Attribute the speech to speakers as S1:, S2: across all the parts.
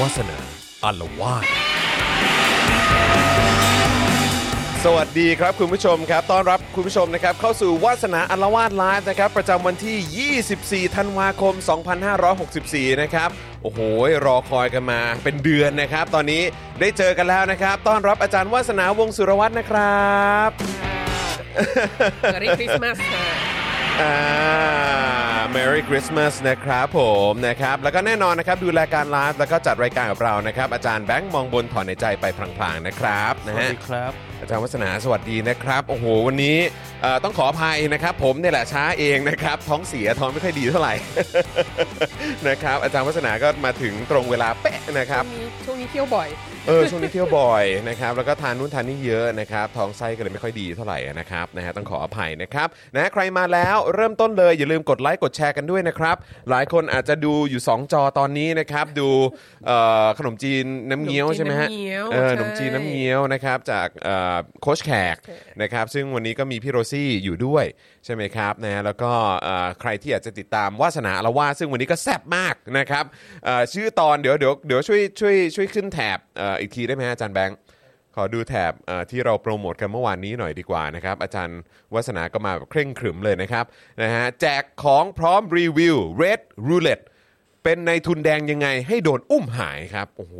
S1: วาสนาอัลวาดสวัสดีครับคุณผู้ชมครับ ต้อนรับคุณผู้ชมนะครับเข้าสู่วาสนาอัลวาดไลฟ์นะครับ ประจำวันที่ 24 ธันวาคม 2564 นะครับ โอ้โห รอคอยกันมาเป็นเดือนนะครับ ตอนนี้ได้เจอกันแล้วนะครับ ต้อนรับอาจารย์วาสนาวงศ์สุรวัตรนะครับ
S2: Merry Christmas ค่ะ
S1: อ่า Merry Christmas นะครับผมนะครับ แล้วก็แน่นอนนะครับ ดูรายการไลฟ์แล้วก็จัดรายการกับเรานะครับ อาจารย์แบงค์มองบนถอนในใจไปพลางๆนะครับนะฮะ สวัสดี
S3: ครับ
S1: อาจารย์วัฒนาสวัสดีนะครับ โอ้โห วันนี้เอ่อต้องขออภัยนะครับ ผมเนี่ยแหละช้าเองนะครับ ท้องเสียท้องไม่ค่อยดีเท่าไหร่ นะครับ อาจารย์วัฒนาก็มาถึงตรงเวลาเป๊ะนะครับ
S2: ช่วงนี้ช่วงนี้เที่ยวบ่อย
S1: เออช่วงนี้เที่ยวบ่อยนะครับแล้วก็ทานนู่นทานนี่เยอะนะครับท้องไส้ก็เลยไม่ค่อยดีเท่าไหร่นะครับนะฮะต้องขออภัยนะครับนะใครมาแล้วเริ่มต้นเลยอย่าลืมกดไลค์กดแชร์กันด้วยนะครับ หลายคนอาจจะดูอยู่ 2 จอตอนนี้นะครับ ดูเอ่อขนมจีนน้ำเงี้ยว
S2: ขนมจีน
S1: ใช่ไหมฮะ
S2: น้ำเงี้ยว
S1: เออ
S2: ใช่
S1: ขนมจีนน้ำเงี้ยวนะครับจากเอ่อโค้ชแขกนะครับซึ่งวันนี้ก็มีพี่โรซี่อยู่ด้วยใช่ไหมครับนะแล้วก็เอ่อใครที่อยากจะติดตามวาสนาละว่าดซึ่งวันนี้ก็แซ่บมากนะครับเอ่อชื่อตอนเดี๋ยวเดี๋ยวเดี๋ยวช่วยช่วยช่วยขึ้นแถบเอ่ออีกทีได้ไหมฮะอาจารย์แบงค์ขอดูแถบเอ่อที่เราโปรโมทกันเมื่อวานนี้หน่อยดีกว่านะครับ อาจารย์วัฒนาก็มาแบบเคร่งขรึมเลยนะครับนะฮะแจกของพร้อมรีวิว Red Roulette เป็นในทุนแดงยังไงให้โดนอุ้มหายครับ โอ้โห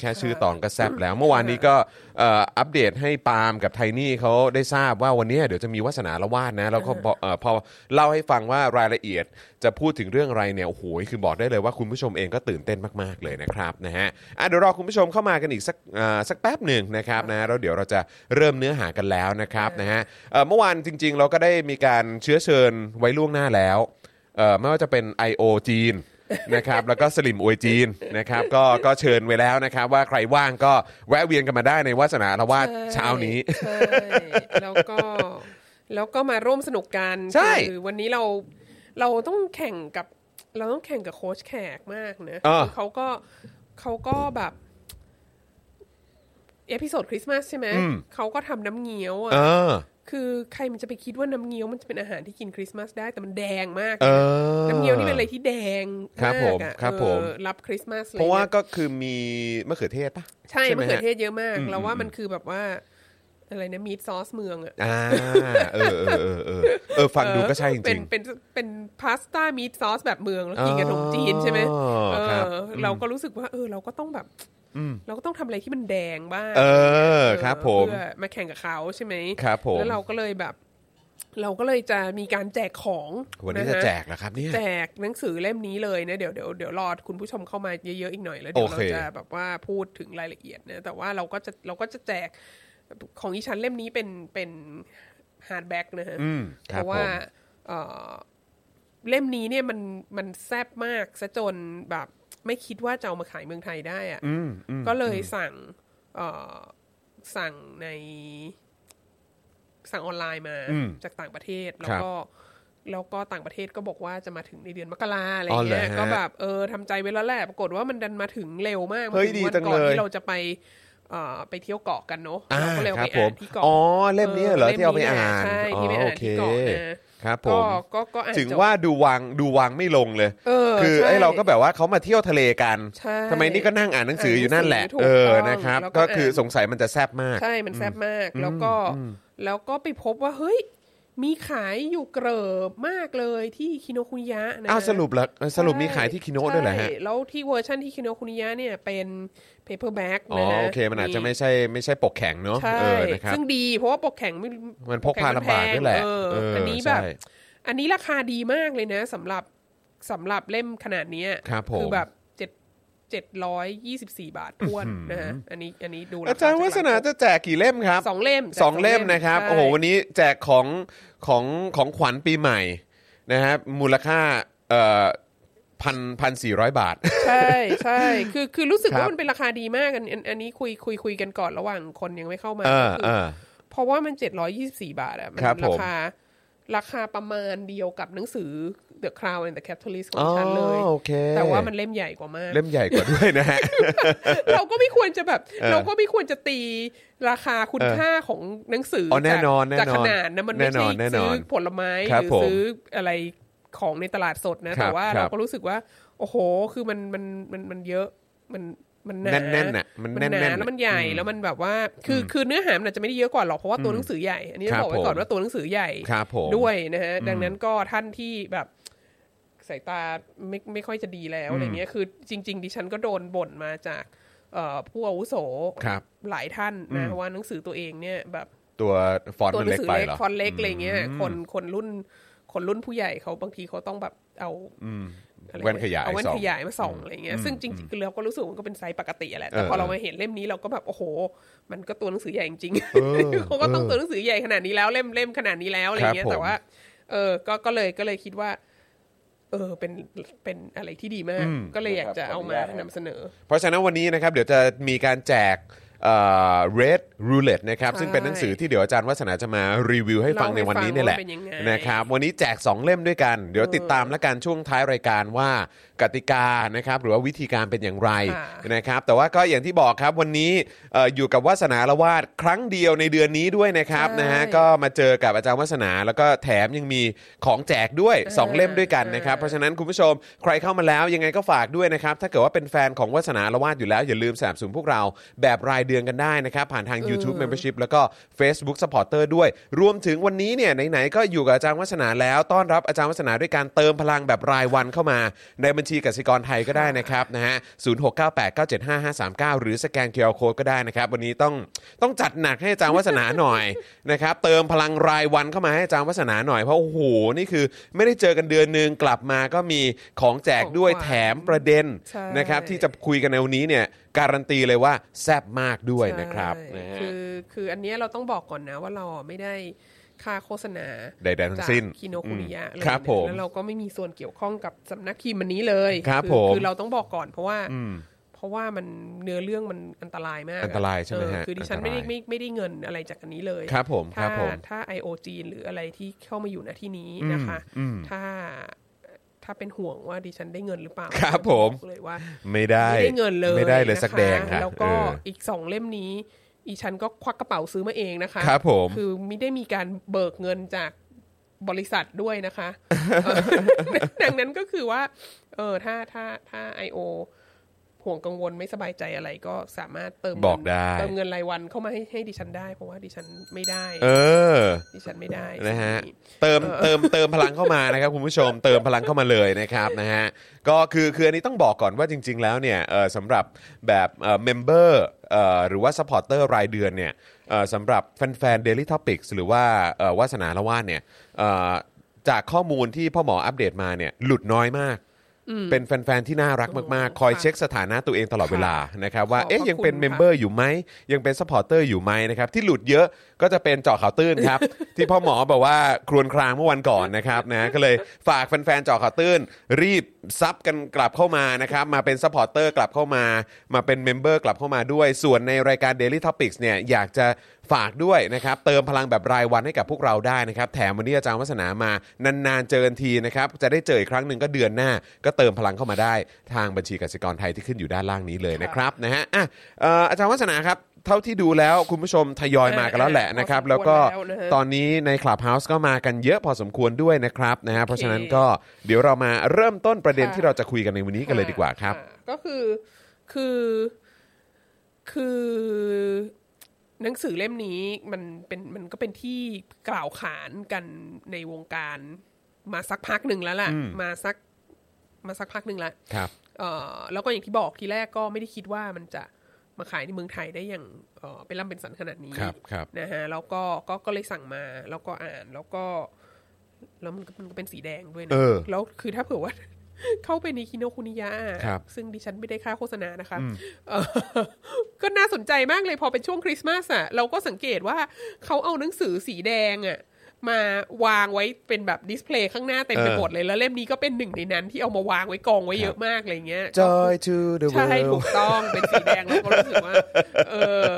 S1: แค่ชื่อตอนก็แซบแล้ว เมื่อวานนี้ก็เอ่ออัปเดตให้ปาล์มกับไทนี่เขาได้ทราบว่าวันนี้เดี๋ยวจะมีวัฒนาละวาดนะ แล้วก็บอเอ่อพอเล่าให้ฟังว่ารายละเอียดจะพูดถึงเรื่องอะไรเนี่ย โอ้โห คือบอกได้เลยว่าคุณผู้ชมเองก็ตื่นเต้นมาก ๆ เลยนะครับนะฮะอะเดี๋ยวรอคุณผู้ชมเข้ามากันอีกสักเอ่อสักแป๊บหนึ่งนะครับนะแล้วเดี๋ยวเราจะเริ่มเนื้อหากันแล้วนะครับนะฮะเอ่อเมื่อวานจริง ๆ เราก็ได้มีการเชื้อเชิญไว้ล่วงหน้าแล้วเอ่อไม่ว่าจะเป็น I.O. จีน นะครับแล้วก็สลิมอวยจีนนะครับก็ก็เชิญไว้แล้วนะครับ ว่าใครว่างก็แวะเวียนกันมาได้ในวาสนาละวาดเช้านี้
S2: ใช่แล้วก็แล้วก็มาร่วมสนุกกัน
S1: ใช่
S2: คือวันนี้เราเราต้องแข่งกับเราต้องแข่งกับโค้ชแขกมากนะ
S1: เออ
S2: เขาก็เขาก็แบบเอพิโซดคริสต์มาสใช่ไหม
S1: อืม
S2: เขาก็ทำน้ำเงี้ยวอะ
S1: เออ
S2: คือใครมันจะไปคิดว่าน้ำเงี้ยวมันจะเป็นอาหารที่กินคริสต์มาสได้แต่มันแดงมาก
S1: เอ
S2: นะ
S1: อ
S2: น้ำเงี้ยวนี่เป็นอะไรที่แดง
S1: ครับผมา
S2: กอะ
S1: ครับผม
S2: เออรับคริสต์มาสลย
S1: เพราะว่า
S2: นี่ย
S1: ก็คือมีมะเขือเทศปะ
S2: ใช่
S1: ไห
S2: มะเขือเท
S1: ฮ
S2: ศเยอะมาก
S1: อืม
S2: เราว่า
S1: อืม
S2: มันคือแบบว่า อะไรนะมีดซอสเมืองอะ
S1: อ่าเออเออเออเออเออฟังดูก็ใช่จ
S2: เป็
S1: ริ
S2: น
S1: ง
S2: เป็นเป็นพาสต้ามีดซอสแบบเมืองแล้วกินกับขนมจีนใช่ไหม
S1: อ๋อ
S2: เอ
S1: ครับ
S2: อเราก็รู้สึกว่า เออ เราก็ต้องแบบเราก็ต้องทำอะไรที่มันแดงบ้าง
S1: เออครับ ผม
S2: เพื่อมาแข่งกับเขาใช่ไหม
S1: ครับ ผม
S2: แล้วเราก็เลยแบบ เราก็เลยจะมีการแจกของ
S1: ๆวันนี้
S2: ฮ
S1: จะแจกเหรอครับเนี่ย
S2: แจกหนังสือเล่มนี้เลยนะเดี๋ยวเดี๋ยวเดี๋ยวรอคุณผู้ชมเข้ามาเยอะๆอีกหน่อยแล้วเดี๋ยว
S1: โอ
S2: เรา
S1: เค
S2: จะแบบว่าพูดถึงรายละเอียดนะแต่ว่าเราก็จะเราก็จะแจก ของอีชั้นเล่มนี้เป็นเป็น hardback นะฮะ
S1: อืมค
S2: เพ
S1: ราะ
S2: ว่าเอ่อเล่มนี้เนี่ยมันมันแซบมากซะจนแบบไม่คิดว่าจะเอามาขายเมืองไทยได้อะ
S1: อืมอืม
S2: ก็เลยสั่งเอ่อสั่งในสั่งออนไลน์มา
S1: อืม
S2: จากต่างประเทศแล้ว
S1: ครับ
S2: ก็แล้วก็ต่างประเทศก็บอกว่าจะมาถึงในเดือนมกราอะไร
S1: อ๋อเหรอ
S2: เงี้ย
S1: ฮะ
S2: ก็แบบเออทำใจไว้แล้วแหละปรากฏว่ามันดันมาถึงเร็วมาก
S1: เฮ้ย
S2: มาถึ
S1: ดี
S2: วั
S1: จัง
S2: ก่อน
S1: เลย
S2: ที่เราจะไปเอ่อ ไปเที่ยวเกาะกันเนาะ
S1: อ่า
S2: เราก็เลยเอา
S1: ครั
S2: ไป
S1: บผ
S2: อ่านที่เกาะครับผม
S1: อ๋อเล่มนี้เหรอที่เอาไป
S2: ล่ม
S1: อ่าน
S2: ใช่
S1: อ๋อ
S2: ที่ไป
S1: โอ
S2: อ่าน
S1: เค
S2: ที่เกาะนะครับ
S1: ผ
S2: ก็
S1: ม
S2: ก็ก็อ่าน
S1: ถึง
S2: จบ
S1: ว่าดูวางดูวางไม่ลงเลย
S2: เออ
S1: คือ
S2: ใช่
S1: ไอ้เราก็แบบว่าเขามาเที่ยวทะเลกัน
S2: ใช่
S1: ทำไมนี่ก็นั่งอ่านหนังสืออยู่นั่นแหละ
S2: ถูก
S1: เออ
S2: ต้อง
S1: นะครับ
S2: แล้ว
S1: ก็คือา
S2: น
S1: สงสัยมันจะแซบมาก
S2: ใช่มันแซ่บมากแล้วก็แล้วก็ไปพบว่าเฮ้ยมีขายอยู่เกริบมากเลยที่คิโนคุนิยะนะ
S1: อ้าวสรุปแล้วสรุปมีขายที่คิโนะด้วยเหรอฮะ
S2: ใช่แล้วที่เวอร์ชันที่คิโนคุนิยะเนี่ยเป็น paperback อ๋
S1: อ
S2: นะฮะ
S1: โอเคมันอาจจะไม่ใช่ไม่ใช่ปกแข็งเนาะ
S2: ใช่
S1: เออนะครับ
S2: ซึ่งดีเพราะว่าปกแข็งไม่
S1: มันพกพาลำบากด้วยแหละ
S2: เออ
S1: เอออั
S2: อันนี้แบบ
S1: ใช่
S2: อันนี้ราคาดีมากเลยนะสำหรับสำหรับเล่มขนาดเนี้ย
S1: ครับผม
S2: คือแบบเจ็ดเจ็ดร้อยยี่สิบสี่บาททวนนะฮะอันนี้อันนี้ดู
S1: อาจารย์จารย์วัฒนาจะแจกกี่เล่มครับ
S2: สองเล่ม
S1: สองเล่มนะครับ
S2: ใช่
S1: โอ้โหวันนี้แจกของของของขวัญปีใหม่นะครับมูลค่าเอ่อ พันพันสี่ร้อยบาท
S2: ใช่ใช่คือคือรู้สึก
S1: ครับ
S2: ว่ามันเป็นราคาดีมากอันอันอันนี้คุยคุยคุยกันก่อนระหว่างคนยังไม่เข้ามา
S1: เออ
S2: ก็คือ
S1: เออ
S2: เพราะว่ามันเจ็ดร้อยี่สิบสี่บาทอะมั
S1: ครับผม
S2: ราคาราคาประมาณเดียวกับหนังสือ The Crown and the Catalyst ขอ
S1: อ๋
S2: ง
S1: อ
S2: ฉันเลย
S1: โอเค
S2: แต่ว่ามันเล่มใหญ่กว่ามาก
S1: เล่มใหญ่กว่าด้วยนะฮะ
S2: เราก็ไม่ควรจะแบบ
S1: เออ
S2: เราก็ไม่ควรจะตีราคาคุณค่าของหนังสือ
S1: อ๋อแน่นอน
S2: จาก
S1: แน่นอน
S2: จากขนาดนะมันไม่
S1: แน่น
S2: ใช่
S1: อนแน่น
S2: ซื้
S1: อ
S2: อนผลไม้
S1: ครั
S2: ห
S1: บ
S2: รือ
S1: ผม
S2: ซื้ออะไร ของในตลาดสดนะ
S1: ครับ
S2: แต่ว่า
S1: ครั
S2: เรา
S1: บ
S2: ก็รู้สึกว่า โอ้โห คือมันมันมันมันเยอะมันมันหนา
S1: แน่นๆน่ะมัน
S2: มัน
S1: แน่น
S2: ห
S1: ๆ
S2: นา
S1: น่ะ
S2: แล้วมันใหญ่แล้วมันแบบว่าคือคือเนื้อหามันอาจจะไม่ได้เยอะกว่าหรอกเพราะว่าตัวหนังสือใหญ่ อันนี้
S1: ครั
S2: ต้อบงบอกไว้ก่อน
S1: ผม
S2: ว่าตัวหนังสือใหญ่
S1: ครับผม
S2: ด้วยนะฮะดังนั้นก็ท่านที่แบบสายตาไม่ไม่ค่อยจะดีแล้วอะไรเงี้ยคือจริง ๆ ดิฉันก็โดนบ่นมาจากเอ่อผู้อาวุโส
S1: ครับ
S2: หลายท่านนะว่าหนังสือตัวเองเนี่ยแบบ
S1: ตัวฟอนต์
S2: ตัว
S1: มัน
S2: หนั
S1: เล็ก มัน
S2: เล็กไป
S1: เหรอ
S2: ฟอนต์เล็กอะไรเงี้ยคนคนรุ่น คนรุ่นผู้ใหญ่เขาบางทีเขาต้องแบบเอาอะไร
S1: แว่นขยาย
S2: เอาแว่น
S1: ส่อง
S2: ขยายมาส่องอะไรเงี้ยซึ่งจริงๆเราก็รู้สึกว่ามันก็เป็นไซส์ปกติแหละแต่
S1: เออ
S2: พอเรามาเห็นเล่มนี้เราก็แบบโอ้โห มันก็ตัวหนังสือใหญ่จริง
S1: เออ
S2: ๆเขาก็ต้องตัวหนังสือใหญ่ขนาดนี้แล้วเล่มเล่มขนาดนี้แล้วอะไรเงี้ย
S1: ครับผม
S2: ยแต่ว่า เออก็ก็เลยก็เลยคิดว่า เออเป็นเป็นอะไรที่ดีมาก ก็เลยอยากจะเอามานำเสนอ
S1: เพราะฉะนั้นวันนี้นะครับ เดี๋ยวจะมีการแจก เอ่อ Red Roulette นะครับ
S2: ใช่
S1: ซึ่งเป็นหนังสือที่เดี๋ยวอาจารย์วัฒนาจะมารีวิวให้ฟัง
S2: เล่า
S1: ใน
S2: ให้
S1: วันนี้
S2: ฟัง
S1: นี่แหละ
S2: ว่าเป็นยังไง
S1: นะครับวันนี้แจก 2 เล่มด้วยกัน เดี๋ยวติดตามและกันช่วงท้ายรายการว่า กติกานะครับหรือว่าวิธีการเป็นอย่างไร
S2: ค่ะ
S1: นะครับแต่ว่าก็อย่างที่บอกครับวันนี้เอ่ออยู่กับวาสนาละวาดครั้งเดียวในเดือนนี้ด้วยนะครับ
S2: ใช่
S1: นะฮะก็มาเจอกับอาจารย์วัฒนาแล้วก็แถมยังมีของแจกด้วย 2 เล่มด้วยกันนะครับเพราะฉะนั้นคุณผู้ชมใครเข้ามาแล้วยังไงก็ฝากด้วยนะครับถ้าเกิดว่าเป็นแฟนของวาสนาละวาดอยู่แล้วอย่าลืมสนับสนุนพวกเราแบบรายเดือนกันได้นะครับผ่านทาง YouTube Membership แล้วก็ Facebook Supporter ด้วย รวมถึงวันนี้เนี่ยไหนๆก็อยู่กับอาจารย์วัฒนาแล้วต้อนรับอาจารย์วัฒนาด้วยการเติมพลังแบบรายวันเข้ามาในบัญชีกสิกรไทยก็ได้นะครับนะฮะ0698975539หรือสแกน QR Code ก็ได้นะครับ วันนี้ต้องต้องจัดหนักให้อาจารย์วัฒนาหน่อยนะครับเติมพลังรายวันเข้ามาให้อาจารย์วัฒนาหน่อยเพราะโอ้โหนี่คือไม่ได้เจอกันเดือนหนึงกลับมาก็มีของแจกด้วย
S2: ของขวัญ
S1: แถมประเด็น
S2: ใช่
S1: นะครับที่จะคุยกันในวันนี้เนี่ยการันตีเลยว่าแซ่บมากด้วยนะครับ
S2: ใช่
S1: นะฮะ
S2: คือคืออันเนี้ยเราต้องบอกก่อนนะว่าเราอะไม่ได้ ค่าโฆษณา
S1: ใดๆทั้งสิ้น
S2: จากคิโนคุนิยะเลย
S1: ครับ
S2: นะ
S1: ผม
S2: แล้วเราก็ไม่มีส่วนเกี่ยวข้องกับสำนักพิมพ์อันนี้เลย
S1: ครับ
S2: อ
S1: ผม
S2: คือเราต้องบอกก่อนเพราะว่าเพราะว่ามันเนื้อเรื่องมันอันตรายมากะ
S1: อันตรายใช่ไหมฮะ
S2: เออคือดิฉัน
S1: อันต
S2: ไม่
S1: ราย
S2: ได้ไม่ไม่ได้เงินอะไรจากอันนี้เลย
S1: ครับผมค
S2: ถ้า
S1: รับผม
S2: ถ้า IO จีนหรืออะไรที่เข้ามาอยู่ณที่นี้นะคะ ถ้าถ้าเป็นห่วงว่าดิฉันได้เงินหรือเปล่า
S1: ครับผม
S2: อกเลยว่า
S1: ไม่ได้
S2: ไม่ได้เงินเลย
S1: ไม่ได้เลย
S2: นะคะ
S1: สักแดงค่ะ
S2: แล้วก็
S1: เออ
S2: อีกสองเล่มนี้ อีฉันก็ควักกระเป๋าซื้อมาเองนะคะ
S1: ครับผม
S2: คือไม่ได้มีการเบิกเงินจากบริษัทด้วยนะคะเออดังนั้นก็คือว่า เออถ้าถ้าถ้าไอโอห่วงกังวลไม่สบายใจอะไรก็สามารถเติมเงิน
S1: บอกได้
S2: เติมเงินรายวันเข้ามาให้ให้ดิฉันได้ เพราะว่าดิฉันไม่ได้
S1: เออ
S2: ดิฉันไม่ได้
S1: นะฮะ
S2: สิ่งนี้
S1: เติมเติมเติมพลังเข้ามานะครับคุณผู้ชมเติมพลังเข้ามาเลยนะครับนะฮะก็คือคืออันนี้ต้องบอกก่อนว่าจริง ๆ แล้วเนี่ยเอ่อสำหรับแบบเอ่อ member เอ่อ หรือว่า supporter รายเดือนเนี่ยสำหรับแฟนๆ Daily Topics หรือว่าวาสนาละเว้นเนี่ยจากข้อมูลที่พ่อหมออัปเดตมาเนี่ยหลุดน้อยมาก เป็นแฟนๆที่น่ารักมากๆ คอย
S2: ค่ะ
S1: เช็คสถานะตัวเองตลอดเวลานะครับว่า
S2: ขอบพระ
S1: เอ๊ะยังเป็น
S2: คุณ
S1: member อยู่ไหมยังเป็น supporter อยู่ไหมนะครับที่หลุดเยอะก็จะเป็นเจาะข่าวตื้นครับ ที่พ่อหมอบอกว่าครวญครางเมื่อวันก่อนนะครับนะก็เลยฝากแฟนๆเจาะข่าวตื้น รีบ sub กันกลับเข้ามานะครับมาเป็น supporter กลับเข้ามา มาเป็น member กลับเข้ามาด้วยส่วนในรายการ Daily Topics เนี่ยอยากจะ ฝากด้วยนะครับเติมพลังแบบรายวันให้กับพวกเราได้นะครับแถมวันนี้อาจารย์วาสนามานานๆเจอกันทีนะครับจะได้เจออีกครั้งหนึ่งก็เดือนหน้า ก็เติมพลังเข้ามาได้ทางบัญชีกสิกรไทยที่ขึ้นอยู่ด้านล่างนี้เลยนะครับนะฮะอะเอ่ออาจารย์วัฒนาครับเท่าที่ดูแล้วคุณผู้ชมทยอยมากันแล้วแหละนะครับ แล้วก็ตอนนี้ใน Clubhouse ก็มากันเยอะพอสมควรด้วยนะครับนะฮะเพราะฉะนั้นก็เดี๋ยวเรามาเริ่มต้นประเด็นที่เราจะคุยกันในวันนี้กันเลยดีกว่าครับะ
S2: ก็คือคือคือ หนังสือเล่มนี้มันเป็นมันก็เป็นที่กล่าวขานกันในวงการ มาสักพักหนึ่งแล้วล่ะ มาสักมาสักพักหนึ่งแล้ว
S1: ครับ
S2: เอ่อแล้วก็อย่างที่บอกทีแรกก็ไม่ได้คิดว่ามันจะมาขายในเมืองไทยได้อย่างเอ่อเป็นลำเป็นสันขนาดนี้
S1: ครับครับ
S2: นะฮะแล้วก็ก็ก็เลยสั่งมาแล้วก็อ่านแล้วก็ แล้วมันก็มันก็เป็นสีแดงด้วยนะ
S1: เออ
S2: แล้วคือถ้าเผื่อว่า เข้าไปในคิโนคุนิยะ
S1: ครับ
S2: ซึ่งดิฉันไม่ได้ค่าโฆษณานะคะเอ่อก็น่าสนใจมากเลยพอเป็นช่วงคริสต์มาสอะเราก็สังเกตว่าเขาเอาหนังสือสีแดงอะมาวางไว้เป็นแบบ display ข้างหน้าเต็มไปหมดเลยเออแล้วเล่มนี้ก็เป็นหนึ่งในนั้นที่เอามาวางไว้กองไว้เยอะมากอะไรเงี้ย
S1: Joy to the world
S2: ใช่ถูกต้องเป็นสีแดงเราก็รู้สึกว่าเออ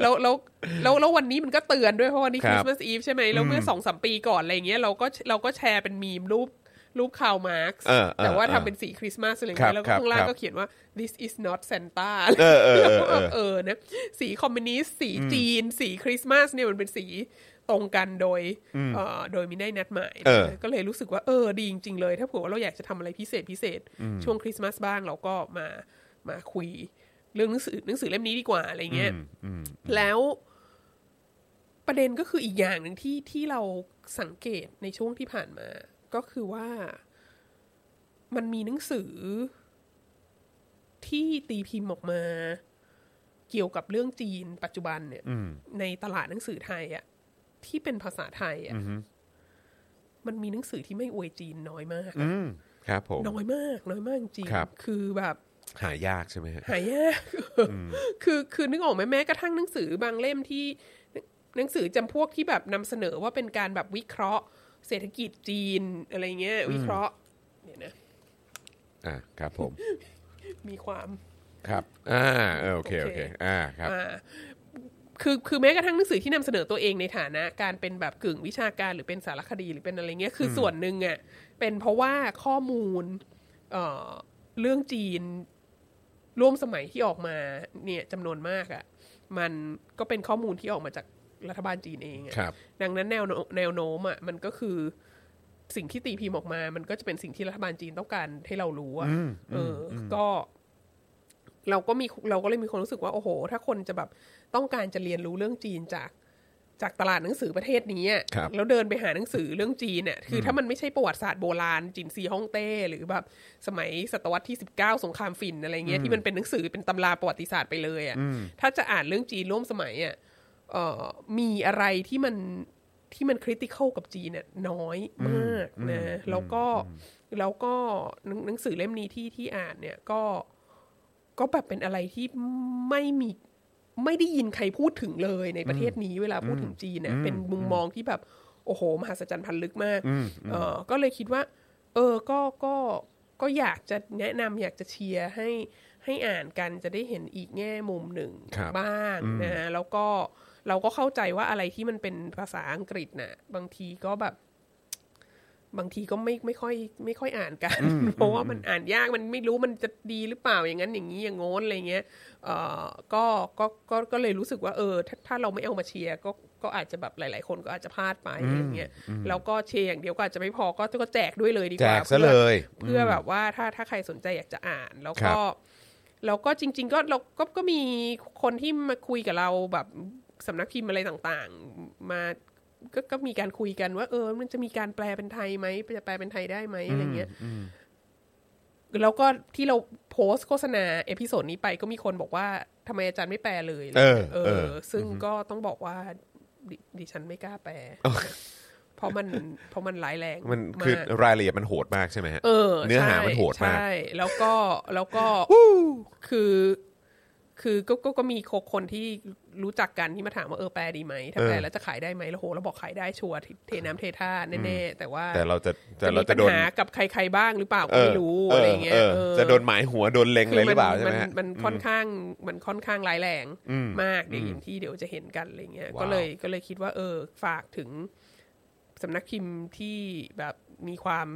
S2: แล้วแล้วแล้วแล้ววันนี้มันก็เตือนด้วยเพราะวันนี้
S1: ค
S2: ริสต์มาส Eve ครับใช่ไหมแล้วเมื่อสองสามปีก่อนอะไรเงี้ยเราก็เราก็แชร์เป็นมีมรูป รูปคาร์ลมาร์กซ์
S1: เออเออ
S2: แต่ว่า
S1: เออ
S2: ทำเป็นสีคริสต์มาสอะไร
S1: ครั
S2: เงี้
S1: บ
S2: ยแล้ว
S1: ครั
S2: ก็
S1: บ
S2: ข้างล่าง
S1: ครับ
S2: ก็เขียนว่า this is not Santa
S1: เออเออ
S2: แล้ว
S1: เอ
S2: ก็
S1: อ
S2: แบ
S1: เอบอ
S2: เออนะสีคอมมิวนิสต์สีจีน สีคริสต์มาสเนี่ยมันเป็นสีตรงกันโดยเอ่อโดยมิได้นัดหมาย
S1: เออ
S2: ก็เลยรู้สึกว่าเออดีจริง ๆ เลย ถ้าเผื่อว่าเราอยากจะทำอะไรพิเศษพิเศษ ช่วงคริสต์มาสบ้างเราก็มามาคุย เรื่องหนังสือหนังสือเล่มนี้ดีกว่าอะไรเงี้ยแล้วประเด็นก็คืออีกอย่างหนึ่งที่ที่เราสังเกตในช่วงที่ผ่านมา ก็คือว่ามันมีหนังสือ ที่ตีพิมพ์ออกมา เกี่ยวกับเรื่องจีนปัจจุบันเนี่ยในตลาดหนังสือไทยอะที่เป็นภาษาไทยอะมันมีหนังสือที่ไม่อวยจีนน้อยมากอะ
S1: อืมครับผม
S2: น้อยมาก น้อยมากจริง
S1: ครับ
S2: คือแบบ
S1: หายากใช่ไหมฮะ
S2: หายาก คือคือนึกออกไหมแม้กระทั่งหนังสือบางเล่มที่หนังสือจำพวกที่แบบนำเสนอว่าเป็นการแบบวิเคราะห์ เศรษฐกิจจีนอะไรเงี้ยวิเคราะห์เนี่ยนะ
S1: อ่าครับผม
S2: มีความ
S1: ครับอ่าเออโอเคโอเคอ่าครับ
S2: อ่าคือคือแม้กระทั่งหนังสือที่นำเสนอตัวเองในฐานะ การเป็นแบบกึ่งวิชาการหรือเป็นสารคดีหรือเป็นอะไรเงี้ยคือส่วนหนึ่งอะเป็นเพราะว่าข้อมูลเอ่อเรื่องจีนร่วมสมัยที่ออกมาเนี่ยจำนวนมากอะ่ะมันก็เป็นข้อมูลที่ออกมาจาก รัฐบาลจีนเองอะ
S1: ครับ
S2: ดังนั้นแนวโน้มแนวโน้มอะ่ะมันก็คือสิ่งที่ตีพิมพ์ออกมา มันก็จะเป็นสิ่งที่รัฐบาลจีนต้องการให้เรารู้อะ่ะเอออ ก็ เราก็มีเราก็เลยมีความรู้สึกว่าโอ้โห ถ้าคนจะแบบต้องการจะเรียนรู้เรื่องจีนจากจากตลาดหนังสือประเทศนี้อะ
S1: ครับ
S2: แล้วเดินไปหาหนังสือเรื่องจีนเนี่ยคือถ้ามันไม่ใช่ประวัติศาสตร์โบราณจีนซีฮ่องเต้ หรือแบบสมัยศตวรรษที่ 19 สงครามฝิ่นอะไรเงี้ยที่มันเป็นหนังสือเป็นตำราประวัติศาสตร์ไปเลยอะถ้าจะอ่านเรื่องจีนร่วมสมัยอะเอ่อ มีอะไรที่มันที่มันคริติคอลกับจีนเนี่ยน้อยมากนะแล้วก็แล้วก็หนังหนังสือเล่มนี้ที่ที่อ่านเนี่ยก็ก็แบบเป็นอะไรที่ไม่มีไม่ได้ยินใครพูดถึงเลยในประเทศนี้เวลาพูดถึงจีนเนี่ยเป็นมุมมองที่แบบ โอ้โห มหัศจรรย์พันลึกมากเออก็เลยคิดว่า เออก็ก็ก็อยากจะแนะนำอยากจะเชียร์ให้ให้อ่านกันจะได้เห็นอีกแง่มุมหนึ่ง
S1: ครับ
S2: บ้างนะแล้วก็ เราก็เข้าใจว่าอะไรที่มันเป็นภาษาอังกฤษน่ะ บางทีก็แบบ บางทีก็ไม่ไม่ค่อย ไม่ค่อยอ่านกัน เพราะว่ามันอ่านยากมันไม่รู้มันจะดีหรือเปล่าอย่างนั้นอย่างนี้อย่างโน้นอะไรเงี้ยเอ่อก็ก็ก็ก็เลยรู้สึกว่าเออถ้าถ้าเราไม่เอามาเชียร์ก็ก็อาจจะแบบหลาย ๆ คนก็อาจจะพลาดไปอะไรเงี้ยแล้วก็เชียร์อย่างเดียวก็อาจจะไม่พอก็ก็แจกด้วยเลยดีก
S1: แจ
S2: ว่าก
S1: ซะเลย
S2: เพื่อแบบว่าถ้าถ้าใครสนใจอยากจะอ่านแล้วก็
S1: ครับ
S2: แล้วก็จริง ๆ ก็เราก็ก็มีคนที่มาคุยกับเราแบบ สำนักพิมพ์อะไรต่างๆ มาก็ก็มีการคุยกันว่า เออ มันจะมีการแปลเป็นไทยไหมจะแปลเป็นไทยได้ไหมอะไรเงี้ยแล้วก็ที่เราโพสต์โฆษณา episode นี้ไปก็มีคนบอกว่าทำไมอาจารย์ไม่แปลเลยอะไรงี้ย
S1: เออเออ
S2: ซึ่งก็ต้องบอกว่าดิฉันไม่กล้าแปลเพราะมันเพราะมันร้ายแรง
S1: มันคือ
S2: มาก
S1: รายละเอียดมันโหดมากใช่ไหมฮะ
S2: เออ
S1: เนื้อหา
S2: ใช่
S1: มันโหดมาก
S2: ใช่แล้วก็แล้วก็คือ คือก็ก็ก็มีคนที่รู้จักกันที่มาถามว่าเออแปลดีไหมถ้า
S1: เออ
S2: แปลแล้วจะขายได้ไหมแล้วโหเราบอกขายได้ชัวร์เทน้ำเทท่าแน่ๆแต่ว่า
S1: แต่เราจะแต่
S2: จะ
S1: เรา
S2: มี
S1: จะ
S2: ปัญ
S1: โดน
S2: หากับใครๆบ้างหรือเปล่าก็
S1: เออ
S2: ไม่รู้
S1: เออ
S2: อะไรเงี้ย
S1: เออ
S2: เออ
S1: จะโดนหมายหัวโดนเล็งเลยหรือเปล่าใช่ไหม
S2: น
S1: ฮะ
S2: มันค่อนข้างมันค่อนข้างร้ายแรง
S1: อืม
S2: มากเดี๋ยวอย่างที่เดี๋ยวจะเห็นกันอะไรเงี้ย
S1: ว้าว
S2: ก็เลยก็เลยคิดว่า เออ ฝากถึงสำนักพิมพ์ที่แบบมีความ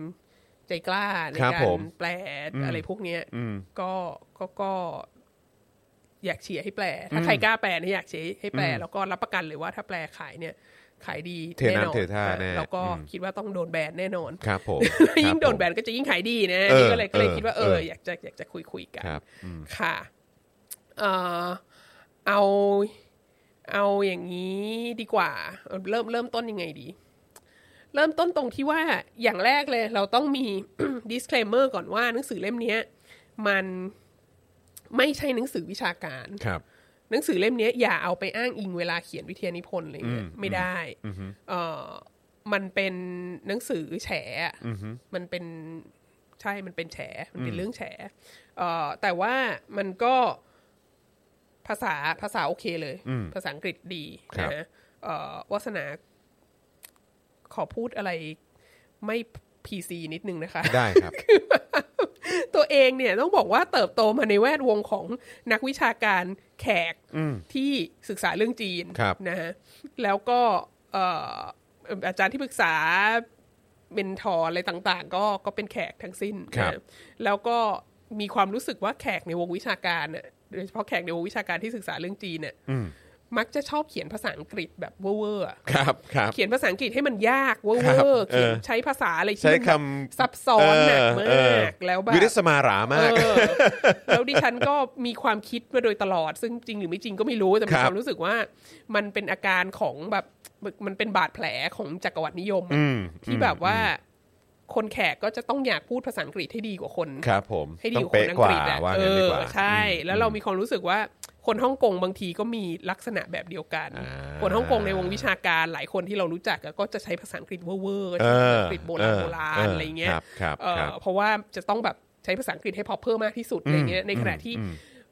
S2: ใจกล้าใน
S1: ครับ
S2: การ
S1: ผม
S2: แปลอะไรพวกเนี้ย
S1: อืม
S2: ก็ก็ก็ อยากเชียร์ให้แปล ถ้าใครกล้าแปลเนี่ยอยากเชียร์ให้แปล แล้วก็รับประกันเลยว่าถ้าแปลขายเนี่ยขายดี
S1: เทน้ำ
S2: แน่นอน
S1: เทท่าแน่
S2: แล้วก็
S1: อืม
S2: คิดว่าต้องโดนแบนแน่นอน
S1: ครับผม
S2: ยิ่งโดนแบ
S1: ครับ
S2: นก็จะยิ่งขายดีนะ
S1: เออ
S2: นี่ก็เลยก็เลย
S1: เออ
S2: คิดว่าเอ
S1: เอ
S2: อ
S1: อ
S2: อยากจะอยากจะคุยคุยกั
S1: ผม
S2: น
S1: ครับอืม
S2: ค่ะเอ่อเอาเอาอย่างนี้ดีกว่า เริ่มเริ่มต้นยังไงดี เริ่มต้นตรงที่ว่าอย่างแรกเลย เราต้องมี disclaimer ก่อนว่าหนังสือเล่มเนี้ยมัน ไม่ใช่หนังสือวิชาการ
S1: ครับ
S2: หนังสือเล่มเนี้ยอย่าเอาไปอ้างอิงเวลาเขียนวิทยานิพนธ์อะไรเงี้ย
S1: อืม
S2: ไม่ได้เอ่อมันเป็นหนังสือแฉอะมันเป็นใช่มันเป็นแฉมันเป็นเรื่องแฉเอ่อแต่ว่ามันก็ภาษาภาษาโอเคเลย ภาษาอังกฤษดี
S1: ครับ
S2: นะเอ่อวาสนา ขอพูดอะไรไม่พีซีนิดนึงนะคะ
S1: ได้ครับ
S2: ตัวเองเนี่ยต้องบอกว่าเติบโตมาในแวดวงของนักวิชาการแขกที่ศึกษาเรื่องจีน
S1: ครับ
S2: นะฮะแล้วก็เอ่ออาจารย์ที่ปรึกษาmentor อะไรต่าง ๆ ก็ก็เป็นแขกทั้งสิ้น
S1: ครับ
S2: นะแล้วก็มีความรู้สึกว่าแขกในวงวิชาการน่ะโดยเฉพาะแขกในวงวิชาการที่ศึกษาเรื่องจีนเนี่ย มักจะชอบเขียนภาษาอังกฤษแบบเวอร์ๆอะ
S1: ครับครับ
S2: เขียนภาษาอังกฤษให้มันยากเวอ
S1: ร์ๆ ค
S2: รับ เขียน
S1: เออ
S2: ใช้ภาษาอะไรที่
S1: ใช้
S2: มัน
S1: ค
S2: แบบคำซับซ้อนหนักมาก
S1: เออเออ
S2: แล้วแบบ
S1: วิลิศมาหราารามาก
S2: เอแล้วดิฉันก็มีความคิดมาโดยตลอด ซึ่งจริงหรือไม่จริงก็ไม่รู้แต่มี
S1: ค
S2: วามรู้สึกครับว่ามันเป็นอาการของแบบมันเป็นบาดแผลของจักรวรรดินิยมอะ
S1: อืม
S2: ที่แบบว่าคนแขกก็จะต้องอยากพูดภาษาอังกฤษให้ดีกว่าคน
S1: ครับ ผม
S2: ให้ดี
S1: ต้อง
S2: กว่าคน
S1: เป๊ะ
S2: อัง
S1: ก
S2: ก
S1: ว่า
S2: ฤษอะ
S1: ว่า
S2: เอ
S1: งั้นดี
S2: อก
S1: ว่า
S2: ใช่ แล้วเรามีความรู้สึกว่า คนฮ่องกงบางทีก็มีลักษณะแบบเดียวกัน
S1: อ่า
S2: คนฮ่องกงในวงวิชาการหลายคนที่เรารู้จักอะก็จะใช้ภาษาอังกฤษเวอร์ๆ
S1: เอ
S2: ใช้ภาษา
S1: อ
S2: อังกฤษโบราณโบราณอะไรเงี้ย
S1: ครับครับ
S2: เอ่อ
S1: ครับ
S2: เพราะว่าจะต้องแบบใช้ภาษาอังกฤษให้พอเพิ่มมากที่สุดอะไรเงี้ยในขณะที่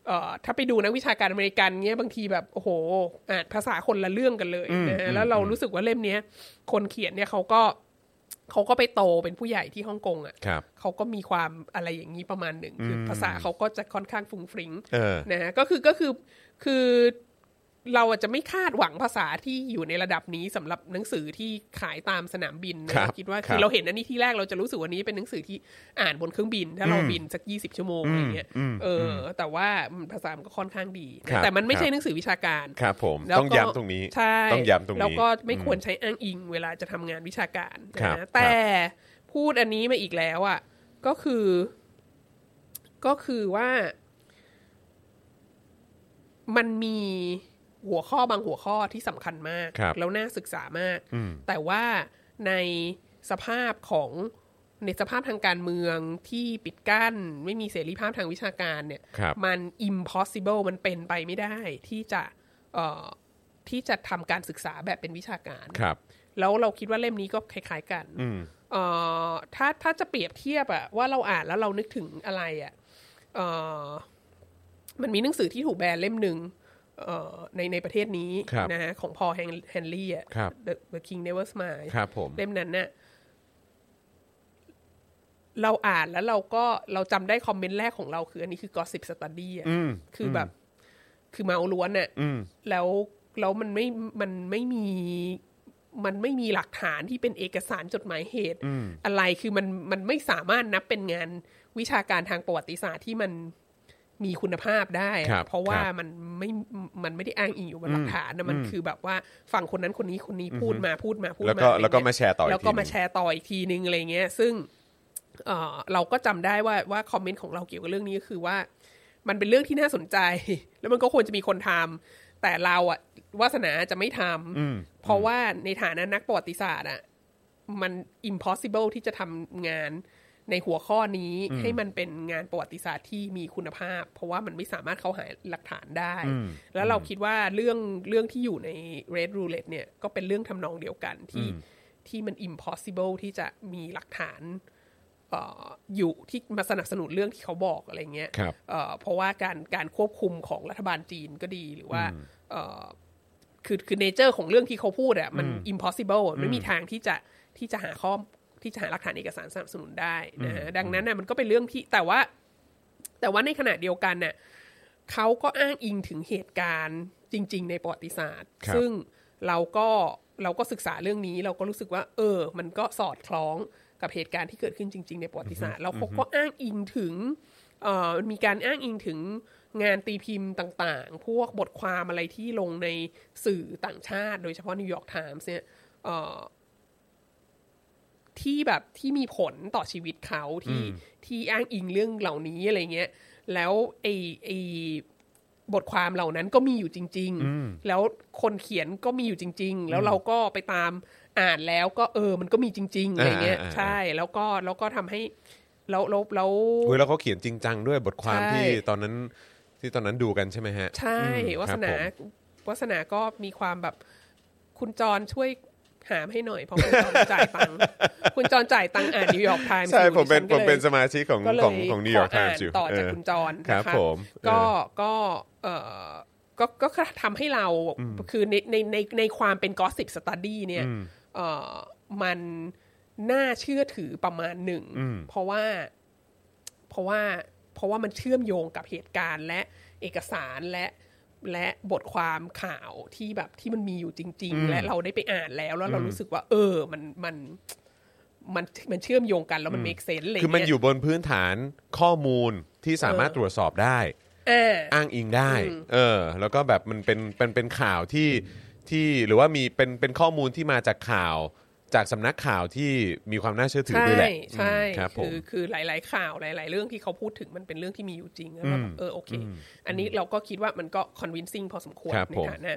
S2: เอ่อถ้าไปดูนักวิชาการอเมริกันเงี้ยบางทีแบบโอ้โหอ่านภาษาคนละเรื่องกันเลยนะฮะแล้วเรารู้สึกว่าเล่มเนี้ยคนเขียนเนี่ยเขาก็ เขาก็ไปโตเป็นผู้ใหญ่ที่ฮ่องกงอะ
S1: ครับ
S2: เขาก็มีความอะไรอย่างนี้ประมาณหนึ่งคือภาษาเขาก็จะค่อนข้างฟุ้งฟริ้ง
S1: เออ
S2: นะฮะก็คือก็คือคือ เราอาจจะไม่คาดหวังภาษาที่อยู่ในระดับนี้สำหรับหนังสือที่ขายตามสนามบินนะครับคิดว่า
S1: ครับ
S2: คือเราเห็นอันนี้ที่แรกเราจะรู้สึกว่านี้เป็นหนังสือที่อ่านบนเครื่องบิน ถ้าเราบินสักยี่สิบชั่วโมงอะไรเงี้ยเอออแต่ว่ามันภาษามันก็ค่อนข้างดี
S1: ครับ
S2: แต่มันไม่ใช่
S1: ครับ
S2: หนังสือวิชาการ
S1: ครับผม
S2: แล้วก็
S1: ต้องย้ำตรงนี้
S2: ใช่
S1: ต้องย้ำตรงนี้
S2: แล้วก็ไม่ควรใช้อ้างอิงเวลาจะทำงานวิชาการ
S1: ครับ
S2: นะแต่พูดอันนี้มาอีกแล้วอะก็คือ ก็คือว่ามันมี หัวข้อบางหัวข้อที่สำคัญมาก
S1: ครับ
S2: แล้วน่าศึกษามาก แต่ว่าในสภาพของในสภาพทางการเมืองที่ปิดกั้น ไม่มีเสรีภาพทางวิชาการเนี่ย
S1: ครับ
S2: มัน impossible มันเป็นไปไม่ได้ที่จะเอ่อที่จะทำการศึกษาแบบเป็นวิชาการ
S1: ครับ
S2: แล้วเราคิดว่าเล่มนี้ก็คล้าย ๆ กันเอ่อถ้าถ้าจะเปรียบเทียบอะว่าเราอ่านแล้วเรานึกถึงอะไรอะเอ่อมันมีหนังสือที่ถูกแบนเล่มหนึ่งเอ่อ ในในประเทศนี้
S1: ครับ
S2: นะฮะของพอแฮนลี่อะ
S1: ครับ
S2: The, The King Never Smile
S1: ครับผม
S2: เล่มนั้นน่ะเราอ่านแล้วเราก็เราจำได้คอมเมนต์แรกของเราคือ อันนี้คือ gossip study อะ
S1: อืม
S2: คือแบบ คือเมาล้วนน่ะ
S1: อืม
S2: แล้วแล้วมันไม่มันไม่มีมันไม่มีหลักฐานที่เป็นเอกสารจดหมายเหตุ อะไรคือมันมันไม่สามารถนับเป็นงานวิชาการทางประวัติศาสตร์ที่มัน มีคุณภาพได้อะ
S1: ครับ
S2: เพราะว่า
S1: ครับ
S2: มันไม่มันไม่ได้อ้างอิงอยู่บนหลักฐานนะมันคือแบบว่าฝั่งคนนั้นคนนี้คนนี้พูดมาพูดมาพูด
S1: แล้ว
S2: มา
S1: ก็
S2: อะไร
S1: แล้วก็
S2: เงี้ย
S1: มาแชร์ต่ออีก
S2: แล้วก็
S1: ทีหนึ่ง
S2: มาแชร์ต่ออีกทีนึงอะไรเงี้ย ซึ่งเอ่อเราก็จำได้ว่าว่าคอมเมนต์ของเราเกี่ยวกับเรื่องนี้ก็คือว่า มันเป็นเรื่องที่น่าสนใจ แล้วมันก็ควรจะมีคนทำแต่เราอะวาสนาจะไม่ทำเพราะว่าในฐานะนักประวัติศาสตร์อะมัน impossible ที่จะทำงาน ในหัวข้อนี้ให้มันเป็นงานประวัติศาสตร์ที่มีคุณภาพ เพราะว่ามันไม่สามารถเข้าหาหลักฐานได้ แล้วเราคิดว่าเรื่องเรื่องที่อยู่ใน Red Roulette เนี่ยก็เป็นเรื่องทำนองเดียวกันที่ที่มัน impossible ที่จะมีหลักฐานเอ่ออยู่ที่มาสนับสนุนเรื่องที่เขาบอกอะไรเงี้ย
S1: ครับ
S2: เอ่อเพราะว่าการการควบคุมของรัฐบาลจีนก็ดีหรือว่าเอ่อคือคือเนเจอร์ของเรื่องที่เขาพูดอะมัน impossible อะไม่มีทางที่จะที่จะหาข้อ ที่จะหาหลักฐานเอกสารสนับสนุนได้นะฮะดังนั้นน่ะมันก็เป็นเรื่องที่แต่ว่า แต่ว่าในขณะเดียวกันน่ะเขาก็อ้างอิงถึงเหตุการณ์จริง ๆ ในประวัติศาสตร์
S1: ครับ
S2: ซึ่งเราก็เราก็ศึกษาเรื่องนี้ เราก็รู้สึกว่า เออ มันก็สอดคล้องกับเหตุการณ์ที่เกิดขึ้นจริง ๆ ในประวัติศาสตร์แล้วเขาก็อ้างอิงถึงเอ่อมีการอ้างอิงถึงงานตีพิมพ์ต่างๆ พวกบทความอะไรที่ลงในสื่อต่างชาติ โดยเฉพาะนิวยอร์กไทมส์เนี่ยเอ่อ ที่แบบที่มีผลต่อชีวิตเขาที่ที่อ้างอิงเรื่องเหล่านี้อะไรเงี้ย แล้วไอไอบทความเหล่านั้นก็มีอยู่จริง ๆ แล้วคนเขียนก็มีอยู่จริง ๆ แล้วเราก็ไปตามอ่านแล้วก็เออ มันก็มีจริง ๆอะไรเงี้ย
S1: อ่าอ่าอ่า
S2: ใช่ แล้วก็แล้วก็ทำให้แล้วแล้วแล้ว
S1: เว้ยแล้วเขาเขียนจริงจังด้วยบทความ
S2: ใช่
S1: ที่ตอนนั้นที่ตอนนั้นดูกันใช่ไหมฮะ
S2: ใช่
S1: อืม
S2: วาสนา
S1: ครับผม
S2: วาสนาก็มีความแบบคุณจรช่วย หาให้หน่อยเพราะคุณจรจ่ายตังค์คุณจรจ่ายตังค์อ่านนิวยอร์กไทมส์
S1: ใช่ผมเป็นผมเป็นสมาชิกของของของนิวยอร์กไทมส์
S2: อยู่ ก็เล
S1: ยขออ่าน
S2: ต่อจากคุณจรนะคะ ครับ
S1: ผม
S2: ก็
S1: เออ
S2: ก็เออก็ก็ทำให้เราคือในในในในความเป็น gossip study เนี่ยเออมันน่าเชื่อถือประมาณหนึ่ง เพราะว่า เพราะว่า เพราะว่ามันเชื่อมโยงกับเหตุการณ์และเอกสารและ และบทความข่าวที่แบบที่มันมีอยู่จริง ๆ และเราได้ไปอ่านแล้วแล้วเรารู้สึกว่า เออมันมันมันมันเชื่อมโยงกันแล้วมัน make sense เลย
S1: คือมันอยู่บนพื้นฐานข้อมูลที่สามารถตรวจสอบได้
S2: อ่า
S1: อ้างอิงได้ เออ แล้วก็แบบมันเป็นเป็นเป็นข่าวที่ที่หรือว่ามีเป็นเป็นข้อมูลที่มาจากข่าว จากสำนักข่าวที่มีความน่าเชื่อถือ
S2: ใช่
S1: ด้วยแหละ
S2: ใช่
S1: อืมครับผ
S2: คื
S1: ม
S2: อคือหลาย ๆ ข่าวหลาย ๆ เรื่องที่เขาพูดถึงมันเป็นเรื่องที่มีอยู่จริงแล้วเราแบบเออโอเค อันนี้เราก็คิดว่ามันก็ convincing พอสมควร
S1: ครับ
S2: ใน
S1: ผม
S2: ฐานะ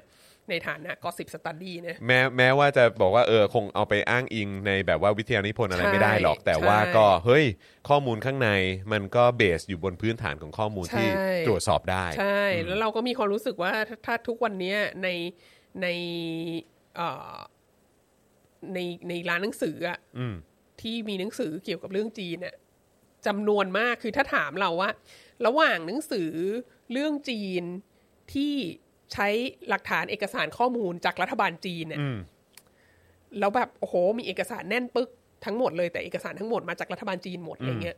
S2: ในฐานะ gossip study นะ
S1: แม้แม้ว่าจะบอกว่าเออคงเอาไปอ้างอิงในแบบว่าวิทยานิพนธ์อะไร
S2: ใช่
S1: ไม่ได้หรอก แต่
S2: ใช่
S1: ว่าก็เฮ้ยข้อมูลข้างในมันก็เบสอยู่บนพื้นฐานของข้อมูลที่
S2: ใช่
S1: ตรวจสอบได้
S2: ใช่ แล้วเราก็มีความรู้สึกว่าถ้าถ้าทุกวันเนี้ยในในเอ่อ ในในร้านหนังสืออะที่มีหนังสือเกี่ยวกับเรื่องจีนเนี่ยจำนวนมากคือถ้าถามเราว่า ระหว่างหนังสือเรื่องจีนที่ใช้หลักฐานเอกสารข้อมูลจากรัฐบาลจีนเนี่ยแล้วแบบโอ้โห มีเอกสารแน่นปึ๊กทั้งหมดเลยแต่เอกสารทั้งหมดมาจากรัฐบาลจีนหมดอะไรเงี้ย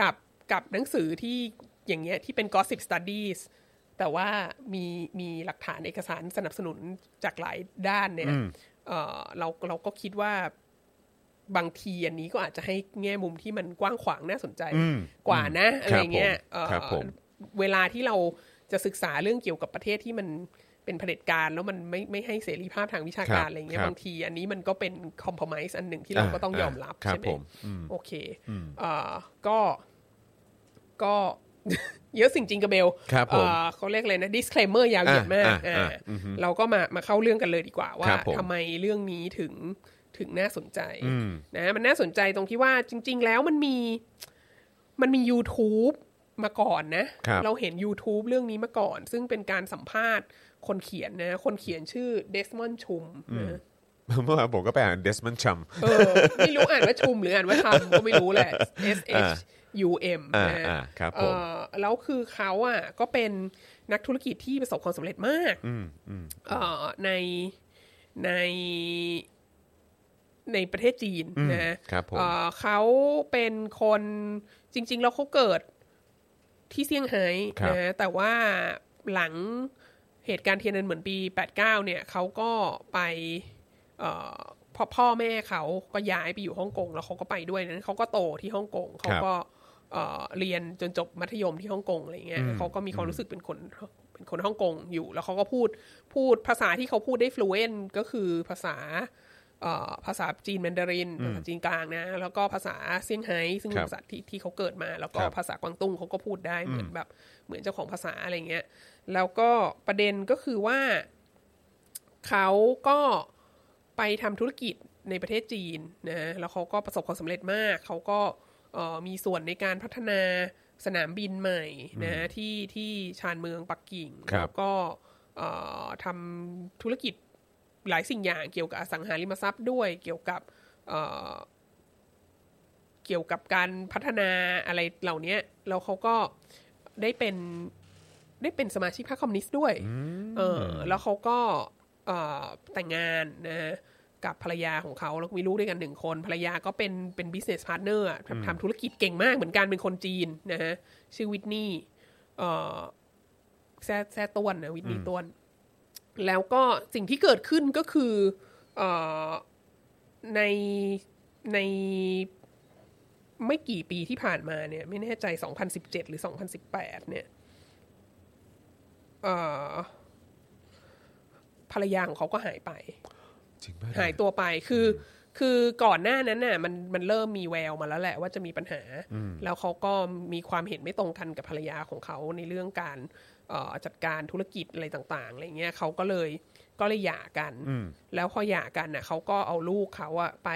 S2: กับกับหนังสือที่อย่างเงี้ยที่เป็น gossip studies แต่ว่ามีมีหลักฐานเอกสารสนับสนุนจากหลายด้านเนี่ย เอ่อเราเราก็คิดว่าบางทีอันนี้ก็อาจจะให้แง่มุมที่มันกว้างขวางน่าสนใจกว่านะอะไรเงี้ยเอ่อ
S1: ครับผม
S2: เวลาที่เราจะศึกษาเรื่องเกี่ยวกับประเทศที่มันเป็นเผด็จการแล้วมันไม่ไม่ให้เสรีภาพทางวิชา
S1: ครับ
S2: การอะไรเงี้
S1: ค
S2: ย
S1: รับ
S2: บางที อันนี้มันก็เป็นคอมเพลมไมซ์อันหนึ่งที่เราก็ต้องยอมรับ
S1: ครับ
S2: ใช่ไหม
S1: ผมอืม
S2: โอเคเอ่อก็ก็ เยอะสิ่งจริงกับเบล
S1: ครับผม
S2: เอ่อเขาเรียกอะไรนะ disclaimer ยาวเหยียดมาก
S1: อะอะ
S2: อ่า
S1: อะอือฮึ
S2: เราก็มามาเข้าเรื่องกันเลยดีกว่าว่า
S1: ครับผม
S2: ทำไมเรื่องนี้ถึงถึงน่าสนใจนะมันน่าสนใจตรงที่ว่าจริง ๆ แล้วมันมีมันมี YouTube มาก่อนนะ
S1: ครับ
S2: เราเห็น YouTube เรื่องนี้มาก่อน ซึ่งเป็นการสัมภาษณ์คนเขียนนะ คนเขียนชื่อเดสมอนชุมนะ
S1: เมื่อวานผมก็ไปอ่านเดสมันชัม
S2: เออไม่รู้อ่านว่าชุมหรืออ่านว่าทำก็ไม่รู้แหละ S H U M
S1: อ่า
S2: นะ
S1: อ่าครับ
S2: เอ
S1: ผม
S2: อแล้วคือเขาอะก็เป็นนักธุรกิจที่ประสบความสำเร็จมากเอ่อในในในประเทศจีนนะครับ
S1: ผม
S2: เอ่อเขาเป็นคนจริง ๆ แล้วเขาเกิดที่เซี่ยงไฮ้
S1: ครับ
S2: นะแต่ว่าหลังเหตุการณ์เทียนนันเหมือนปี 89 เนี่ยเขาก็ไปเอ่อพ่อพ่อแม่เขาก็ย้ายไปอยู่ฮ่องกงแล้วเขาก็ไปด้วยนั้นเขาก็โตที่ฮ่องกงเขาก็ เอ่อเรียนจนจบมัธยมที่ฮ่องกงอะไรเงี้ยเขาก็มีความรู้สึกเป็นคนเป็นคนฮ่องกงอยู่แล้วเขาก็พูดพูดภาษาที่เขาพูดได้ fluent ก็คือภาษาเอ่อภาษาจีนแมนดารินภาษาจีนกลางนะ แล้วก็ภาษาเซี่ยงไฮ้ซึ่งเป็น
S1: ครับ
S2: ภาษาที่ที่เขาเกิดมา แล้วก็
S1: ครับ
S2: ภาษากวางตุ้งเขาก็พูดได้เหมือนแบบเหมือนเจ้าของภาษาอะไรเงี้ย แล้วก็ประเด็นก็คือว่าเขาก็ไปทำธุรกิจในประเทศจีนนะแล้วเขาก็ประสบความสำเร็จมากเขาก็เอ่อ มีส่วนในการพัฒนาสนามบินใหม่นะที่ที่ชานเมืองปักกิ่ง
S1: ครับ
S2: แล้วก็เอ่อทำธุรกิจหลายสิ่งอย่างเกี่ยวกับอสังหาริมทรัพย์ด้วยเกี่ยวกับเอ่อเกี่ยวกับการพัฒนาอะไรเหล่านี้แล้วเขาก็ได้เป็นได้เป็นสมาชิกพรรคคอมมิวนิสต์ด้วย เออแล้วเขาก็เอ่อแต่งงานนะฮะ กับภรรยาของเขาแล้วก็มีลูกด้วยกันหนึ่งคน ภรรยาก็เป็นเป็น business partner อะทำทำธุรกิจเก่งมากเหมือนกันเป็นคนจีนนะฮะชื่อวิทนี่เอ่อแซ่แซ่ต้วนนะวิทนี่ต้วน แล้วก็สิ่งที่เกิดขึ้นก็คือเอ่อในในไม่กี่ปีที่ผ่านมาเนี่ย ไม่แน่ใจ 2017 หรือ 2018 เนี่ยเอ่อภรรยาของเขาก็หายไป
S1: จริงป่ะ
S2: หายตัวไปคือ คือก่อนหน้านั้นน่ะมันมันเริ่มมีแววมาแล้วแหละว่าจะมีปัญหา แล้วเขาก็มีความเห็นไม่ตรงกันกับภรรยาของเขาในเรื่องการเอ่อจัดการธุรกิจอะไรต่างๆอะไรเงี้ยเขาก็เลยก็เลยหย่ากัน แล้วพอหย่ากันน่ะเขาก็เอาลูกเขาอะไป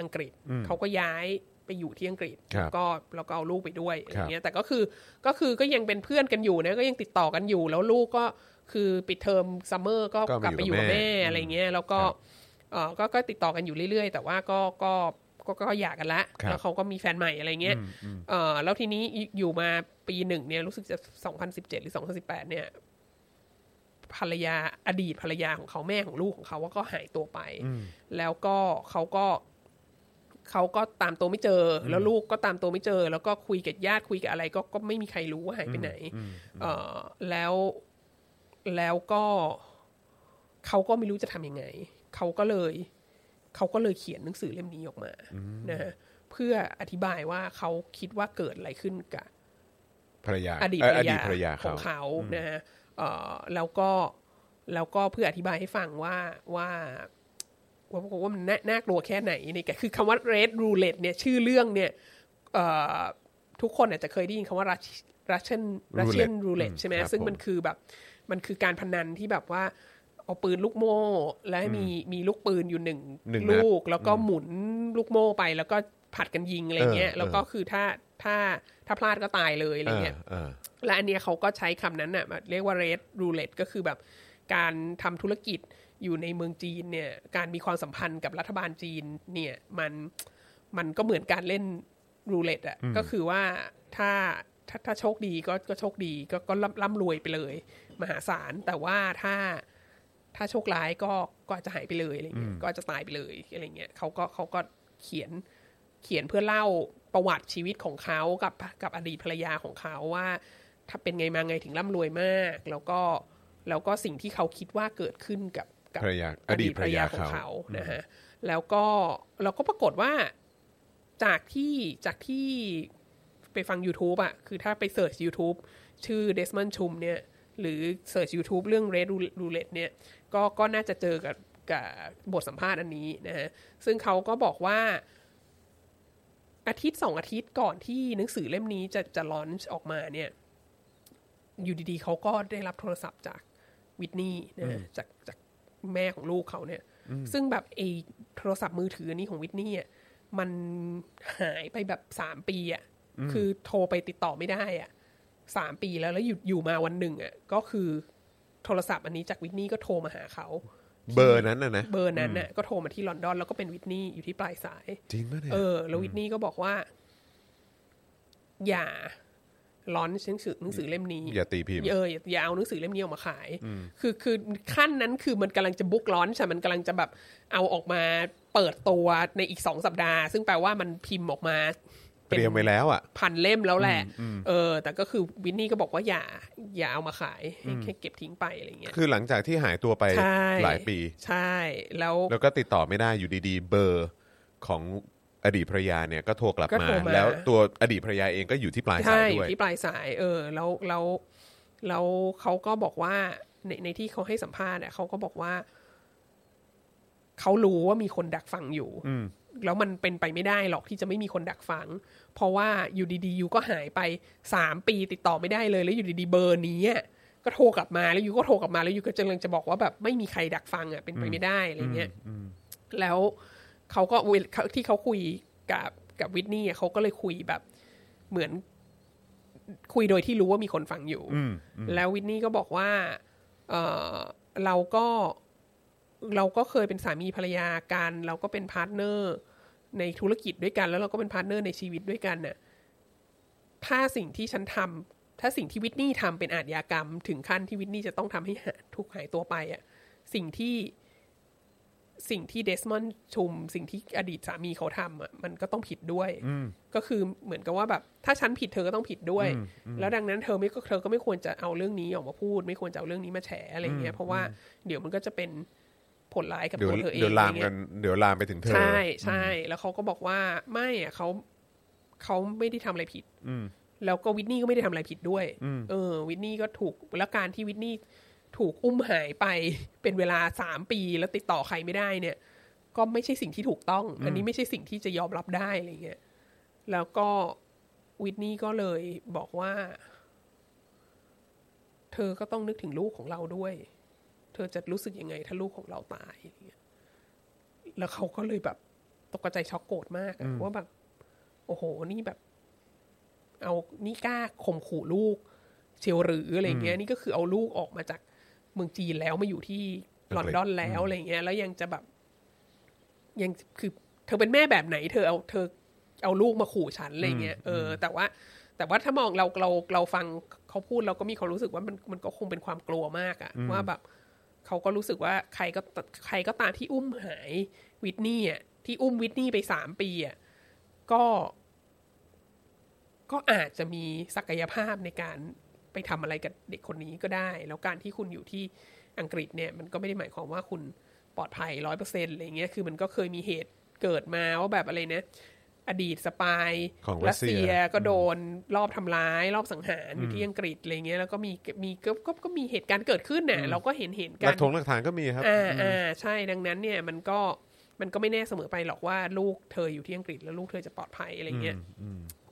S2: อังกฤษเขาก็ย้ายไปอยู่ที่อังกฤษ
S1: ครับ
S2: ก็แล้วก็เอาลูกไปด้วยอะไร
S1: ครับ
S2: เงี้ยแต่ก็คือก็คือก็ยังเป็นเพื่อนกันอยู่นะก็ยังติดต่อกันอยู่ แล้วลูกก็คือปิดเทอมซัมเมอร์ก็
S1: ก็
S2: กลับไปอยู่กับ
S1: อยู่กับแม่
S2: แม่อะไรเงี้ยแล้วก็
S1: ครับ
S2: เออ ก็ก็ติดต่อกันอยู่เรื่อยๆ แต่ว่าก็ก็ก็ก็หย่ากันละ
S1: ครับ
S2: แล้วเขาก็มีแฟนใหม่อะไรเงี้ยเออแล้วทีนี้อยู่มาปีหนึ่งเนี่ยรู้สึกจะ2017หรือ2018เนี่ยภรรยาอดีตภรรยาของเขาแม่ของลูกของเขาว่าก็หายตัวไป แล้วก็เขาก็เขาก็ตามตัวไม่เจออแล้วลูกก็ตามตัวไม่เจอ แล้วก็คุยกับญาติคุยกับอะไร ก็ก็ไม่มีใครรู้ว่าหายไปไหน เออแล้วแล้วก็เขาก็ไม่รู้จะทำยังไง เขาก็เลยเขาก็เลยเขียนหนังสือเล่มนี้ออกมานะฮะเพื่ออธิบายว่าเขาคิดว่าเกิดอะไรขึ้นกับ
S1: ภรรยา
S2: อดีต
S1: เภ
S2: รรยา
S1: ภรรยา
S2: ข
S1: เขา
S2: องเขานะฮะเอ่อแล้วก็แล้วก็เพื่ออธิบายให้ฟังว่าว่าว่าว่ามันน่าน่ากลัวแค่ไหนนี่แกคือคำว่า red roulette เนี่ยชื่อเรื่องเนี่ยเอ่อทุกคนอาจจะเคยได้ยินคำว่า Rus- Russian Russian roulette ใช่ไหม
S1: ครับ
S2: ซึ่ง
S1: ผม
S2: มันคือแบบมันคือการพนันที่แบบว่า เอาปืนลูกโม่ แล้วมีมีลูกปืนอยู่หนึ่ง
S1: หนึ่งนัด
S2: ลูก แล้วก็หมุนลูกโม่ไป แล้วก็ผัดกันยิงอะไรเงี้ย
S1: เออ
S2: แล้วก็คือถ้าถ้าถ้าพลาดก็ตายเลยอะไรเงี้ย
S1: เออ
S2: และอันเนี้ยเขาก็ใช้คำนั้นน่ะมาเรียกว่า red roulette ก็คือแบบการทำธุรกิจอยู่ในเมืองจีนเนี่ย การมีความสัมพันธ์กับรัฐบาลจีนเนี่ยมันมันก็เหมือนการเล่นรูเล็ตอะก็คือว่าถ้าถ้าถ้าโชคดีก็ก็โชคดีก็ก็ร่ำร่ำรวยไปเลย มหาศาลแต่ว่าถ้า ถ้าโชคร้ายก็ก็อาจจะหายไปเลยอะไรเงี้ยก็อาจจะตายไปเลยอะไรเงี้ยเขาก็เขาก็เขียนเขียนเพื่อเล่าประวัติชีวิตของเขากับกับอดีตภรรยาของเขาว่า ถ้าเป็นไงมาไงถึงร่ำรวยมาก แล้วก็แล้วก็สิ่งที่เขาคิดว่าเกิดขึ้นกับกั
S1: ภรรยาอดีตภรรยา
S2: ของ
S1: เขา
S2: เขานะฮะแล้วก็เราก็ปรากฏว่าจากที่จากที่ไปฟัง YouTube อะคือถ้าไปเสิร์ช YouTube ชื่อ Desmond Chum เนี่ย หรือเสิร์ช YouTube เรื่อง Red Roulette เนี่ย ก็ก็น่าจะเจอกับกับบทสัมภาษณ์อันนี้นะฮะซึ่งเขาก็บอกว่าอาทิตย์สองอาทิตย์ก่อนที่หนังสือเล่มนี้จะจะลอนช์ออกมาเนี่ย อยู่ดีๆเขาก็ได้รับโทรศัพท์จากวิทนี่นะฮะจากจากแม่ของลูกเขาเนี่ย ซึ่งแบบไอ้โทรศัพท์มือถืออันนี้ของวิทนี่อะมันหายไปแบบสามปีอะคือโทรไปติดต่อไม่ได้อะสามปีแล้วแล้วอยู่อยู่มาวันหนึ่งอะก็คือ โทรศัพท์อันนี้จากวิทนี่ก็โทรมาหาเขา
S1: เบอร์นั้นนะนะ
S2: เบอร์นั้นน่ะก็โทรมาที่ลอนดอนแล้วก็เป็นวิทนี่อยู่ที่ปลายสาย
S1: จริงป่ะเนี่ย
S2: เออ แล้ววิทนี่ก็บอกว่า อย่าร้อนหนังสือหนังสือเล่มนี้
S1: อย่าตีพิมพ์
S2: เอออย่าอย่าเอาหนังสือเล่มนี้ออกมาขาย คือคือขั้นนั้นคือมันกำลังจะบุ๊กร้อนใช่มันกำลังจะแบบเอาออกมาเปิดตัวในอีกสองสัปดาห์ ซึ่งแปลว่ามันพิมพ์ออกมา
S1: เตรียมไว้แล้วอะ
S2: พันเล่มแล้วแหละเออ แต่ก็คือวินนี่ก็บอกว่าอย่า อย่าเอามาขายให้แค่เก็บทิ้งไปอะไรเงี้ย
S1: คือหลังจากที่หายตัวไป
S2: ใช่
S1: หลายปี
S2: ใช่ แล้ว
S1: แล้วก็ติดต่อไม่ได้อยู่ดี ๆ เบอร์ของอดีตภรรยาเนี่ยก็โทรกลับ
S2: ก็
S1: มา
S2: โทรมา
S1: แล้วตัวอดีตภรรยาเองก็อยู่ที่ปลายสา
S2: ใช่
S1: ย
S2: อ
S1: ด้วย
S2: ยู่ที่ปลายสาย เออ แล้วแล้วแล้วเขาก็บอกว่าในในที่เขาให้สัมภาษณ์เนี่ยเขาก็บอกว่าเขารู้ว่ามีคนดักฟังอยู่ แล้วมันเป็นไปไม่ได้หรอกที่จะไม่มีคนดักฟัง เพราะว่าอยู่ดีๆยูก็หายไปสามปีติดต่อไม่ได้เลยแล้วอยู่ดีๆเบอร์นี้อะก็โทรกลับมาแล้วยูก็โทรกลับมาแล้วยูก็จะกำลังจะบอกว่าแบบไม่มีใครดักฟังอะเป็นไปไม่ได้อะไรเงี้ยแล้วเขาก็เวลเขาที่เขาคุยกับกับวิทนี่อะเขาก็เลยคุยแบบเหมือนคุยโดยที่รู้ว่ามีคนฟังอยู่แล้ววิทนี่ก็บอกว่า เออเราก็ เราก็เคยเป็นสามีภรรยากัน เราก็เป็น partner ในธุรกิจด้วยกัน แล้วเราก็เป็น partner ในชีวิตด้วยกันน่ะถ้าสิ่งที่ฉันทำถ้าสิ่งที่วิทนี่ทำเป็นอาชญากรรม ถึงขั้นที่วิทนี่จะต้องทำให้หาถูกหายตัวไปอะสิ่งที่สิ่งที่เดสมอนด์ชุม สิ่งที่อดีตสามีเขาทำอะมันก็ต้องผิดด้วยก็คือเหมือนกับว่าแบบ ถ้าฉันผิดเธอก็ต้องผิดด้วย แล้วดังนั้นเธอไม่ก็เธอก็ไม่ควรจะเอาเรื่องนี้ออกมาพูด ไม่ควรจะเอาเรื่องนี้มาแฉอะไรเงี้ยเพราะว่าเดี๋ยวมันก็จะเป็น ผลร้ายกับ
S1: เดี๋ยว
S2: ตัวเธอเอง
S1: เดี๋ยวลาม
S2: อะไรเงี้
S1: กั
S2: ย
S1: นเดี๋ยวลามไปถึงเธอ
S2: ใช่ใช่แล้วเขาก็บอกว่าไม่อะเขาเขาไม่ได้ทำอะไรผิดแล้วก็วิทนี่ก็ไม่ได้ทำอะไรผิดด้วย เออ วิทนี่ก็ถูกแล้วการที่วิทนี่ถูกอุ้มหายไปเป็นเวลาสามปีแล้วติดต่อใครไม่ได้เนี่ย ก็ไม่ใช่สิ่งที่ถูกต้อง อันนี้ไม่ใช่สิ่งที่จะยอมรับได้อะไรเงี้ยแล้วก็วิทนี่ก็เลยบอกว่า เธอก็ต้องนึกถึงลูกของเราด้วยเธอจะรู้สึกยังไง ถ้าลูกของเราตายอะไรเงี้ยแล้วเขาก็เลยแบบตกใจช็อกโกรธมากอะว่าแบบ โอ้โห นี่แบบ เอานี่กล้าข่มขู่ลูก เชียวหรืออะไรเงี้ย นี่ก็คือเอาลูกออกมาจากเมืองจีนแล้วมาอยู่ที่ลอนดอนแล้วอะไรเงี้ย แล้วยังจะแบบ ยังคือเธอเป็นแม่แบบไหน เธอเอาเธอเอาลูกมาขู่ฉันอะไรเงี้ยเออ แต่ว่า แต่ว่าถ้ามองเราเราเราฟังเขาพูดเราก็มีความรู้สึกว่ามันมันก็คงเป็นความกลัวมากอะว่าแบบ เขาก็รู้สึกว่าใครก็ใครก็ตามที่อุ้มหายวิทนี่อะที่อุ้มวิทนี่ไปสามปีอะก็ก็อาจจะมีศักยภาพในการไปทำอะไรกับเด็กคนนี้ก็ได้ แล้วการที่คุณอยู่ที่อังกฤษเนี่ยมันก็ไม่ได้หมายความว่าคุณปลอดภัยร้อยเปอร์เซ็นต์อะไรเงี้ยคือมันก็เคยมีเหตุเกิดมาว่าแบบอะไรนะ อดีต spy
S1: ของรัสเซีย
S2: ก็โดนลอบทำร้าย ลอบสังหารอยู่ที่อังกฤษอะไรเงี้ยแล้วก็มีมีก็ก็ก็มีเหตุการณ์เกิดขึ้นน่ะเราก็เห็นเห็น
S1: ห
S2: กั
S1: ลั
S2: น
S1: กฐงหลักฐานก็มีครับ
S2: อ่าอ่าใช่ดังนั้นเนี่ยมันก็มันก็ไม่แน่เสมอไปหรอกว่าลูกเธออยู่ที่อังกฤษแล้วลูกเธอจะปลอดภัยอะไรเงี้ย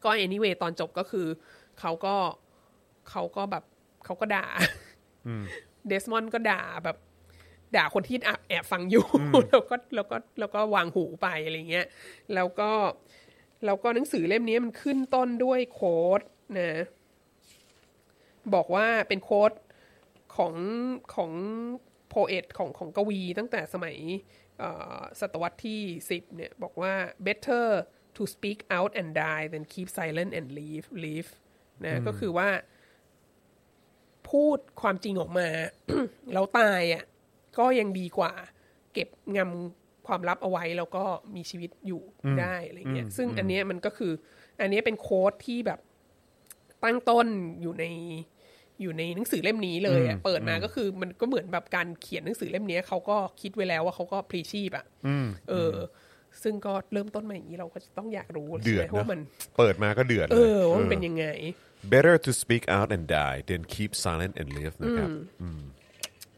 S2: ก็ anyway ตอนจบก็คือเขาก็เขาก็แบบเขาก็ด่าเดสมอนด์ก็ด่าแบบด่าคนที่แอบแอบฟังอยู่ แล้วก็แล้วก็แล้วก็วางหูไปอะไรเงี้ย แล้วก็ แล้วก็หนังสือเล่มนี้มันขึ้นต้นด้วยโค้ดนะบอกว่าเป็นโค้ดของของโพเอตของของกวีตั้งแต่สมัยเอ่อศตวรรษที่ 10 เนี่ย บอกว่า better to speak out and die than keep silent and live live นะก็คือว่าพูดความจริงออกมา แล้วตายอะก็ยังดีกว่า เก็บงำ ความลับเอาไว้แล้วก็มีชีวิตอยู่ได้อะไรเงี้ยซึ่งอันเนี้ยมันก็คือ อันเนี้ยเป็นโค้ดที่แบบตั้งต้นอยู่ในอยู่ในหนังสือเล่มนี้เลยอะเปิดมาก็คือมันก็เหมือนแบบการเขียนหนังสือเล่มนี้เขาก็คิดไว้แล้วว่าเขาก็พรีชีพอะเออ ซึ่งก็เริ่มต้นมาอย่างนี้เราก็จะต้องอยากรู้
S1: เดือด
S2: ใช่ไหมว่า
S1: นะ
S2: มัน
S1: เปิดมาก็เดือดเล
S2: เอยอว่ามันเป็นยังไง
S1: better to speak out and die than keep silent and live นะครับ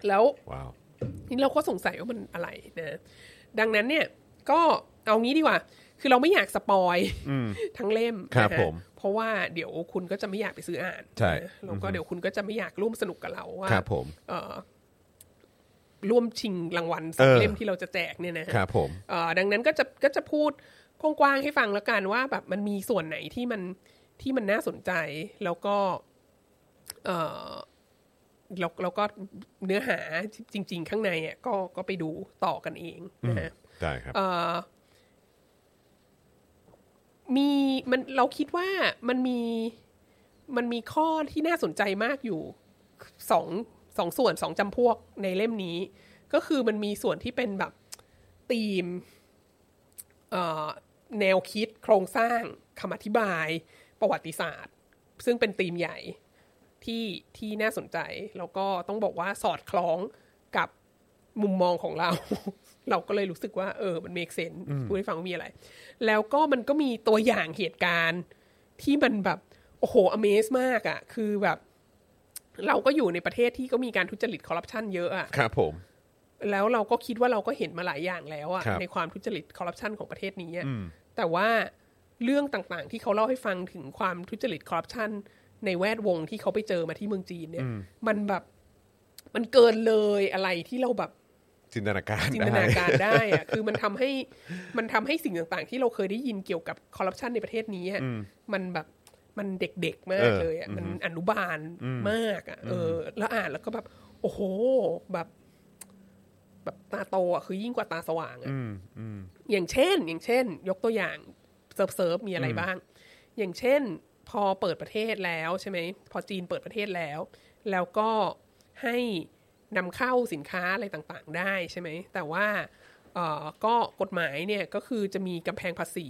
S2: แล้ว
S1: ว้าว
S2: นี่เราก็สงสัยว่ามันอะไรนะ ดังนั้นเนี่ยก็เอางี้ดีกว่า คือเราไม่อยากสปอยทั้งเล่ม
S1: ครับ
S2: นะฮะ
S1: ผม
S2: เพราะว่าเดี๋ยวคุณก็จะไม่อยากไปซื้ออ่าน
S1: ใช่
S2: นะแล้วก็เดี๋ยวคุณก็จะไม่อยากร่วมสนุกกับเราว่า
S1: ครับผม
S2: เอ่อร่วมชิงรางวัลสา
S1: เอ
S2: ม
S1: อ
S2: เล่มที่เราจะแจกเนี่ยนะฮะ
S1: ครับผม
S2: เอ่อดังนั้นก็จะก็จะพูดกว้างๆให้ฟังแล้วกันว่าแบบมันมีส่วนไหนที่มันที่มันน่าสนใจแล้วก็ เอ่อ แล้วแล้วก็เนื้อหาจริง ๆ ข้างในอะก็ก็ไปดูต่อกันเองนะฮะ
S1: ได้ครับ
S2: เอ่อมีมันเราคิดว่ามันมีมันมีข้อที่น่าสนใจมากอยู่สองสองส่วนสองจำพวกในเล่มนี้ ก็คือมันมีส่วนที่เป็นแบบธีมเอ่อแนวคิดโครงสร้างคำอธิบายประวัติศาสตร์ ซึ่งเป็นธีมใหญ่ ที่ที่น่าสนใจ แล้วก็ต้องบอกว่าสอดคล้องกับมุมมองของเรา เราก็เลยรู้สึกว่า เออ มัน make sense พูดให้ฟังว่ามีอะไร แล้วก็มันก็มีตัวอย่างเหตุการณ์ที่มันแบบ โอ้โห amaze มากอะ่ะ คือแบบ เราก็อยู่ในประเทศที่ก็มีการทุจริตคอร์รัปชันเยอะอะ่ะ
S1: ครับผม
S2: แล้วเราก็คิดว่าเราก็เห็นมาหลายอย่างแล้ว
S1: ครั
S2: อะ
S1: บ
S2: ในความทุจริตคอร์รัปชันของประเทศนี้อะแต่ว่าเรื่องต่างๆ ที่เขาเล่าให้ฟังถึงความทุจริตคอร์รัปชัน ในแวดวงที่เขาไปเจอมาที่เมืองจีนเนี่ย มันแบบมันเกินเลยอะไรที่เราแบบ
S1: จินตนาการ
S2: จินตนาการได้อะคือมันทำให้มันทำให้สิ่งต่างๆ ที่เราเคยได้ยินเกี่ยวกับคอร์รัปชันในประเทศนี้อะมันแบบมันเด็กๆมากเลยอะมันอนุบาลมากอะเออ แล้วอ่านแล้วก็แบบ โอ้โหแบบแบบ แบบตาโตอะคือยิ่งกว่าตาสว่างอะ
S1: อืมอืม
S2: อย่างเช่น อย่างเช่น ยกตัวอย่างเซิร์ฟเซิร์ฟมีอะไรบ้าง อย่างเช่น พอเปิดประเทศแล้วใช่ไหมพอจีนเปิดประเทศแล้ว แล้วก็ให้นำเข้าสินค้าอะไรต่างๆ ได้ใช่ไหมแต่ว่าเอ่อก็กฎหมายเนี่ยก็คือจะมีกำแพงภาษี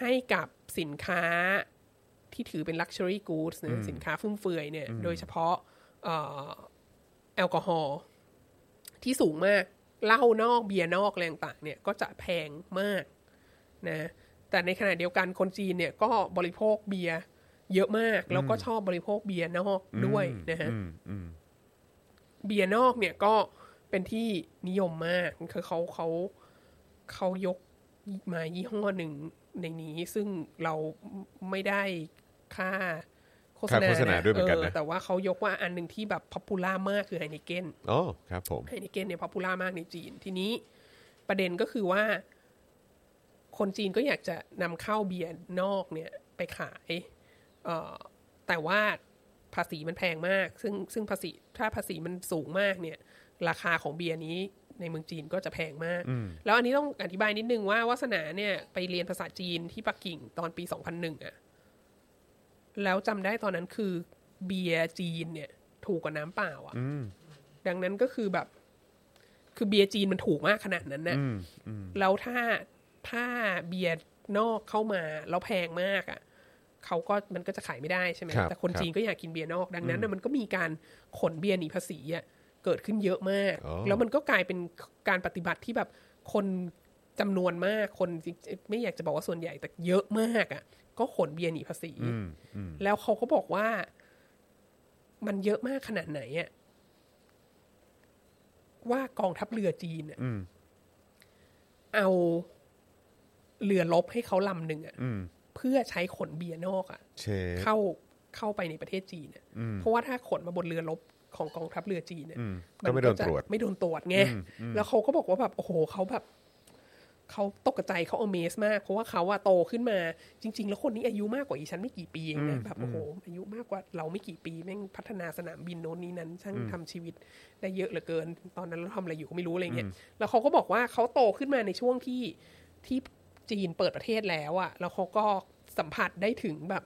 S2: ให้กับสินค้าที่ถือเป็น luxury goods นะสินค้าฟุ่มเฟือยเนี่ยโดยเฉพาะเอ่อแอลกอฮอล์ที่สูงมากเหล้านอกเบียร์นอกอะไรต่างๆเนี่ยก็จะแพงมากนะ แต่ในขณะเดียวกันคนจีนเนี่ยก็บริโภคเบียร์เยอะมาก แล้วก็ชอบบริโภคเบียร์นอกด้วยนะฮะ
S1: อืมอืม
S2: เบียร์นอกเนี่ยก็เป็นที่นิยมมากคือเขาเขาเขายกมายี่ห้อหนึ่งในนี้ ซึ่งเราไม่ได้ค่าโฆษณา
S1: ค่าโฆษณาด้วยเหมือนกันนะ
S2: แต่ว่าเขายกว่าอันหนึ่งที่แบบพ o p u ล่ามากคือไฮนิเกน
S1: อ๋อครับผม
S2: ไฮนิเกนเนี่ยพ o p u ล่ามากในจีน ทีนี้ประเด็นก็คือว่า คนจีนก็อยากจะนำเข้าเบียร์นอกเนี่ยไปขายเอ่อแต่ว่าภาษีมันแพงมาก ซึ่งซึ่งภาษีถ้าภาษีมันสูงมากเนี่ย ราคาของเบียร์นี้ในเมืองจีนก็จะแพงมาก แล้วอันนี้ต้องอธิบายนิดนึงว่าวาสนาเนี่ยไปเรียนภาษาจีนที่ปักกิ่งตอนปี 2001อะแล้วจำได้ตอนนั้นคือเบียร์จีนเนี่ย ถูกกว่าน้ำเปล่าอะดังนั้นก็คือแบบ คือเบียร์จีนมันถูกมากขนาดนั้นนะแล้วถ้า ถ้าเบียร์นอกเข้ามาแล้วแพงมากอะเขาก็มันก็จะขายไม่ได้ใช่ไหม
S1: ครับ
S2: แต่คน
S1: ครับ
S2: จีนก็อยากกินเบียร์นอกดังนั้นนะมันก็มีการขนเบียร์หนีภาษีอะเกิดขึ้นเยอะมาก
S1: อ๋อ
S2: แล้วมันก็กลายเป็นการปฏิบัติที่แบบคนจำนวนมากคนจริงๆไม่อยากจะบอกว่าส่วนใหญ่แต่เยอะมากอะก็ขนเบียร์หนีภาษี
S1: อืมอืม
S2: แล้วเขาก็บอกว่า มันเยอะมากขนาดไหนอะว่ากองทัพเรือจีนอะ
S1: อืม
S2: เอา เรือลบให้เขาลำหนึ่งอะ
S1: อืม
S2: เพื่อใช้ขนเบียร์นอกอะ
S1: เชฟ
S2: เข้าเข้าไปในประเทศจีนอะเพราะว่าถ้าขนมาบนเรือลบของกองทัพเรือจีนเนี่ย
S1: อืม
S2: มั
S1: ก็ไม่โดน
S2: จะ
S1: ตรวจ
S2: ไม่โดนตรวจไงแล้วเขาก็บอกว่าแบบโอ้โหเขาแบบเขาตกใจเขาอเมสมาก เพราะว่าเขาอะโตขึ้นมาจริง ๆ แล้วคนนี้อายุมากกว่าอีฉันไม่กี่ปีเองนะแบบโอ้โหอายุมากกว่าเราไม่กี่ปีแม่งพัฒนาสนามบินโน้นนี้นั้น ช่างทำชีวิตได้เยอะเหลือเกิน ตอนนั้นเราทำอะไรอยู่ก็ไม่รู้อะไรเงี้ยแล้วเขาก็บอกว่าเขาโตขึ้นมาในช่วงที่ที่ จีนเปิดประเทศแล้วอะแล้วเขาก็สัมผัสได้ถึงแบบ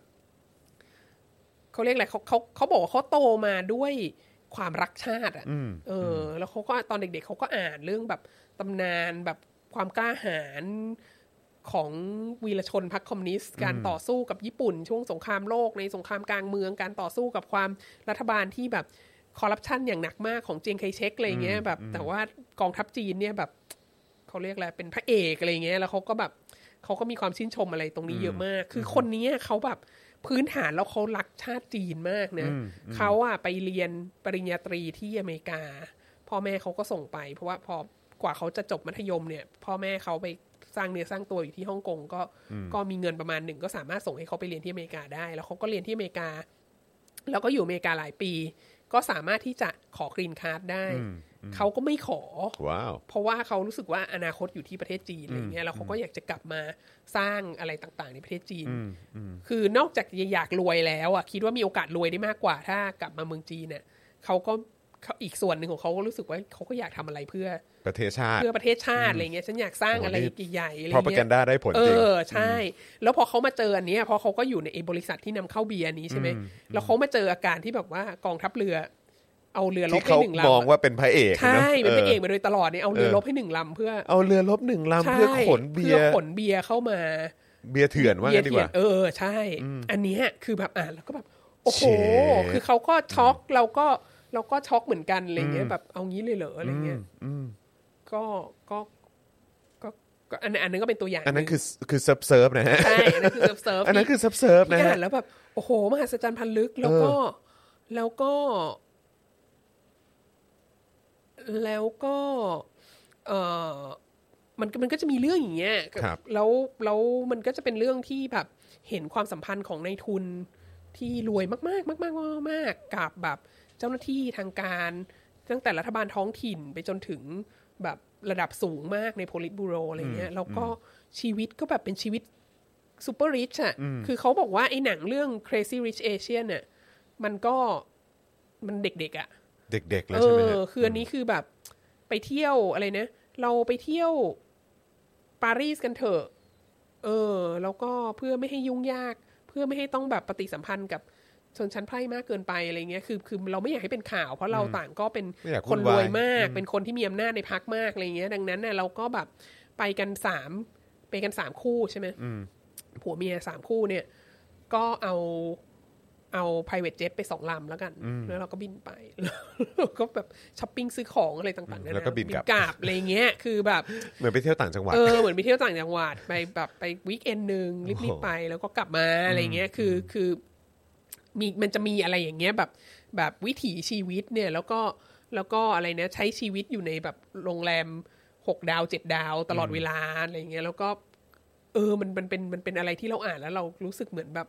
S2: เขาเรียกอะไรเขาเขาเขาบอกว่าเขาโตมาด้วยความรักชาติอะเออ แล้วเขาก็ตอนเด็กๆเขาก็อ่านเรื่องแบบตำนานแบบความกล้าหาญของวีรชนพรรคคอมมิวนิสต์การต่อสู้กับญี่ปุ่น ช่วงสงครามโลกในสงครามกลางเมืองการต่อสู้กับความรัฐบาลที่แบบคอร์รัปชันอย่างหนักมากของเจียงไคเชกอะไรเงี้ยแบบ แต่ว่ากองทัพจีนเนี่ยแบบเขาเรียกอะไรเป็นพระเอกอะไรเงี้ยแล้วเขาก็แบบ เขาก็มีความชื่นชมอะไรตรงนี้เยอะมาก คือคนนี้เขาแบบพื้นฐานแล้วเขารักชาติจีนมากนะเขาอะไปเรียนปริญญาตรีที่อเมริกา พ่อแม่เขาก็ส่งไป เพราะว่าพอกว่าเขาจะจบมัธยมเนี่ย พ่อแม่เขาไปสร้างเนื้อสร้างตัวอยู่ที่ฮ่องกงก็ก็มีเงินประมาณหนึ่งก็สามารถส่งให้เขาไปเรียนที่อเมริกาได้ แล้วเขาก็เรียนที่อเมริกา แล้วก็อยู่อเมริกาหลายปี ก็สามารถที่จะขอ green card ได้ เขาก็ไม่ขอ
S1: ว้าว
S2: เพราะว่าเขารู้สึกว่าอนาคตอยู่ที่ประเทศจีนอะไรเงี้ยแล้วเขาก็อยากจะกลับมาสร้างอะไรต่างๆ ในประเทศจีน คือนอกจากจะอยากรวยแล้วอะคิดว่ามีโอกาสรวยได้มากกว่า ถ้ากลับมาเมืองจีนเนี่ยเขาก็เขาอีกส่วนหนึ่งของเขาก็รู้สึกว่าเขาก็อยากทำอะไรเพื่อ
S1: ประเทศชาติ
S2: เพื่อประเทศชาติอะไรเงี้ยฉันอยากสร้างอะไร
S1: โอ้นี่
S2: ใหญ่ๆอะไร
S1: พอประ
S2: เงี้
S1: กัน
S2: ย
S1: ด้าได้ผล
S2: เอ
S1: จริง
S2: อใช่ แล้วพอเขามาเจออันเนี้ยเพราะเขาก็อยู่ในไอ้บริษัทที่นำเข้าเบียร์นี้ใช่ไหมแล้วเขามาเจออาการที่แบบว่ากองทัพเรือ เอาเรือรบ
S1: ที่
S2: ให้
S1: เขา
S2: หนึ่ง
S1: มอง
S2: ลำอะ
S1: ว่าเป็นพระเอก
S2: ใช่ะเป็นพระเอก
S1: อ
S2: มาโดยตลอดเนี่ยเอาเรือรบให้หนึ่งลำเพื่อ
S1: เอาเรือลบหนึ่งลำเพื่อขนเบีย
S2: พื่อ
S1: ร์
S2: ขนเบียร์เข้ามา
S1: เบียร์เถื่อนว่างั้นดีกว่า
S2: เออใช่ อันเนี้ยคือแบบอ่านแล้วก็แบบโอ้โห
S1: เชฟ
S2: คือเขาก็ช็อกเราก็เราก็ช็อกเหมือนกันอะไรเงี้ยแบบเอางี้เลยเหรออะไรเงี้ย
S1: อืม
S2: ก็ก็ก็ก็อันอันนั้นก็เป็นตัวอย่าง
S1: อันนั้น
S2: หง
S1: คือคือเซิร์ฟเซิร์ฟนะฮะ
S2: ใช่อันนั้นคือเซิร์ฟเซิร์ฟ
S1: อันนั้นคือเซิร์ฟเซิร์ฟนะ
S2: ที่
S1: ฮะ
S2: อ่านแล้วแบบโอ้โห มหัศจรรย์พันลึกแล้วก็ แล้วก็ แล้วก็เออมันมันก็จะมีเรื่องอย่างเงี้ย
S1: ครับ
S2: แล้วแล้วมันก็จะเป็นเรื่องที่แบบเห็นความสัมพันธ์ของนายทุนที่รวยมากๆ มากๆมากๆมากๆกับแบบเจ้าหน้าที่ทางการตั้งแต่รัฐบาลท้องถิ่นไปจนถึงแบบระดับสูงมากในโพลิตบูโรอะไรเงี้ยแล้วก็ชีวิตก็แบบเป็นชีวิตซูเปอร์ริชอะ คือเขาบอกว่าไอ้หนังเรื่อง Crazy Rich Asian เนี่ยมันก็มันเด็กๆอะ
S1: เด็กๆ
S2: เอ
S1: แล้วใช่ไหมฮะ
S2: อคืออันนี้คือแบบไปไปเที่ยวอะไรนะเราไปเที่ยวปารีสกันเถอะ เออ แล้วก็เพื่อไม่ให้ยุ่งยาก เพื่อไม่ให้ต้องแบบปฏิสัมพันธ์กับชนชั้นไพร่มากเกินไปอะไรเงี้ย คือคือเราไม่อยากให้เป็นข่าว เพราะเราต่างก็เป็น
S1: ไม่อยาก
S2: คนรวย
S1: วุ่นวาย
S2: มาก เป็นคนที่มีอำนาจในพักมากอะไรเงี้ย ดังนั้นเนี่ยเราก็แบบไปกันสามไปกันสามคู่ใช่ไหมผัวเมียสามคู่เนี่ย ก็เอา เอา private jet ไปสองลำแล้วกัน แล้วเราก็บินไป แล้วก็แบบช้อปปิ้งซื้อของอะไรต่างๆนานา
S1: แล้วก็บินกลับ
S2: กลับอะไรเงี้ย คือแบบ
S1: เหมือนไปเที่ยวต่างจังหวัด
S2: เออ เหมือนไปเที่ยวต่างจังหวัด ไปแบบไปวีคเอนหนึ่งรีบ
S1: โอ้โห
S2: ๆไป แล้วก็กลับมาอะไรเงี้ย คือคือมีมันจะมีอะไรอย่างเงี้ยแบบแบบวิถีชีวิตเนี่ย แล้วก็แล้วก็อะไรเนี่ยใช้ชีวิตอยู่ในแบบโรงแรมหกดาวเจ็ดดาวตลอดเวลาอะไรเงี้ย แล้วก็ เออมันมันเป็นมันเป็นอะไรที่เราอ่านแล้วเรารู้สึกเหมือนแบบ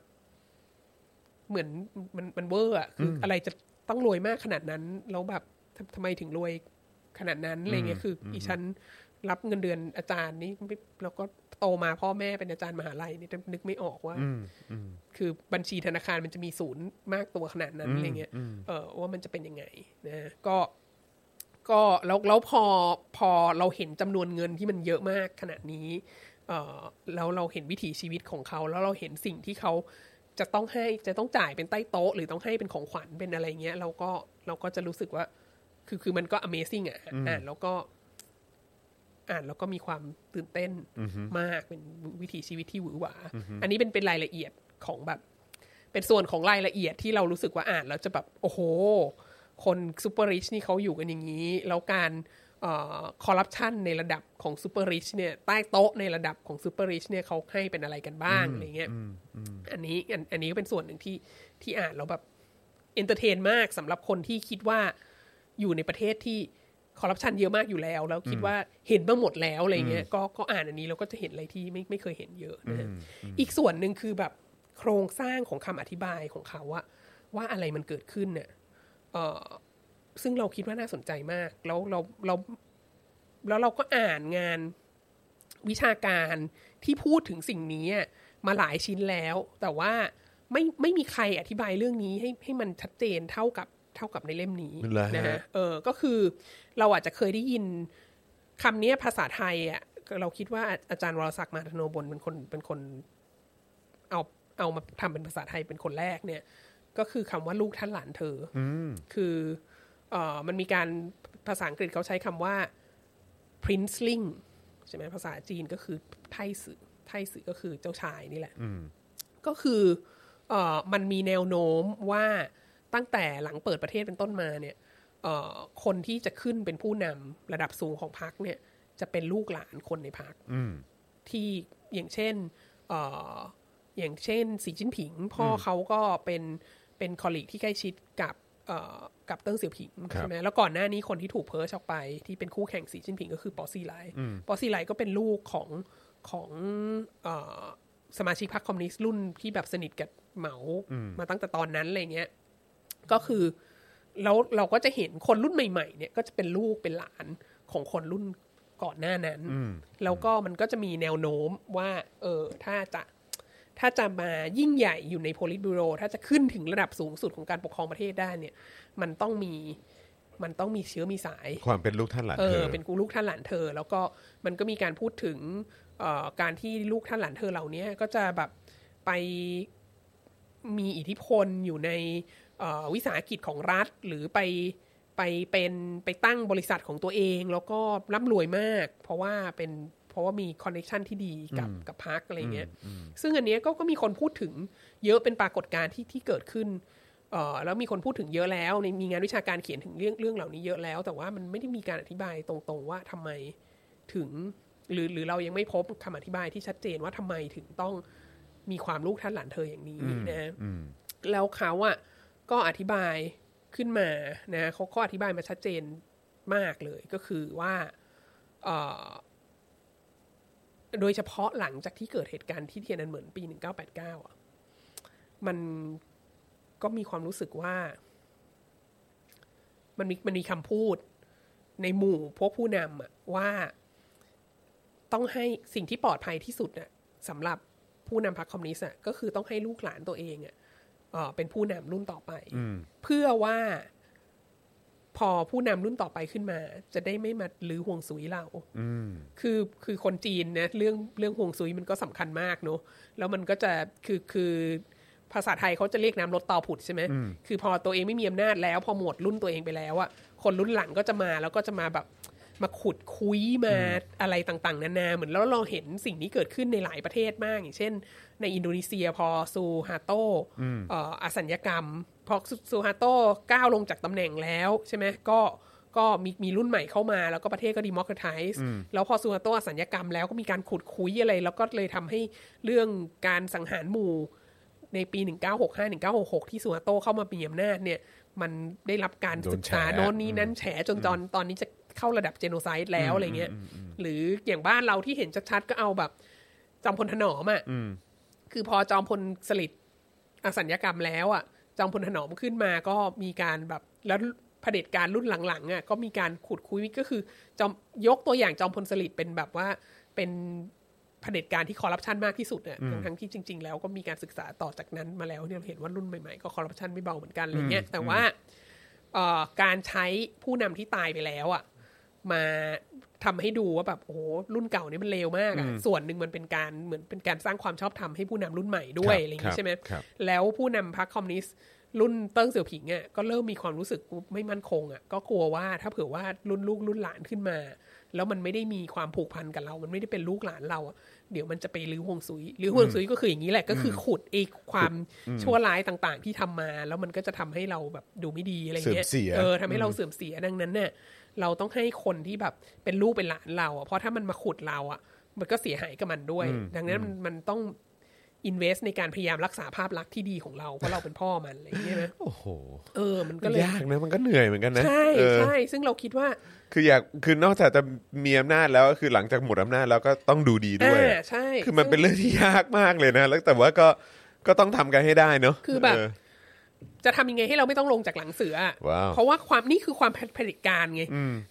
S2: เหมือนมันมันเวอร์อะคือออะไรจะต้องรวยมากขนาดนั้นแล้วแบบทำทำไมถึงรวยขนาดนั้นอะไรเงี้ยคือออีฉันรับเงินเดือนอาจารย์นี่ไม่แล้วก็โตมาพ่อแม่เป็นอาจารย์มหาลัยนี่นึกไม่ออกว่าคือบัญชีธนาคารมันจะมีศูนย์มากตัวขนาดนั้นอะไรเงี้ยเออว่ามันจะเป็นยังไงนะก็ก็แล้วแล้วพอพอเราเห็นจำนวนเงินที่มันเยอะมากขนาดนี้ เออแล้วเราเห็นวิถีชีวิตของเขา แล้วเราเห็นสิ่งที่เขา จะต้องให้จะต้องจ่ายเป็นใต้โต๊ะ หรือต้องให้เป็นของขวัญเป็นอะไรเงี้ยเราก็เราก็จะรู้สึกว่า คือคือมันก็ amazing อะอ่านแล้วก็ อ่านแล้วก็มีความตื่นเต้นมากเป็นวิถีชีวิตที่หวือหวา อันนี้เป็นเป็นรายละเอียดของแบบ เป็นส่วนของรายละเอียดที่เรารู้สึกว่าอ่านแล้วจะแบบ โอ้โห คน super rich นี่เขาอยู่กันอย่างนี้ แล้วการ คอร์รัปชันในระดับของ super rich เนี่ยใต้โต๊ะในระดับของ super rich เนี่ยเขาให้เป็นอะไรกันบ้างอะไรเงี้ยอันนี้อันอันนี้ก็เป็นส่วนหนึ่งที่ที่อ่านแล้วแบบ entertain มากสำหรับคนที่คิดว่าอยู่ในประเทศที่คอร์รัปชันเยอะมากอยู่แล้ว แล้วคิดว่าเห็นมาหมดแล้วอะไรเงี้ยก็ก็อ่านอันนี้เราก็จะเห็นอะไรที่ไม่ไม่เคยเห็นเยอะนะฮะอีกส่วนหนึ่งคือแบบโครงสร้างของคำอธิบายของเขาว่าว่าอะไรมันเกิดขึ้นเนี่ยเอ่อ ซึ่งเราคิดว่าน่าสนใจมาก แล้วเราเราแล้วเราก็อ่านงานวิชาการที่พูดถึงสิ่งนี้อะมาหลายชิ้นแล้ว แต่ว่าไม่ไม่มีใครอธิบายเรื่องนี้ให้ให้มันชัดเจนเท่ากับเท่ากับในเล่มนี้
S1: เหรอฮะ
S2: นะฮะเออก็คือเราอาจจะเคยได้ยินคำนี้ภาษาไทยอะเราคิดว่าอาจารย์วรศักดิ์มาธโนบลเป็นคนเป็นคน เอาเอามาทำเป็นภาษาไทยเป็นคนแรกเนี่ย ก็คือคำว่าลูกท่านหลานเธออคือ เอ่อมันมีการภาษาอังกฤษเขาใช้คำว่า princeling ใช่ไหมภาษาจีนก็คือไทสื่อไทสื่อก็คือเจ้าชายนี่แหละก็คือเออมันมีแนวโน้มว่าตั้งแต่หลังเปิดประเทศเป็นต้นมาเนี่ยเอ่อคนที่จะขึ้นเป็นผู้นำระดับสูงของพรรคเนี่ย จะเป็นลูกหลานคนในพรรคที่อย่างเช่นเอ่ออย่างเช่นสีจิ้นผิง พ่อเขาก็เป็นเป็น colleague ที่ใกล้ชิดกับเอ่อ กับเติ้งเสี่ยวผิง
S1: ครับ
S2: ใช่ไหมแล้วก่อนหน้านี้คนที่ถูก purge ออกไป ที่เป็นคู่แข่งสีจิ้นผิงก็คือป๋อซีไหล ป๋อซีไหลก็เป็นลูกของของเอ่อสมาชิกพรรคคอมมิวนิสต์รุ่นที่แบบสนิทกับเหมามาตั้งแต่ตอนนั้นอะไรเงี้ยก็คือแล้วเราก็จะเห็นคนรุ่นใหม่ๆ เนี่ยก็จะเป็นลูกเป็นหลานของคนรุ่นก่อนหน้านั้น แล้วก็มันก็จะมีแนวโน้มว่า เออถ้าจะ ถ้าจะมายิ่งใหญ่อยู่ในโพลิตบูโร ถ้าจะขึ้นถึงระดับสูงสุดของการปกครองประเทศได้เนี่ย มันต้องมีมันต้องมีเชื้อมีสาย
S1: ความเป็นลูกท่านหลาน
S2: เอ
S1: เธ
S2: อ
S1: อ
S2: เป็นกูลูกท่านหลานเธอ แล้วก็มันก็มีการพูดถึงเอ่อการที่ลูกท่านหลานเธอเหล่านี้ก็จะแบบไปมีอิทธิพลอยู่ในเอ่อวิสาหกิจของรัฐหรือไปไปเป็นไปตั้งบริษัทของตัวเอง แล้วก็ร่ำรวยมาก เพราะว่าเป็น เพราะว่ามี connection ที่ดีกับกับพรรคอะไรเงี้ยซึ่งอันเนี้ยก็ก็มีคนพูดถึงเยอะเป็นปรากฏการณ์ที่ที่เกิดขึ้นเอ่อแล้วมีคนพูดถึงเยอะแล้วในมีงานวิชาการเขียนถึงเรื่องเรื่องเหล่านี้เยอะแล้ว แต่ว่ามันไม่ได้มีการอธิบายตรงๆว่าทำไมถึง หรือหรือเรายังไม่พบคำอธิบายที่ชัดเจนว่าทำไมถึงต้องมีความลูกท่านหลานเธออย่างนี้นะแล้วเขาอะก็อธิบายขึ้นมานะเขาก็อธิบายมาชัดเจนมากเลยก็คือว่าเอ่อ โดยเฉพาะหลังจากที่เกิดเหตุการณ์ที่เทียนนันเหมือนปี 1989อะมันก็มีความรู้สึกว่า มันมีมันมีคำพูดในหมู่พวกผู้นำอะว่าต้องให้สิ่งที่ปลอดภัยที่สุดน่ะสำหรับผู้นำพรรคคอมมิวนิสต์อะก็คือต้องให้ลูกหลานตัวเองอะเอ่อเป็นผู้นำรุ่นต่อไป เพื่อว่า พอผู้นำรุ่นต่อไปขึ้นมา จะได้ไม่มาลือห่วงซุยเราคือคือคนจีนนะเรื่องเรื่องห่วงซุยมันก็สำคัญมากเนอะแล้วมันก็จะคือคือภาษาไทยเขาจะเรียกน้ำลดเตาผุดใช่ไหมคือพอตัวเองไม่มีอำนาจแล้ว พอหมดรุ่นตัวเองไปแล้วอะคนรุ่นหลังก็จะมาแล้วก็จะมาแบบ มาขุดคุยมาอะไรต่างๆ นานาเหมือนแล้วเราเห็นสิ่งนี้เกิดขึ้นในหลายประเทศมาก อย่างเช่น ในอินโดนีเซียพอซูฮาโตเอ่ออสัญญกรรม พอซูฮาโตก้าวลงจากตำแหน่งแล้วใช่ไหมก็ก็มีมีรุ่นใหม่เข้ามาแล้วก็ประเทศก็ดีมอคร a ไทส์แล้วพอซูฮาโตอสัญญกรรมแล้วก็มีการขุดคุยอะไร แล้วก็เลยทำให้เรื่องการสังหารหมู่ในปี 1965 1966 ที่สุฮาโตเข้ามามีอำนาจเนี่ย มันได้รับการ
S1: โดน
S2: ศึกษา
S1: แฉ
S2: โน่นนี้นั้นแฉจนตอนตอนนี้จะ เข้าระดับเจโนไซด์แล้วอะไรเงี้ยหรืออย่างบ้านเราที่เห็นชัดๆก็เอาแบบจอมพลถนอมอะคือพอจอมพลสฤษดิ์อสัญญกรรมแล้วอะจอมพลถนอมขึ้นมาก็มีการแบบแล้วเผด็จการรุ่นหลังๆอะก็มีการขุดคุยก็คือจอมยกตัวอย่างจอมพลสฤษดิ์เป็นแบบว่าเป็นเผด็จการที่คอร์รัปชันมากที่สุดเนี่ยทั้งทั้งที่จริง ๆ แล้วก็มีการศึกษาต่อจากนั้นมาแล้วเนี่ยเราเห็นว่ารุ่นใหม่ๆก็คอร์รัปชันไม่เบาเหมือนกันอะไรเงี้ยแต่ว่าเอ่อการใช้ผู้นำที่ตายไปแล้วอะ มาทำให้ดูว่าแบบโอ้โหรุ่นเก่านี่มันเลวมากอะส่วนหนึ่งมันเป็นการเหมือนเป็นการสร้างความชอบธรรมให้ผู้นำรุ่นใหม่ด้วย
S1: ครับ
S2: อะไรอย่าง
S1: ครั
S2: นี้
S1: บ
S2: ใช่ไหม
S1: ครับ
S2: แล้วผู้นำพรรคคอมมิวนิสต์รุ่นเติ้งเสี่ยวผิงอะก็เริ่มมีความรู้สึกไม่มั่นคงอะก็กลัวว่าถ้าเผื่อว่ารุ่นลูกรุ่นหลานขึ้นมา แล้วมันไม่ได้มีความผูกพันกับเรา มันไม่ได้เป็นลูกหลานเราอะเดี๋ยวมันจะไปลื้อห่วงซุยลื้อห่วงซุยก็คืออย่างนี้แหละก็คือขุดไอ้ความชั่วร้ายต่างๆ ที่ทำมา แล้วมันก็จะทำให้เราแบบดูไม่ดีอะไรเงี้ย
S1: เสื่อมเสีย
S2: เออทำให้เราเสื่อมเสียดังนั้นเนี่ย เราต้องให้คนที่แบบเป็นลูกเป็นหลานเราอะเพราะถ้ามันมาขุดเราอะมันก็เสียหายกับมันด้วย ดังนั้นมันมันต้องอินเวสในการพยายามรักษาภาพลักษณ์ที่ดีของเราเพราะเราเป็นพ่อมันอะไรอย่างเงี้ยนะ
S1: โอ้โห
S2: เออมันก็เลย
S1: ยากนะมันก็เหนื่อยเหมือนกันนะ
S2: ใช่
S1: เออ
S2: ใช่ซึ่งเราคิดว่า
S1: คืออยากคือนอกจากจะมีอำนาจแล้วก็คือหลังจากหมดอำนาจแล้วก็ต้องดูดีด้วย
S2: อ่าใช่
S1: คือมันเป็นเรื่องที่ยากมากเลยนะ แล้วแต่ว่าก็ก็ต้องทำกันให้ได้เนอะ
S2: คือแบบ
S1: เจะ
S2: ทำยังไงให้เราไม่ต้องลงจากหลังเสืออะ
S1: ว้าว
S2: เพราะว่าความนี่คือความเผด็จการไง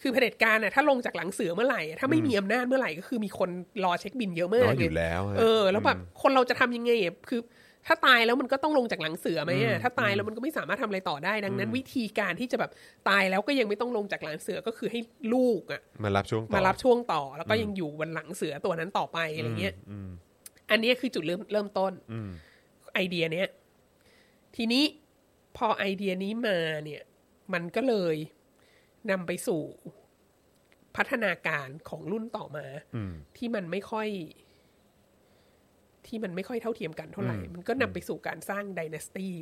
S2: คือเผด็จการน่ะถ้าลงจากหลังเสือเมื่อไหร่อะถ้าไม่มีอำนาจเมื่อไหร่ก็คือมีคนรอเช็คบินเยอะมา
S1: น้
S2: ก
S1: อยอยู่
S2: ไง
S1: แล้วฮะ
S2: เออ แล้วแบบคนเราจะทำยังไงอะคือ ถ้าตายแล้วมันก็ต้องลงจากหลังเสือไหมอะถ้าตายแล้วมันก็ไม่สามารถทำอะไรต่อได้ดังนั้น วิธีการที่จะแบบตายแล้วก็ยังไม่ต้องลงจากหลังเสือก็คือให้ลูกอะ
S1: มารับช่วงต่อ
S2: มารับช่วงต่อ แล้วก็ยังอยู่บนหลังเสือตัวนั้นต่อไปอะไรเงี้ยอันนี้คือจุดเริ่มเริ่มต้นไอเดียเนี้ยทีนี้ พอไอเดียนี้มาเนี่ย มันก็เลยนำไปสู่พัฒนาการของรุ่นต่อมาที่มันไม่ค่อย ที่มันไม่ค่อยเท่าเทียมกันเท่าไหร่ มันก็นำไปสู่การสร้างด y น a สตี้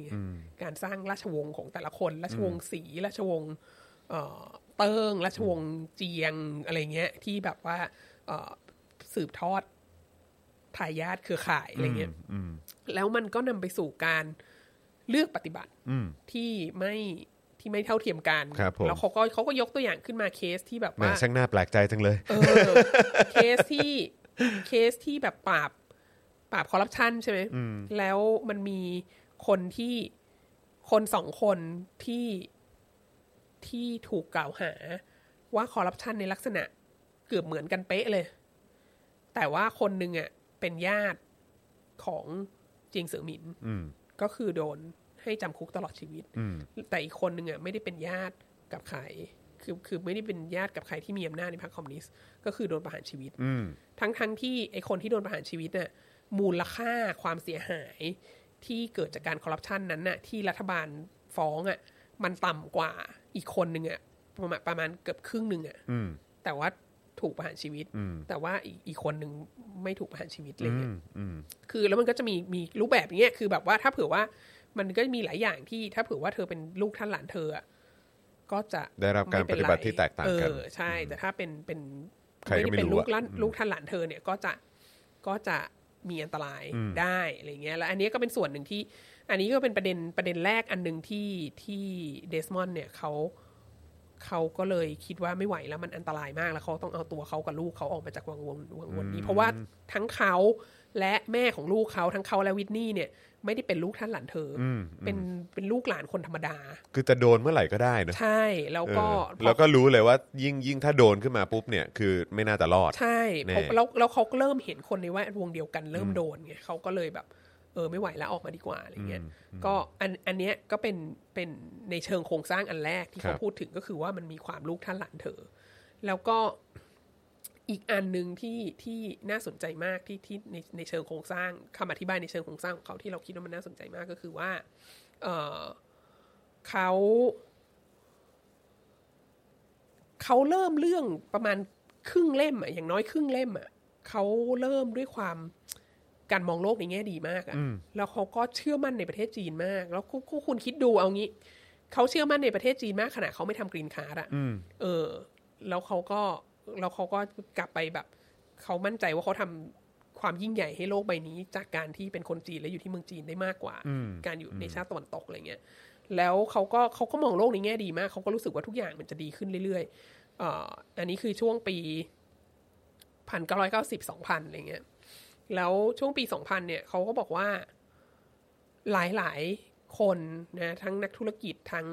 S2: การสร้างราชวงศ์ของแต่ละคน ราชวงศ์ศรีราชวงศ์เอ่อเติ้งราชวงศ์เจียงอะไรเงี้ย ที่แบบว่าเอ่อสืบทอดทายาทเครือข่ายอะไรเงี้ยแล้วมันก็นำไปสู่การเลือกปฏิบัติที่ไม่ที่ไม่เท่าเทียมกัน
S1: ครับผม
S2: แล้วเขาก็เขาก็ยกตัวอย่างขึ้นมาเคสที่แบบ
S1: แหม่
S2: ว่า
S1: ช่างน่าแปลกใจจังเลย
S2: เออเคสที่เคสที่แบบปราบปราบคอร์รัปชันใช่ไหมแล้วมันมีคนที่คนสองคนที่ที่ถูกกล่าวหา ว่าคอร์รัปชันในลักษณะเกือบเหมือนกันเป๊ะเลย แต่ว่าคนหนึ่งอะเป็นญาติของเจียงเสือหมินก็คือโดน ให้จำคุกตลอดชีวิต แต่อีกคนหนึ่งอะไม่ได้เป็นญาติกับใครคือคือไม่ได้เป็นญาติกับใครที่มีอำนาจในพรรคคอมมิวนิสต์ก็คือโดนประหารชีวิตทั้งทั้งที่ไอคนที่โดนประหารชีวิตน่ะมูลค่าความเสียหายที่เกิดจากการคอร์รัปชันนั้นน่ะที่รัฐบาลฟ้องอะมันต่ำกว่าอีกคนหนึ่งอะประมาณประมาณเกือบครึ่งหนึ่งอะแต่ว่าถูกประหารชีวิต แต่ว่าอีกอีกคนหนึ่งไม่ถูกประหารชีวิตอะไรเลยคือแล้วมันก็จะมีมีรูปแบบอย่างเงี้ยคือแบบว่าถ้าเผื่อว่า มันก็มีหลายอย่างที่ถ้าเผื่อว่าเธอเป็นลูกท่านหลานเธออะก็จะ
S1: ได้รับการ
S2: ม่เน
S1: ปฏิบัติที่แตกต่างกัน
S2: เออใช่ แต่ถ้าเป็นเป็น
S1: ใครก็ไม่
S2: ด้เป็น
S1: รู้
S2: ลู
S1: อะ
S2: กหล้านลูกท่านหลานเธอเนี่ยก็จะก็จะมีอันตรายได้อะไรเงี้ยแล้วอันนี้ก็เป็นส่วนหนึ่งที่ อันนี้ก็เป็นประเด็นประเด็นแรกอันหนึ่งที่ที่เดสมอนเนี่ยเขาเขาก็เลยคิดว่าไม่ไหวแล้วมันอันตรายมากแล้วเขาต้องเอาตัวเขากับลูกเขาออกมาจากวังวนวังวนนี้ เพราะว่าทั้งเขาและแม่ของลูกเขาทั้งเขาและวิทนี่เนี่ย ไม่ได้เป็นลูกท่านหลานเธออเป็นเป็นลูกหลานคนธรรมดา
S1: คือจะโดนเมื่อไหร่ก็ได้เนอะ
S2: ใช่แล้วก็
S1: เออแล้วก็รู้เลยว่ายิ่งยิ่งถ้าโดนขึ้นมาปุ๊บเนี่ยคือไม่น่าจะรอด
S2: ใช่
S1: แน่
S2: เพราะแล้วแล้วเขาก็เริ่มเห็นคนในแวดวงเดียวกันเริ่มโดนไงเขาก็เลยแบบเออไม่ไหวแล้วออกมาดีกว่าอะไรเงี้ย ก็อันอันเนี้ยก็เป็นเป็นในเชิงโครงสร้างอันแรกที่
S1: ครั
S2: เขา
S1: บ
S2: พูดถึงก็คือว่ามันมีความลูกท่านหลานเธอ แล้วก็ อีกอันหนึ่งที่ที่น่าสนใจมากที่ที่ในในเชิงโครงสร้างคำอธิบายในเชิงโครงสร้างของเขาที่เราคิดว่ามันน่าสนใจมากก็คือว่า เออเขาเขาเริ่มเรื่องประมาณครึ่งเล่มอะอย่างน้อยครึ่งเล่มอะเขาเริ่มด้วยความการมองโลกในแง่ดีมากอะแล้วเขาก็เชื่อมั่นในประเทศจีนมาก แล้วคุคุคุณคิดดูเอางี้เขาเชื่อมั่นในประเทศจีนมากขนาดเขาไม่ทำ green card อะเออ แล้วเขาก็ แล้วเขาก็กลับไปแบบเขามั่นใจว่าเขาทำความยิ่งใหญ่ให้โลกใบนี้ จากการที่เป็นคนจีนและอยู่ที่เมืองจีนได้มากกว่า การอยู่ในชาติตะวันตกอะไรเงี้ยแล้วเขาก็เขาก็มองโลกในแง่ดีมากเขาก็รู้สึกว่าทุกอย่างมันจะดีขึ้นเรื่อยๆเอ่ออันนี้คือช่วงปีพันเก้าร้อยเก้าสิบสองพันอะไรเงี้ยแล้วช่วงปีสองพันเนี่ยเขาก็บอกว่าหลายๆคนนะทั้งนักธุรกิจทั้ง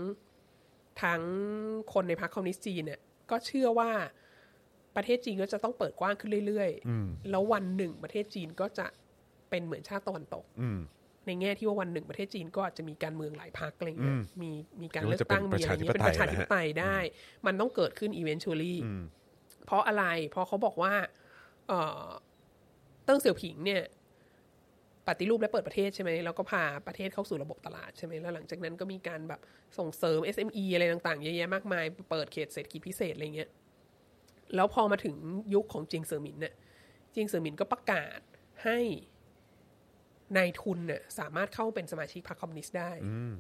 S2: ทั้งคนในพรรคคอมมิวนิสต์จีนเนี่ยก็เชื่อว่า ประเทศจีนก็จะต้องเปิดกว้างขึ้นเรื่อยๆ แล้ววันหนึ่งประเทศจีนก็จะเป็นเหมือนชาติตะวันตกในแง่ที่ว่าวันหนึ่งประเทศจีนก็อาจจะมีการเมืองหลายพรรคอะไรเงี้ยมีมีการ
S1: หรือ
S2: เลือ
S1: ว่าจะ
S2: กตั้ง
S1: เป็น
S2: มีอะไรเงี้ย
S1: ป
S2: เป็น
S1: ระ
S2: ประ
S1: ชา
S2: ชา
S1: ธิ
S2: ธิ
S1: ป
S2: ป
S1: ไต
S2: ไต
S1: ย
S2: ยได้ มันต้องเกิดขึ้น eventually เพราะอะไร เพราะเขาบอกว่าเอ่อเติ้งเสี่ยวผิงเนี่ยปฏิรูปและเปิดประเทศใช่ไหมแล้วก็พาประเทศเข้าสู่ระบบตลาดใช่ไหมแล้วหลังจากนั้นก็มีการแบบส่งเสริม SME อะไรต่างๆเยอะแยะมากมาย เปิดเขตเศรษฐกิจพิเศษอะไรเงี้ย แล้วพอมาถึงยุคของจิงเซอร์หมินเนี่ยจิงเซอร์หมินก็ประกาศให้นายทุนเนี่ยสามารถเข้าเป็นสมาชิกพรรคคอมมิวนิสต์ได้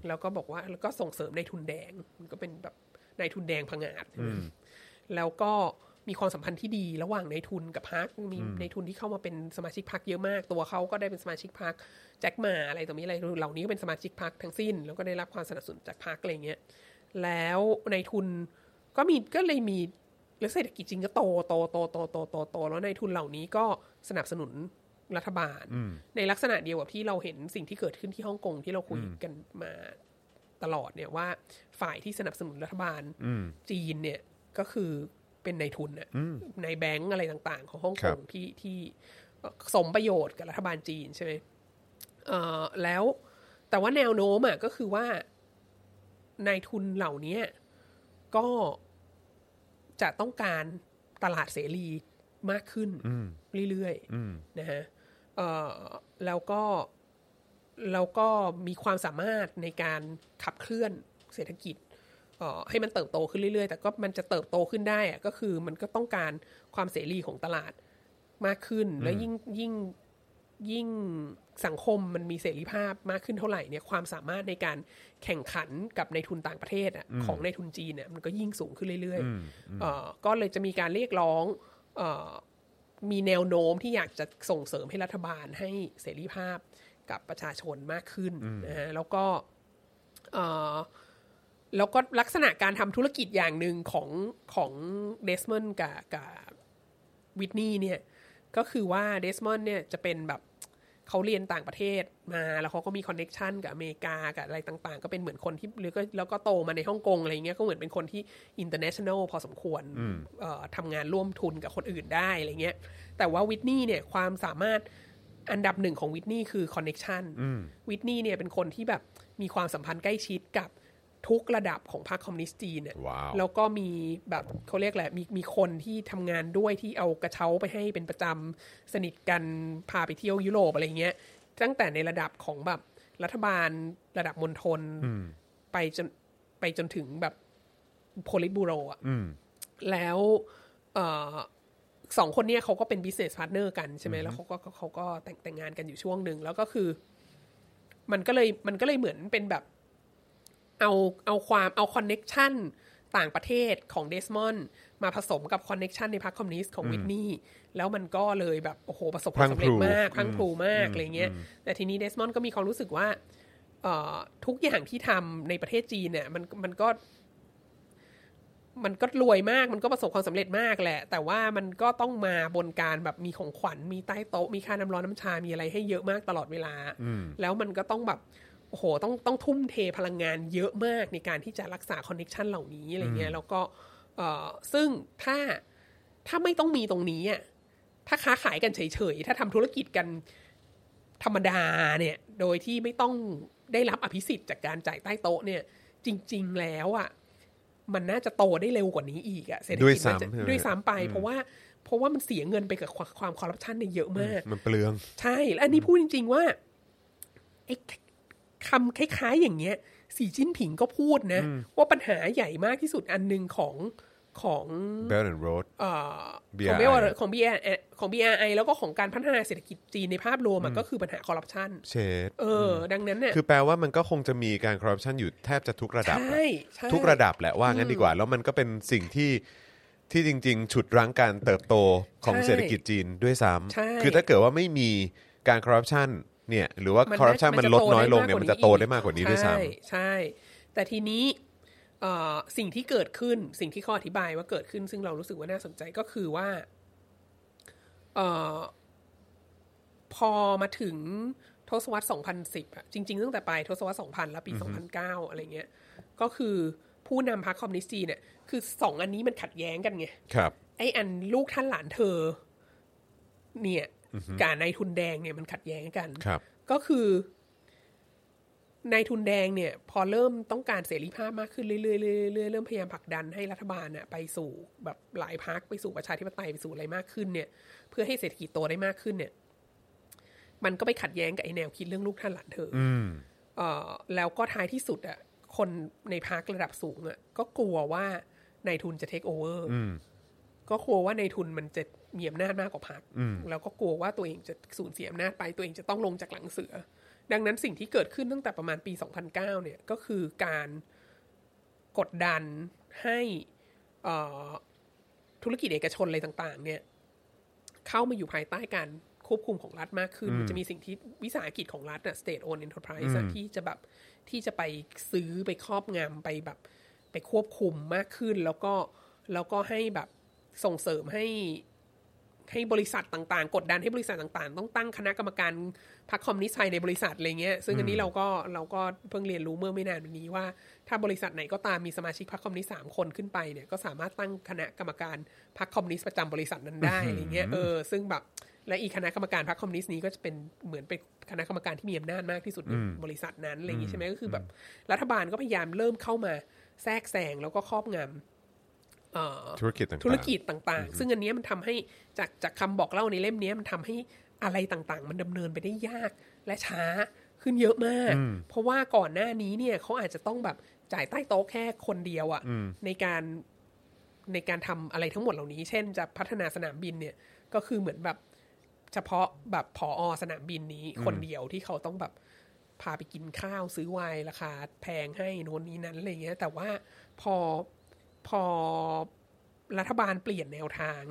S2: แล้วก็บอกว่าแล้วก็ส่งเสริมนายทุนแดงมันก็เป็นแบบนายทุนแดงพังอาจใช่ไหมแล้วก็มีความสัมพันธ์ที่ดีระหว่างนายทุนกับพรรคมีนายทุนที่เข้ามาเป็นสมาชิกพรรคเยอะมาก ตัวเขาก็ได้เป็นสมาชิกพรรคแจ็คหม่าอะไรตรงนี้อะไรเหล่านี้ก็เป็นสมาชิกพรรคทั้งสิ้น แล้วก็ได้รับความสนับสนุนจากพรรคอะไรเงี้ยแล้วนายทุนก็มีก็เลยมี แล้วเศรษฐกิจจริงก็โตโตโตโตโตโตโตแล้วนายทุนเหล่านี้ก็สนับสนุนรัฐบาล ในลักษณะเดียวกับที่เราเห็นสิ่งที่เกิดขึ้นที่ฮ่องกงที่เราคุยกันมาตลอดเนี่ยว่าฝ่ายที่สนับสนุนรัฐบาลจีนเนี่ยก็คือเป็นนายทุนน่ะในแบงก์อะไรต่าง ๆ ของฮ่อง
S1: ครั
S2: ก
S1: บ
S2: งที่ที่เอ่อสมประโยชน์กับรัฐบาลจีนใช่ไหมเอ่อแล้วแต่ว่าแนวโน้มอะก็คือว่านายทุนเหล่านี้ก็ จะต้องการตลาดเสรีมากขึ้นเรื่อยๆนะฮะเอ่อแล้วก็แล้วก็มีความสามารถในการขับเคลื่อนเศรษฐกิจเอ่อให้มันเติบโตขึ้นเรื่อยๆ แต่ก็มันจะเติบโตขึ้นได้อะก็คือมันก็ต้องการความเสรีของตลาดมากขึ้น แล้วยิ่งยิ่ง ยิ่งสังคมมันมีเสรีภาพมากขึ้นเท่าไหร่เนี่ยความสามารถในการแข่งขันกับในทุนต่างประเทศอะของในทุนจีนเนี่ยมันก็ยิ่งสูงขึ้นเรื่อยๆเอ่อก็เลยจะมีการเรียกร้องเอ่อมีแนวโน้มที่อยากจะส่งเสริมให้รัฐบาลให้เสรีภาพกับประชาชนมากขึ้นนะฮะแล้วก็เอ่อแล้วก็ลักษณะการทำธุรกิจอย่างหนึ่งของของเดสมอนกับกับวิทนีย์เนี่ยก็คือว่าเดสมอนเนี่ยจะเป็นแบบ เขาเรียนต่างประเทศมาแล้วเขาก็มี connection กับอเมริกากับอะไรต่างๆ ก็เป็นเหมือนคนที่หรือก็แล้วก็โตมาในฮ่องกงอะไรเงี้ยก็เหมือนเป็นคนที่ international พอสมควรเอ่อทำงานร่วมทุนกับคนอื่นได้อะไรเงี้ยแต่ว่าวิทนีย์เนี่ยความสามารถอันดับหนึ่งของวิทนีย์คือ connection วิทนีย์เนี่ยเป็นคนที่แบบมีความสัมพันธ์ใกล้ชิดกับ ทุกระดับของพรรคคอมมิวนิสต์จีนเนี่ย
S1: ว้าว
S2: แล้วก็มีแบบเขาเรียกแหละไรมีมีคนที่ทำงานด้วยที่เอากระเช้าไปให้เป็นประจำสนิทกันพาไปเที่ยวยุโรปอะไรเงี้ย ตั้งแต่ในระดับของแบบรัฐบาลระดับมณฑลไปจนไปจนถึงแบบโพลิตบูโรอะแล้วเอ่อสองคนเนี้ยเขาก็เป็น business partner กันใช่ไหมแล้วเขาก็เขาก็แต่งแต่งงานกันอยู่ช่วงหนึ่งแล้วก็คือ มันก็เลยมันก็เลยเหมือนเป็นแบบ เอาเอาความเอาคอนเน็ชันต่างประเทศของเดสมอนมาผสมกับ connection ในพรรคคอมมิวนิสต์ของวิทนีย์แล้วมันก็เลยแบบโอ้โหประสบความสำเร็จมากพรั่งพรูมากอะไรเงี้ย แต่ทีนี้เดสมอนด์ก็มีความรู้สึกว่าเอ่อทุกอย่างที่ทำในประเทศจีนเนี่ย มันมันก็ มันก็รวยมากมันก็ประสบความสำเร็จมากแหละ แต่ว่ามันก็ต้องมาบนการแบบมีของขวัญมีใต้โต๊ะ มีค่าน้ำร้อนน้ำชา มีอะไรให้เยอะมากตลอดเวลา แล้วมันก็ต้องแบบ โอ้โหต้องต้องทุ่มเทพลังงานเยอะมากในการที่จะรักษา connection เหล่านี้อะไรเงี้ยแล้วก็เอ่อซึ่งถ้าถ้าไม่ต้องมีตรงนี้อะถ้าค้าขายกันเฉยๆ ถ้าทำธุรกิจกันธรรมดาเนี่ย โดยที่ไม่ต้องได้รับอภิสิทธิ์จากการจ่ายใต้โต๊ะเนี่ย จริง ๆ แล้วอะ่ะมันน่าจะโตได้เร็วกว่านี้อีกอะเศรษฐ
S1: ด้วย
S2: กิจ
S1: ซ้ำ
S2: น่าจะ
S1: ใช่ไหม
S2: ด้วยซ้ำไป เพราะว่าเพราะว่ามันเสียเงินไปกับความความคอร์รัปชันเนี่ยเยอะมาก
S1: มันเปลือง
S2: ใช่ และอันนี้พูดจริง ๆ ว่าไอ้ คำคล้าย ๆ อย่างเงี้ย สีจิ้นผิงก็พูดนะ ว่าปัญหาใหญ่มากที่สุดอันหนึ่งของของ
S1: Belt and Road
S2: เอ่อ
S1: BRI
S2: ของไม่ว่าของ BRI ของ BRI แล้วก็ของการพัฒนาเศรษฐกิจจีนในภาพรวมอะก็คือปัญหาคอร์รัปชัน
S1: เชด
S2: เออ ดังนั้นเนี่ย
S1: คือแปลว่ามันก็คงจะมีการคอร์รัปชันอยู่แทบจะทุกระดับ
S2: ใช่
S1: อะ
S2: ใช่
S1: ทุกระดับแหละว่างั้นดีกว่า แล้วมันก็เป็นสิ่งที่ที่จริง ๆ ฉุดรั้งการเติบโตของ
S2: ใช่
S1: เศรษฐกิจจีนด้วยซ้
S2: ใช่ำ
S1: คือถ้าเกิดว่าไม่มีการคอร์รัปชัน เนี่ยหรือว่า
S2: มัน
S1: คอร์รัปชัน
S2: มั
S1: มัน
S2: นจะ
S1: ลด
S2: โต
S1: น้อยลง
S2: ได้
S1: เนี่ย
S2: มากกว่า
S1: มันจะ
S2: นี้
S1: โต
S2: อีก
S1: ได้มากกว่านี้ด้วยซ้
S2: ใช่ใช่แต่ทีนี้เอ่อสิ่งที่เกิดขึ้นสิ่งที่ข้ออธิบายว่าเกิดขึ้น ซึ่งเรารู้สึกว่าน่าสนใจก็คือว่าเอ่อพอมาถึงทศวรรษ 2010อะจริง ๆ ตั้งแต่ปลายทศวรรษ 2000 แล้วปี 2009 อะไรเงี้ย ก็คือผู้นำพรรคคอมมิวนิสต์จีนเนี่ย คือสองอันนี้มันขัดแย้งกันไงำ
S1: ครับ
S2: ไอ้อันลูกท่านหลานเธอ เนี่ย กับนายทุนแดงเนี่ยมันขัดแย้งกัน
S1: ครับ
S2: ก็คือนายทุนแดงเนี่ย พอเริ่มต้องการเสรีภาพมากขึ้นเรื่อยๆเรื่อยๆเริ่มพยายามผลักดันให้รัฐบาลน่ะไปสู่แบบหลายพักไปสู่ประชาธิปไตยไปสู่อะไรมากขึ้นเนี่ย เพื่อให้เศรษฐกิจโตได้มากขึ้นเนี่ย มันก็ไปขัดแย้งกับไอแนวคิดเรื่องลูกท่านหลานเธออ
S1: อืม
S2: เอ่อแล้วก็ท้ายที่สุดอะคนในพักระดับสูงอะก็กลัวว่านายทุนจะเทคโอเวอร์
S1: อืม
S2: ก็กลัวว่านายทุนมันจะ มีอำนาจมากกว่าพรรค
S1: อืม
S2: แล้วก็กลัวว่าตัวเองจะสูญเสียอำนาจไปตัวเองจะต้องลงจากหลังเสือ ดังนั้นสิ่งที่เกิดขึ้นตั้งแต่ประมาณปี 2009 เนี่ยก็คือการกดดันให้เอ่อธุรกิจเอกชนอะไรต่างๆ เนี่ย เข้ามาอยู่ภายใต้การควบคุมของรัฐมากขึ้น จะมีสิ่งที่วิสาหกิจของรัฐอะ state owned enterprise อะที่จะแบบที่จะไปซื้อไปครอบงำไปแบบไปควบคุมมากขึ้น แล้วก็แล้วก็ให้แบบส่งเสริมให้ ให้บริษัทต่างๆ กดดันให้บริษัทต่างๆ ต้องตั้งคณะกรรมการพรรคคอมมิวนิสต์ภายในบริษัทอะไรเงี้ยซึ่งอันนี้เราก็เราก็เพิ่งเรียนรู้เมื่อไม่นานมานี้ว่า ถ้าบริษัทไหนก็ตามมีสมาชิกพรรคคอมมิวนิสต์สามคนขึ้นไปเนี่ยก็สามารถตั้งคณะกรรมการพรรคคอมมิวนิสต์ประจำบริษัทนั้นได้อะไรเงี้ยเออซึ่งแบบและอีกคณะกรรมการพรรคคอมมิวนิสต์นี้ก็จะเป็นเหมือนเป็นคณะกรรมการที่มีอำนาจมากที่สุดในบริษัทนั้นอะไรอย่างงี้ใช่ไหมก็คือแบบรัฐบาลก็พยายามเริ่มเข้ามาแทรกแซงแล้วก็ครอบงำเอ่อ
S1: ธุรกิจต่างๆ
S2: ธุรกิจต่างๆ ซึ่งอันเนี้ยมันทำให้จากจากคำบอกเล่าในเล่มเนี้ยมันทำให้อะไรต่างๆ มันดำเนินไปได้ยากและช้าขึ้นเยอะมาก เพราะว่าก่อนหน้านี้เนี่ยเขาอาจจะต้องแบบจ่ายใต้โต๊ะแค่คนเดียวอะในการในการทำอะไรทั้งหมดเหล่านี้ เช่น จะพัฒนาสนามบินเนี่ยก็คือเหมือนแบบเฉพาะแบบผอสนามบินนี้คนเดียวที่เขาต้องแบบพาไปกินข้าวซื้อไวน์ราคาแพงให้โน้นนี้นั้นอะไรเงี้ย แต่ว่าพอ พอรัฐบาลเปลี่ยนแนวทาง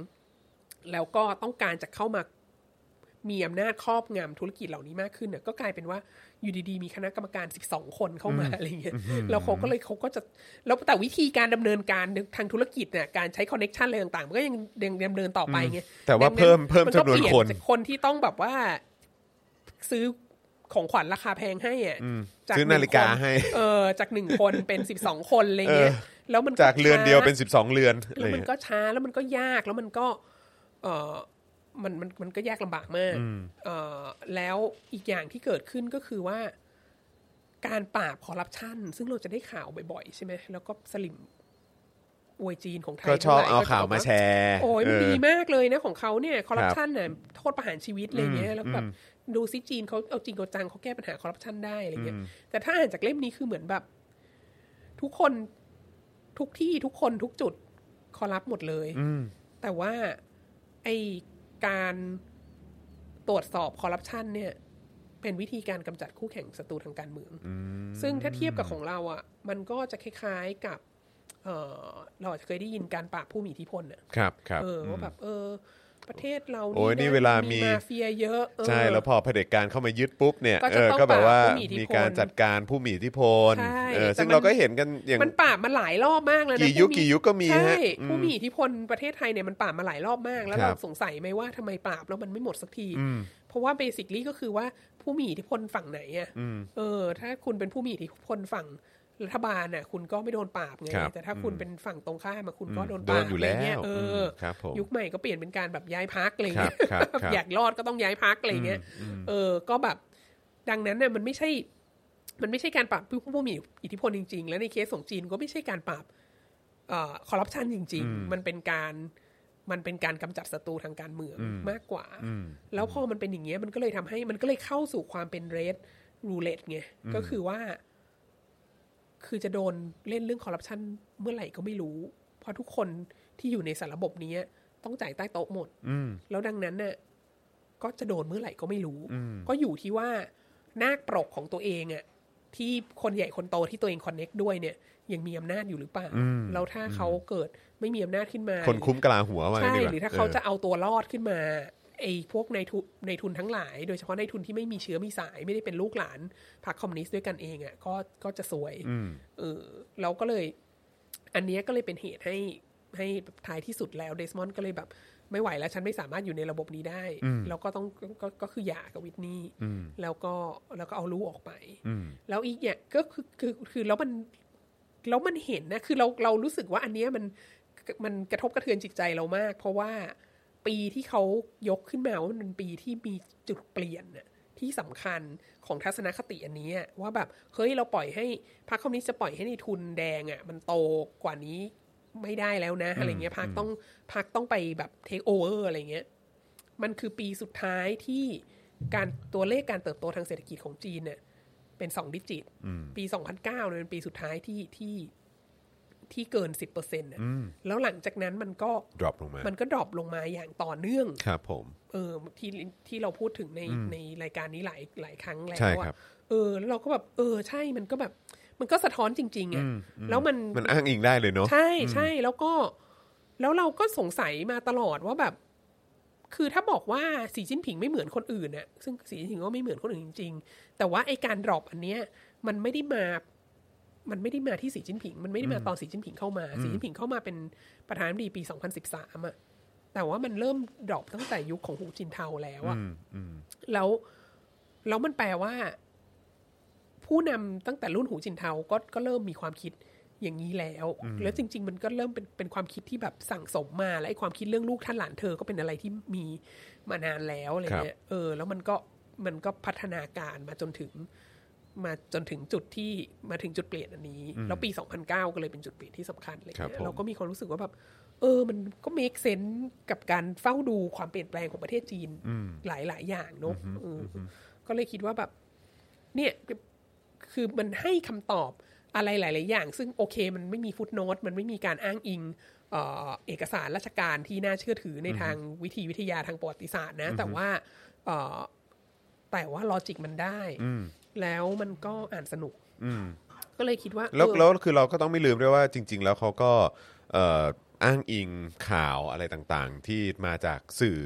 S2: แล้วก็ต้องการจะเข้ามามีอำนาจครอบงำธุรกิจเหล่านี้มากขึ้นเนี่ยก็กลายเป็นว่าอยู่ดีๆมีคณะกรรมการ 12 คนเข้ามาอะไรเงี้ยแล้วเขาก็เลยเขาก็จะแล้วแต่วิธีการดำเนินการทางธุรกิจเนี่ยการใช้คอนเน็ชันอะไรต่างๆมันก็ยังยังดำเนินต่อไปไง
S1: แต่ว่า
S2: ดังนั้น
S1: เพิ่มเพิ่ม
S2: ก็
S1: จำนวน
S2: ปลี่ย
S1: คน
S2: จากคนที่ต้องแบบว่าซื้อ ของขวัญราคาแพงให้อะ
S1: ซื้อนาฬิกาให้
S2: เออ จากหนึ่งคนเป็นสิบสองคนอะไรเงี้ย
S1: เออ
S2: แล้วมัน
S1: จากเรือนเดียว
S2: ช้า
S1: เป็น12เรือนอะไร
S2: แล้วมัน
S1: เงี้ย
S2: ก็ช้าแล้วมันก็ยากแล้วมันก็ เออมันมันมันก็ยากลำบากมากเออแล้วอีกอย่างที่เกิดขึ้นก็คือว่า การปราบคอร์รัปชันซึ่งเราจะได้ข่าวบ่อยๆ ใช่ไหมแล้วก็สลิมอวยจีนของไทย
S1: ก็ชอบ
S2: ทั้งหลย
S1: เอา
S2: ก็จะ
S1: ข่าว
S2: บก
S1: มาแชร์
S2: โอ้ยมัน
S1: เออ
S2: ดีมากเลยนะของเขาเนี่ยคอร์รัปชันเนี่ยโทษประหารชีวิตอะไรเงี้ยแล้วแบบ
S1: อืม
S2: ดูซิจีนเขาเอาจริงเอาจังเขาแก้ปัญหาคอร์รัปชันได้อะไรเงี้ย แต่ถ้าอ่านจากเล่มนี้คือเหมือนแบบ ทุกคนทุกที่ทุกคนทุกจุดคอร์รัปหมดเลย
S1: อืม
S2: แต่ว่าไอการตรวจสอบคอร์รัปชันเนี่ย เป็นวิธีการกำจัดคู่แข่งศัตรูทางการเมือง ซึ่งถ้าเทียบกับของเราอะ่ะ มันก็จะคล้ายๆกับเออเราอาจจะเคยได้ยินการปราบผู้มีอิทธิพลอะ
S1: ครับครับ
S2: เออว่าแบบเออ ประเทศเรา
S1: โอ้ยนี่ะเวลามี
S2: มาเฟียเยอะเออ
S1: ใช่แล้วพอเผด็จการเข้ามายึดปุ๊บเนี่ย
S2: ก็
S1: เอ
S2: จะ
S1: อ
S2: ต้อง
S1: ก็แบบว่า
S2: ปราบผู้มีอิทธิพล
S1: มีการจัดการผู้มีอิทธิพล
S2: ใช่
S1: เออ
S2: แต่
S1: ซึ่ง
S2: มัน
S1: เราก็เห็นกันอย่าง
S2: มันปราบมาหลายรอบมากแล้วนะ
S1: กี่ยุค
S2: ผู้มี
S1: กี่ยุคก็มีฮะ
S2: ใช่
S1: อืม
S2: ผู้มีอิทธิพลประเทศไทยเนี่ยมันปราบมาหลายรอบมาก แล้ว
S1: ครั
S2: เรา
S1: บ
S2: สงสัยไหมว่าทำไมปราบแล้วมันไม่หมดสักที
S1: อืม
S2: เพราะว่าเบสิคลี่ก็คือว่าผู้มีอิทธิพลฝั่งไหนอะ
S1: อืม
S2: เออ ถ้าคุณเป็นผู้มีอิทธิพลฝั่ง รัฐบาลน่ะคุณก็ไม่โดนปราบไง
S1: ครับ
S2: แต่ถ้าคุณเป็นฝั่งตรงข้ามอะคุณก็โดน
S1: โด
S2: ปรานบ
S1: อยู่
S2: อะไร
S1: แล้ว
S2: เงี้ยเอออ
S1: มครับผม
S2: ยุคใหม่ก็เปลี่ยนเป็นการแบบย้ายพักอะไร
S1: ครับ
S2: เงี้ย
S1: ครับครับ
S2: อยากรอดก็ต้องย้ายพักอะไรเงี้ยเออ ก็แบบดังนั้นเนี่ยมันไม่ใช่ มันไม่ใช่การปราบผู้ผู้มีอิทธิพลจริง ๆ และในเคสของจีนก็ไม่ใช่การปราบเอ่อคอร์รัปชันจริง ๆ มันเป็นการมันเป็นการกำจัดศัตรูทางการเมืองมากกว่า แล้วพอมันเป็นอย่างเงี้ยมันก็เลยทำให้มันก็เลยเข้าสู่ความเป็น Red Roulette ไงก็คือว่า คือจะโดนเล่นเรื่องคอร์รัปชันเมื่อไหร่ก็ไม่รู้ เพราะทุกคนที่อยู่ในสารระบบนี้ต้องจ่ายใต้โต๊ะหมดแล้วดังนั้นเนี่ยก็จะโดนเมื่อไหร่ก็ไม่รู้ ก็อยู่ที่ว่านาคปรกของตัวเองอะที่คนใหญ่คนโตที่ตัวเองคอนเน็กด้วยเนี่ย ยังมีอำนาจอยู่หรือเปล่าแล้วถ้าเขาเกิดไม่มีอำนาจขึ้นมา
S1: คนคุ้มกลาหัวมา
S2: ใช่
S1: ดีกว่
S2: หรือถ้าเขาจะเอาตัวรอดขึ้นมา ไอ้พวกในทุนในทุนทั้งหลาย โดยเฉพาะในทุนที่ไม่มีเชื้อมีสายไม่ได้เป็นลูกหลานพรรคคอมมิวนิสต์ด้วยกันเองอะ่ะก็ก็จะสวยเออเราก็เลย อันเนี้ยก็เลยเป็นเหตุให้ให้แบบท้ายที่สุดแล้วเดสมอนด์ก็เลยแบบ ไม่ไหวแล้วฉันไม่สามารถอยู่ในระบบนี้ได้ แล้วก็ต้องก็ก็คือหย่ากับวิทนี่แล้วก็แล้วก็เอาลูกออกไปแล้วอีกอย่างก็คือคือคือแล้วมันแล้วมันเห็นนะ คือเราเรารู้สึกว่าอันเนี้ยมันมันกระทบกระเทือนจิตใจเรามาก เพราะว่า ปีที่เขายกขึ้นมาว่ามันเป็นปีที่มีจุดเปลี่ยนน่ะที่สำคัญของทัศนคติอันนี้อะว่าแบบเฮ้ยเราปล่อยให้พรรคคอมมิวนิสต์จะปล่อยให้นายทุนแดงอะ มันโตกว่านี้ไม่ได้แล้วนะ อะไรเงี้ยพรรคต้องพรรคต้องไปแบบ take over อะไรเงี้ย มันคือปีสุดท้ายที่การตัวเลขการเติบโตทางเศรษฐกิจของจีนเนี่ยเป็นสอง digit ปี 2009เนี่ยเป็นปีสุดท้ายที่ที่ ที่เกิน 10%เปอร์เซ็นต์แล้วหลังจากนั้นมันก็
S1: drop ลงมา
S2: มันก็ drop ลงมาอย่างต่อเนื่อง
S1: ครับ ผม
S2: เออที่ที่เราพูดถึงในในรายการนี้หลายหลายครั้งแล้ว
S1: ใช่
S2: อะ
S1: ครับ
S2: เออแล้วเราก็แบบเออใช่มันก็แบบมันก็สะท้อนจริง ๆอะแล้วมัน
S1: มันอ้างอิงได้เลยเนาะ
S2: ใช่ใช่แล้วก็ แล้วเราก็สงสัยมาตลอดว่าแบบ คือถ้าบอกว่าสีจิ้นผิงไม่เหมือนคนอื่นน่ะซึ่งสีจิ้นผิงก็ไม่เหมือนคนอื่นจริง ๆ แต่ว่าไอการดรอปอันเนี้ย มันไม่ได้มา มันไม่ได้มาที่สีจิ้นผิง มันไม่ได้มาตอนสีจิ้นผิงเข้ามา สีจิ้นผิงเข้ามาเป็นประธานาธิบดีปี 2013อะแต่ว่ามันเริ่มดรอปตั้งแต่ยุคของหูจินเทาแล้วอะแล้วแล้วมันแปลว่า ผู้นำตั้งแต่รุ่นหูจินเทาก็ก็เริ่มมีความคิดอย่างนี้แล้ว แล้วจริง ๆ มันก็เริ่มเป็นเป็นความคิดที่แบบสั่งสมมา และไอ้ความคิดเรื่องลูกท่านหลานเธอก็เป็นอะไรที่มีมานานแล้วอะไรเงี้ย เออ แล้วมันก็มันก็พัฒนาการมาจนถึง มาจนถึงจุดที่มาถึงจุดเปลี่ยนอันนี้ แล้วปี 2009 ก็เลยเป็นจุดเปลี่ยนที่สำคัญเลย
S1: ครับผม
S2: เราก็มีความรู้สึกว่าแบบเออ มันก็ make sense กับการเฝ้าดูความเปลี่ยนแปลงของประเทศจีนหลายหลายๆอย่างเนอะเอออก็เลยคิดว่าแบบ เนี่ยคือมันให้คำตอบอะไรหลาย ๆ อย่าง ซึ่งโอเค มันไม่มีฟุตโนตมันไม่มีการอ้างอิงเอ่อเอกสารราชการที่น่าเชื่อถือในทางวิธีวิทยาทางประวัติศาสตร์นะ แต่ว่าเอ่อแต่ว่าลอจิกมันได้ แล้วมันก็อ่านสนุกก็เลยคิดว่า
S1: แล้ว
S2: เออ
S1: แล้วคือเราก็ต้องไม่ลืมด้วยว่าจริง ๆ แล้วเขาก็เอ่ออ้างอิงข่าวอะไรต่างๆ ที่มาจากสื่อ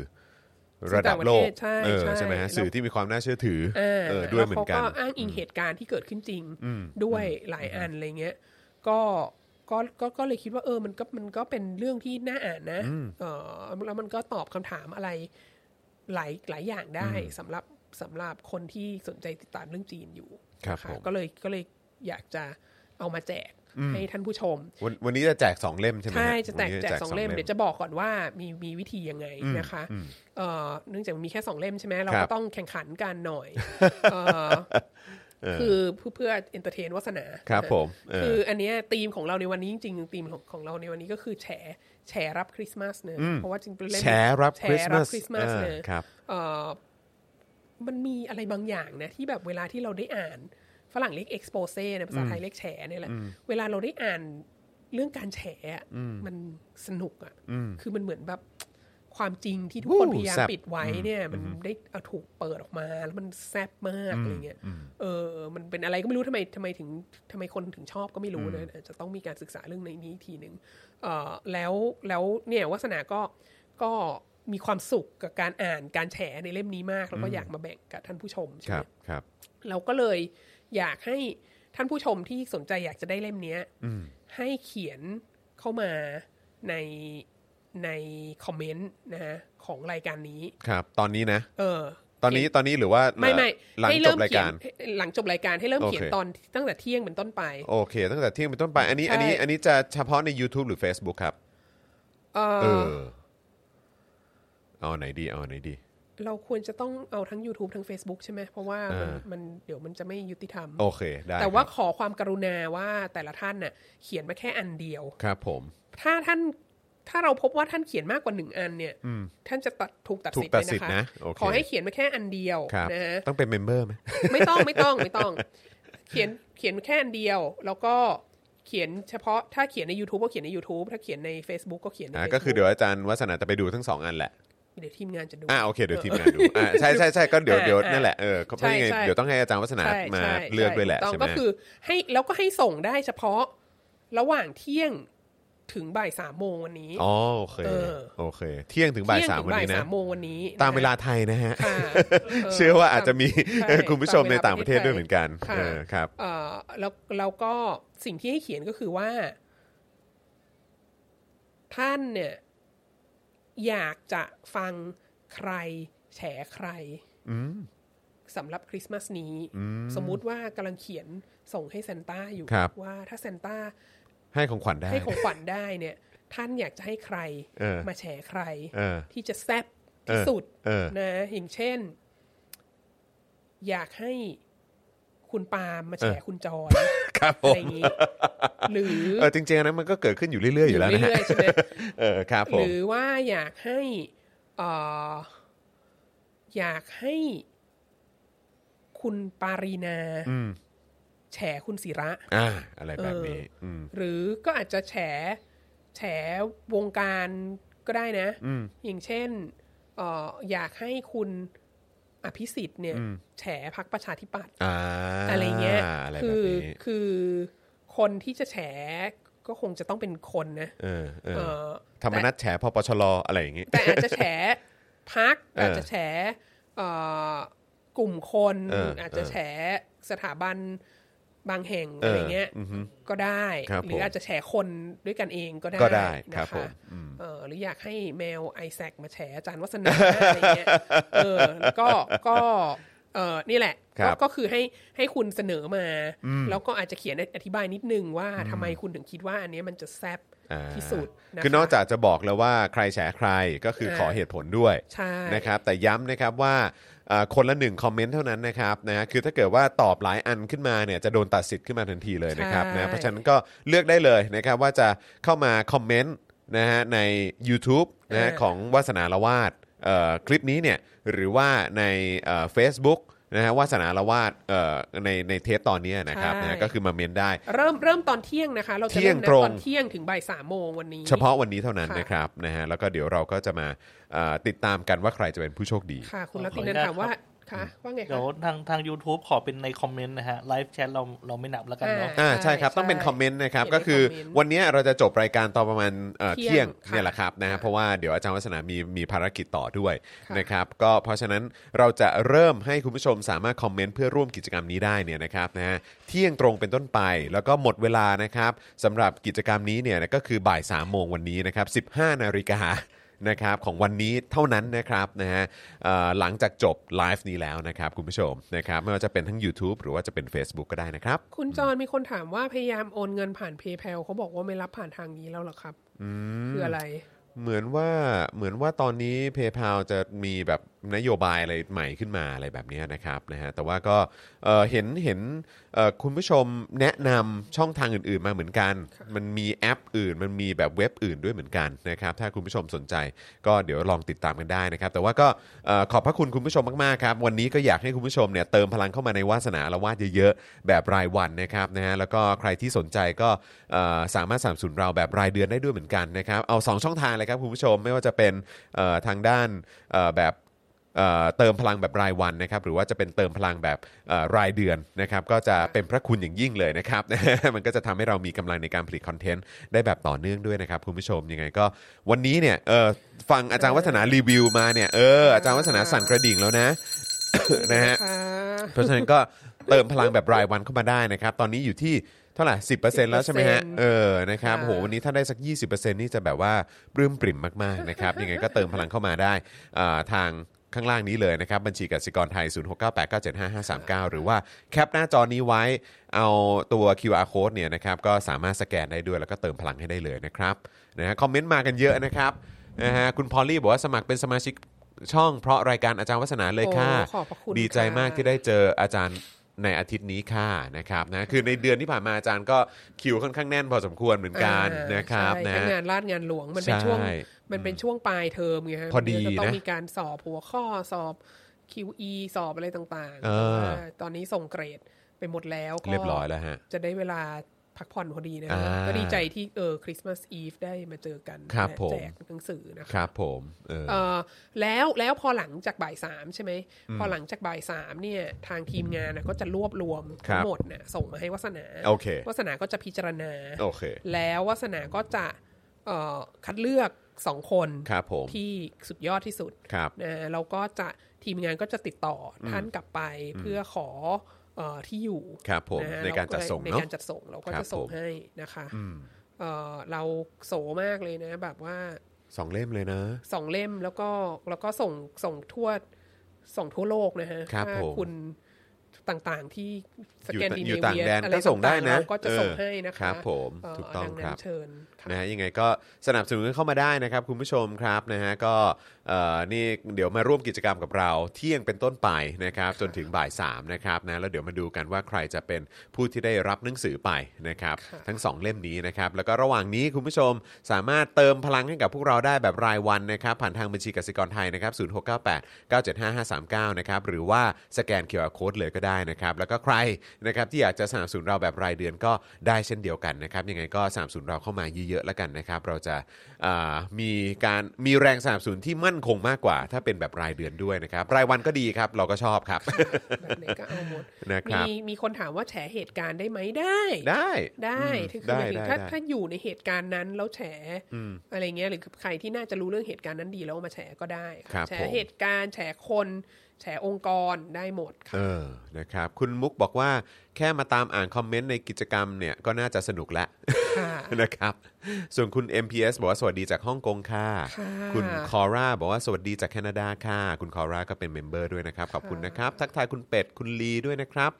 S1: ระดับโลก
S2: ใช่
S1: เออ
S2: ใช่
S1: ใช่ไหมฮะ
S2: แล้ว
S1: สื่อที่มีความน่าเชื่อถือ
S2: อ่า
S1: เออด้วยเหมือนกัน
S2: แล้วเขาก็อ้างอิงเหตุการณ์ที่เกิดขึ้นจริงด้วยหลายอันอะไรเงี้ยก็ก็ก็ก็เลยคิดว่าเออมันก็มันก็เป็นเรื่องที่น่าอ่านนะเออแล้วมันก็ตอบคำถามอะไรหลายหลายอย่างได้สำหรับ สำหรับคนที่สนใจติดตามเรื่องจีนอยู่
S1: ครับ
S2: นะะ
S1: ผม
S2: ก็เลยก็เลยอยากจะเอามาแจกให้ท่านผู้ชม
S1: วันวันนี้จะแจกสองเล่มใช่ไหมฮ
S2: ใช่จะแจก
S1: วันนี้
S2: แจกสองเล่มเดี๋ยวจะบอกก่อนว่ามีมีวิธียังไงนะคะเอ่อเนื่องจากมีแค่สองเล่มใช่ไหมเรา
S1: ครับก็
S2: ต้องแข่งขันกันหน่อยเอ่อคือเพื่อเพื่อ entertain วาสนา
S1: ครับ
S2: นะ
S1: ผมเออ
S2: คืออันเนี้ยธีมของเราในวันนี้จริงๆธีมของของเราในวันนี้ก็คือแฉแฉรับคริสต์มาสเนอะเพราะว่าจริงๆเป็นเล่ม
S1: แชร์รับ
S2: แฉ
S1: คริสต์
S2: รั
S1: มา
S2: บ
S1: ส
S2: คริสต์มาสเนอะ
S1: ครับ
S2: เอ่อ มันมีอะไรบางอย่างนะที่แบบเวลาที่เราได้อ่าน ฝรั่งเรียก expose นะภาษาไทยเรียกแฉเนี่ยแหละเวลาเราได้อ่านเรื่องการแฉอะมันสนุกอะคือมันเหมือนแบบความจริงที่ทุกคน
S1: อู้
S2: พยายาม
S1: แซ่บ
S2: ปิดไว้เนี่ย มันได้เอาถูกเปิดออกมา แล้วมันแซ่บมากอะไรเงี้ยเออ มันเป็นอะไรก็ไม่รู้ทำไมทำไมถึงทำไมคนถึงชอบก็ไม่รู้นะอาจจะต้องมีการศึกษาเรื่องในนี้อีกทีหนึ่งเออแล้วแล้วเนี่ยวาสนาก็ก็ มีความสุขกับการอ่านการแฉในเล่มนี้มาก แล้วก็อยากมาแบ่งกับท่านผู้ชมใช่
S1: ค
S2: ไห
S1: รั
S2: ม
S1: บครับ
S2: เราก็เลยอยากให้ท่านผู้ชมที่สนใจอยากจะได้เล่มเนี้ยให้เขียนเข้ามาในในคอมเมนต์นะฮะของรายการนี้
S1: ครับ ตอนนี้นะ
S2: เออ
S1: ตอนนี้ตอนนี้หรือว่า
S2: ไม่ไม่
S1: หลัง
S2: ให้
S1: จ
S2: เริ่
S1: บ
S2: ม
S1: ราย
S2: เขีย
S1: กานร
S2: หลังจบรายการให้เริ่ม
S1: โอเค
S2: เขียนตอนตั้งแต่เที่ยงเป็นต้นไป
S1: โอเค ตั้งแต่เที่ยงเป็นต้นไป อันนี้
S2: ใช่
S1: อันนี้อันนี้จะเฉพาะใน YouTube หรือ Facebook ครับ
S2: เอ
S1: เอ
S2: อ
S1: อ เอาไหนดีเอาไหนดี
S2: เราควรจะต้องเอาทั้ง YouTube ทั้ง Facebook ใช่ไหมเพราะว่ามัน
S1: อ่า
S2: มันเดี๋ยวมันจะไม่ยุติธรรม
S1: โอเคได้
S2: แต่ว่า
S1: ครับ
S2: ขอความกรุณาว่าแต่ละท่านน่ะเขียนมาแค่อันเดียว
S1: ครับ ผม
S2: ถ้าท่านถ้าเราพบว่าท่านเขียนมากกว่าหนึ่งอันเนี่ยท่านจะตัดถูกตัด
S1: ถู
S2: สิท
S1: ก
S2: ธิ์
S1: ตั
S2: เล
S1: ด
S2: ย
S1: สิทธิ์
S2: นะคะ
S1: นะโอเค
S2: ขอให้เขียนมาแค่อันเดียว
S1: ครับ
S2: นะฮะ
S1: ต้องเป็นเมมเบอร์ไหม
S2: ไม่ต้องไม่ต้องไม่ต้อง เขียนเขียนแค่อันเดียว แล้วก็เขียนเฉพาะถ้าเขียนใน YouTube ก็เขียนใน YouTube ถ้าเขียนใน Facebook ก็เขียนใน
S1: อ่า
S2: Facebook
S1: ก็คือเดี๋ยวอาจารย์วัฒนาจะไปดูทั้งสองอันแหละ
S2: เดี๋ยวทีมงานจะดู
S1: อ่าโอเค เดี๋ยวทีมงานดูอ่าใช่ใช่ใช่ก็เดี๋ยว
S2: อ่า
S1: เดี๋ยว
S2: อ่า
S1: นั่นแหละเออเพราะยังไง
S2: ใช่ใช่
S1: เดี๋ยวต้องให้อาจารย์วัฒนา
S2: ใช่
S1: มา
S2: ใช่
S1: เลือกด้วยแหละ
S2: ถูต้
S1: ใช่
S2: ง
S1: ไหม
S2: ก็คือให้แล้วก็ให้ส่งได้เฉพาะระหว่างเที่ยงถึงบ่ายสามโมงวันนี้
S1: อ๋อโอเค
S2: เออ
S1: โอเค เที่ยงถึงบ่าย
S2: เที่ยง
S1: สาม
S2: ถึง
S1: วัน
S2: บ่าย
S1: นี้นะ
S2: สามโมงวันนี้
S1: ตามเวลา
S2: นะ
S1: ไทยนะฮะ
S2: คะค่ะ
S1: เชื่อว่าอาจจะมี
S2: ใช่
S1: คุณผู้ชมในต่างประเทศด้วยเหมือนกัน
S2: ค่ะ
S1: เออครับ
S2: เอ่อแล้วแล้วก็สิ่งที่ให้เขียนก็คือว่า ท่านเนี่ย อยากจะฟังใครแฉใครสำหรับคริสต์มาสนี้ สมมุติว่ากำลังเขียนส่งให้เซนต้าอยู่
S1: ครับ
S2: ว่าถ้าเซนต้า
S1: ให้ของขวัญได้
S2: ให้ของขวัญได้เนี่ย ท่านอยากจะให้ใคร
S1: เออ
S2: มาแฉใคร
S1: เออ
S2: ที่จะแซบที่สุด
S1: เออ
S2: นะอย่างเช่น อยากให้คุณปาล์มมาแฉคุณจอย
S1: ครับผ
S2: อะไร
S1: ม
S2: อย่างนี้ หรือ
S1: เออจริงๆอันนั้นมันก็เกิดขึ้นอยู่เรื่อยๆอยู่แล้วนะฮะ
S2: เรื่อยๆใช่ไหม
S1: เออครับผ
S2: ห
S1: ม
S2: รือว่าอยากให้เอ่ออยากให้คุณปารีนา
S1: อืม
S2: แฉคุณศิระ
S1: อ่า อะไรแบบนี้ อืม
S2: หรือก็อาจจะแฉ แฉวงการก็ได้นะ
S1: อืม
S2: อย่างเช่นเอออยากให้คุณ อภิสิทธิ์เนี่ย แฉพักประชาธิปัตย์
S1: อ่า
S2: อะไรเงี้ย
S1: อะไร
S2: คื
S1: แบบ
S2: อ
S1: นี้
S2: คือคนที่จะแฉก็คงจะต้องเป็นคนนะ
S1: เออเอ
S2: เอ
S1: อ
S2: อ
S1: ธรรมนัตแฉพปชรอะไรอย่างงี้
S2: แต่อาจจะแฉพัก
S1: เอออ
S2: อาจจะแฉเอ่อกลุ่มคน
S1: เออ
S2: อาจจะแฉสถาบัน บางแห่ง
S1: เอออ
S2: อะไรเงี้ย
S1: อือฮึ
S2: ก็ได้
S1: ครับ
S2: หรือ
S1: ผม
S2: อาจจะแฉคนด้วยกันเองก็ได้
S1: ก็ได้ครับ
S2: นะ
S1: ผ
S2: คะ
S1: มอืม
S2: เออหรืออยากให้แมวไอแซคมาแฉอาจารย์วัฒนาอะไรเงี้ยเออแล้วก็ก็ เออนี่แหละ
S1: ครั
S2: ก็
S1: บ
S2: ก็คือให้ให้คุณเสนอมา แล้วก็อาจจะเขียนอธิบายนิดนึงว่าทำไมคุณถึงคิดว่าอันเนี้ยมันจะแซบ
S1: อ่า
S2: ที่สุดะะ
S1: คือนอกจากจะบอกแล้วว่าใครแฉใครก็คือ
S2: เออ
S1: ขอเหตุผลด้วย
S2: ใช่
S1: นะครับ แต่ย้ำนะครับว่าอ่าคนละหนึ่งคอมเมนต์เท่านั้นนะครับนะฮะคือถ้าเกิดว่าตอบหลายอันขึ้นมาเนี่ยจะโดนตัดสิทธิ์ขึ้นมาทันทีเลยนะครับ
S2: ใช่
S1: นะเพราะฉะนั้นก็เลือกได้เลยนะครับว่าจะเข้ามาคอมเมนต์นะฮะใน YouTube นะฮะของวาสนาละวาดเอ่อ คลิปนี้เนี่ยหรือว่าในเฟซบุ๊กนะฮะวาสนาละวาดเอ่อในในเทปตอนนี้นะครับ
S2: ใช่
S1: นะฮะก็คือมาเมนได้
S2: เริ่มเริ่มตอนเที่ยงนะคะ เราจะ
S1: เที่ย
S2: เริ่
S1: ง
S2: มนั
S1: ตรง
S2: ตอนเที่ยงถึงบ่ายสามโมงวันนี้
S1: เฉพาะวันนี้เท่านั้น
S2: ค่ะ
S1: นะครับนะฮะแล้วก็เดี๋ยวเราก็จะมาเอ่อติดตามกันว่าใครจะเป็นผู้โชคดี
S2: ค่ะ คุณ
S3: ขอ
S2: รัตินัน
S3: ขออนุญาต
S2: ถามว่า
S3: ครับ
S2: คะว่าไงค่ะเดี๋
S3: ยวทางทาง YouTube ขอเป็นใน comment นะฮะ live chat เราเราไม่นับแล้วกันเนาะ
S1: อ่า
S2: ใช่
S1: ใช่ครับต้องเป็น
S2: ใช่
S1: comment นะครับ
S2: เขียนใน
S1: ก็คือ
S2: commentนต์
S1: วันนี้เราจะจบรายการตอนประมาณเอ่อ
S2: เที่
S1: เที่ย
S2: ย
S1: ง
S2: งค่ะ
S1: เนี่ยแหละครับนะฮะ
S2: ค่ะ
S1: เพราะว่าเดี๋ยวอาจารย์วัฒนามีมีภารกิจต่อด้วย
S2: ค่ะ
S1: นะครับก็เพราะฉะนั้นเราจะเริ่มให้คุณผู้ชมสามารถ comment เพื่อร่วมกิจกรรมนี้ได้เนี่ยนะครับนะฮะเที่ยงตรงเป็นต้นไปแล้วก็หมดเวลานะครับสำหรับกิจกรรมนี้เนี่ยก็คือบ่าย3ามโมงวันนี้นะครับ15 นาฬิกา นะครับของวันนี้เท่านั้นนะครับนะฮะเอ่อหลังจากจบไลฟ์นี้แล้วนะครับคุณผู้ชมนะครับไม่ว่าจะเป็นทั้ง YouTube หรือว่าจะเป็น Facebook ก็ได้นะครับ
S2: คุณจอนมีคนถามว่าพยายามโอนเงินผ่าน PayPal เขาบอกว่าไม่รับผ่านทางนี้แล้วเหรอครับ คืออะไร
S1: เหมือนว่าเหมือนว่าตอนนี้ PayPal จะมีแบบนโยบายอะไรใหม่ขึ้นมาอะไรแบบนี้นะครับนะฮะแต่ว่าก็เอ่อเห็นเห็นเอ่อคุณผู้ชมแนะนำช่องทางอื่นๆมาเหมือนกัน มันมีแอปอื่น มันมีแบบเว็บอื่นด้วยเหมือนกันนะครับถ้าคุณผู้ชมสนใจก็เดี๋ยวลองติดตามกันได้นะครับ แต่ว่าก็เอ่อขอบพระคุณคุณผู้ชมมากๆครับวันนี้ก็อยากให้คุณผู้ชมเนี่ยเติมพลังเข้ามาในวาสนาละวาดเยอะๆแบบรายวันนะครับนะฮะแล้วก็ใครที่สนใจก็เอ่อสามารถสนับสนุนเราแบบรายเดือนได้ด้วยเหมือนกันนะครับเอา 2 ช่องทางเลยครับคุณผู้ชมไม่ว่าจะเป็นเอ่อทางด้านเอ่อแบบ เอ่อเติมพลังแบบรายวันนะครับหรือว่าจะเป็นเติมพลังแบบเอ่อรายเดือนนะครับก็จะเป็นพระคุณอย่างยิ่งเลยนะครับ มันก็จะทำให้เรามีกำลังในการผลิตคอนเทนต์ได้แบบต่อเนื่องด้วยนะครับคุณผู้ชมยังไงก็วันนี้เนี่ยเออฟังอาจารย์วัฒนารีวิวมาเนี่ยเอออาจารย์วัฒนาสั่นกระดิ่งแล้วนะนะฮะ
S2: ค่ะ
S1: เพราะฉะนั้นก็เติมพลังแบบรายวันเข้ามาได้นะครับ ตอนนี้อยู่ที่เท่าไหร่สิแล้วใช่ไหมฮะ
S2: 10%
S1: เออนะครับ
S2: ค่ะ
S1: โหวันนี้ถ้าได้สัก 20%นี่จะแบบว่าปลื้มปริ่มมากๆนะครับยังไงก็เติมพลังเข้ามาได้อ่าทาง ข้างล่างนี้เลยนะครับ บัญชีกสิกรไทย 0698975539 หรือว่าแคปหน้าจอนี้ไว้เอาตัว QR code เนี่ยนะครับก็สามารถสแกนได้ด้วยแล้วก็เติมพลังให้ได้เลยนะครับนะฮะคอมเมนต์มากันเยอะนะครับนะฮะคุณพอลลี่บอกว่าสมัครเป็นสมาชิกช่องเพราะรายการอาจารย์วัฒนาเลยค่ะ
S2: โอ้ขอบพระคุณ
S1: ดีใจ
S2: ค่ะ
S1: มากที่ได้เจออาจารย์ในอาทิตย์นี้ค่ะนะครับนะคือในเดือนที่ผ่านมาอาจารย์ก็คิวค่อนข้างแน่นพอสมควรเหมือนกัน
S2: อ่า
S1: นะครับ
S2: ใช่
S1: นะ
S2: ทั้งงานราชงานหลวงมันเป็นช่วง
S1: ใช่
S2: มันเป็นช่วงปลายเทอมไงฮะ
S1: พอดี
S2: เยวจะต้อง
S1: นะ
S2: มีการสอบหัวข้อสอบ QE สอบอะไรต่าง
S1: เออ
S2: แต่ว่าตอนนี้ส่งเกรดไปหมดแล้วก็
S1: เรียบร้อยแล้วฮะ
S2: จะได้เวลาพักผ่อนพอดีนะ
S1: อ่า
S2: ก็ดีใจที่เออคริสต์มาสอีฟได้มาเจอกัน
S1: ครับ
S2: และ
S1: ผม
S2: แจกหนังสือนะ
S1: ค
S2: คะ
S1: รับ ผมเออ
S2: เออแล้วแล้วพอหลังจากบ่ายสามใช่ไหมพอหลังจากบ่ายสามเนี่ยทางทีมงานน่ะก็จะรวบรวม
S1: ครั
S2: ทั้
S1: บ
S2: งหมดน่ะส่งมาให้วาสนา
S1: โอเค
S2: วาสนาก็จะพิจารณา
S1: โอเค
S2: แล้ววาสนาก็จะเอ่อคัดเลือก สองคน
S1: ครับผม
S2: ที่สุดยอดที่สุด
S1: ครับ
S2: นะเราก็จะทีมงานก็จะติดต่ออท่านกลับไปเพื่อขอเออที่อยู่
S1: ครับผมะ
S2: ฮะ
S1: ในการจัดส่ง
S2: ใน
S1: เนาะ
S2: การจัดส่งเราก็
S1: ครับ
S2: จะส่ง
S1: ผม
S2: ให้นะคะเออเราโสมากเลยนะ แบบว่า
S1: สองเล่มเลยนะ
S2: สองเล่มแล้วก็แล้วก็ส่งส่งทั่วส่งทั่วโลกนะฮะ
S1: ครับ
S2: ถ้า
S1: ผม
S2: คุณ ต่างๆ ที่ส
S1: อยู่
S2: แกนดิ
S1: อยู่
S2: เน
S1: ต่าง
S2: เวีย
S1: แดน
S2: อะไร
S1: ก็ส่งได้นะ
S2: ต่าๆเราก็จะส่ง
S1: เออ
S2: ให้นะคะ
S1: ครับผม
S2: เถู
S1: กต้อง
S2: ดันั้น
S1: ครับ
S2: เชิญค่ะ
S1: นะฮะยังไงก็สนับสนุนกันเข้ามาได้นะครับ คุณผู้ชมครับนะฮะก็เอ่อนี่เดี๋ยวมาร่วมกิจกรรมกับเราเที่ยงเป็นต้นไปนะครับจนถึงบ่าย3นะครับนะแล้วเดี๋ยวมาดูกันว่าใครจะเป็นผู้ที่ได้รับหนังสือไปนะครับ
S2: ค่ะ
S1: ทั้ง 2 เล่มนี้นะครับแล้วก็ระหว่างนี้คุณผู้ชมสามารถเติมพลังให้กับพวกเราได้แบบรายวันนะครับผ่านทางบัญชีกสิกรไทยนะครับ0698 975 539นะครับหรือว่าสแกน QR Code เลยก็ได้นะครับแล้วก็ใครนะครับที่อยากจะสนับสนุนเราแบบรายเดือนก็ได้เช่นเดียวกันนะครับยังไงก็สนับสนุนเราเข้ามาเยอะๆแล้วกันนะครับเราจะอ่ามีการมีแรงสนับสนุนที่มั่นคงมากกว่า ถ้าเป็นแบบรายเดือนด้วยนะครับ รายวันก็ดีครับ เราก็ชอบครับ
S2: แบบไหนก็เอาหมด
S1: นะครับ
S2: มีมีคนถามว่าแฉเหตุการณ์ได้ไหมได้
S1: ได้
S2: ได้
S1: อืม
S2: คือ
S1: ได้
S2: หมายถึง
S1: ได้
S2: ถ้า
S1: ได้
S2: ถ้าอยู่ในเหตุการณ์นั้นแล้วแฉอะไรเงี้ยหรือใครที่น่าจะรู้เรื่องเหตุการณ์นั้นดีแล้วเอามาแฉก็ได้ค่ะ
S1: ครับ
S2: แฉ
S1: ผม
S2: เหตุการณ์แฉคน แฉองค์กรได้หมดค่ะ
S1: เออนะครับ คุณมุกบอกว่าแค่มาตามอ่านคอมเมนต์ในกิจกรรมเนี่ยก็น่าจะสนุกแล้ว
S2: ค่ะ
S1: นะครับ ส่วนคุณ MPS บอกว่าสวัสดีจากฮ่องกงค่ะ
S2: ค่ะ
S1: คุณคอร่าบอกว่าสวัสดีจากแคนาดาค่ะ คุณคอร่าก็เป็นเมมเบอร์ด้วยนะครับ ขอบคุณนะครับ ทักทายคุณเป็ด คุณลีด้วยนะครับ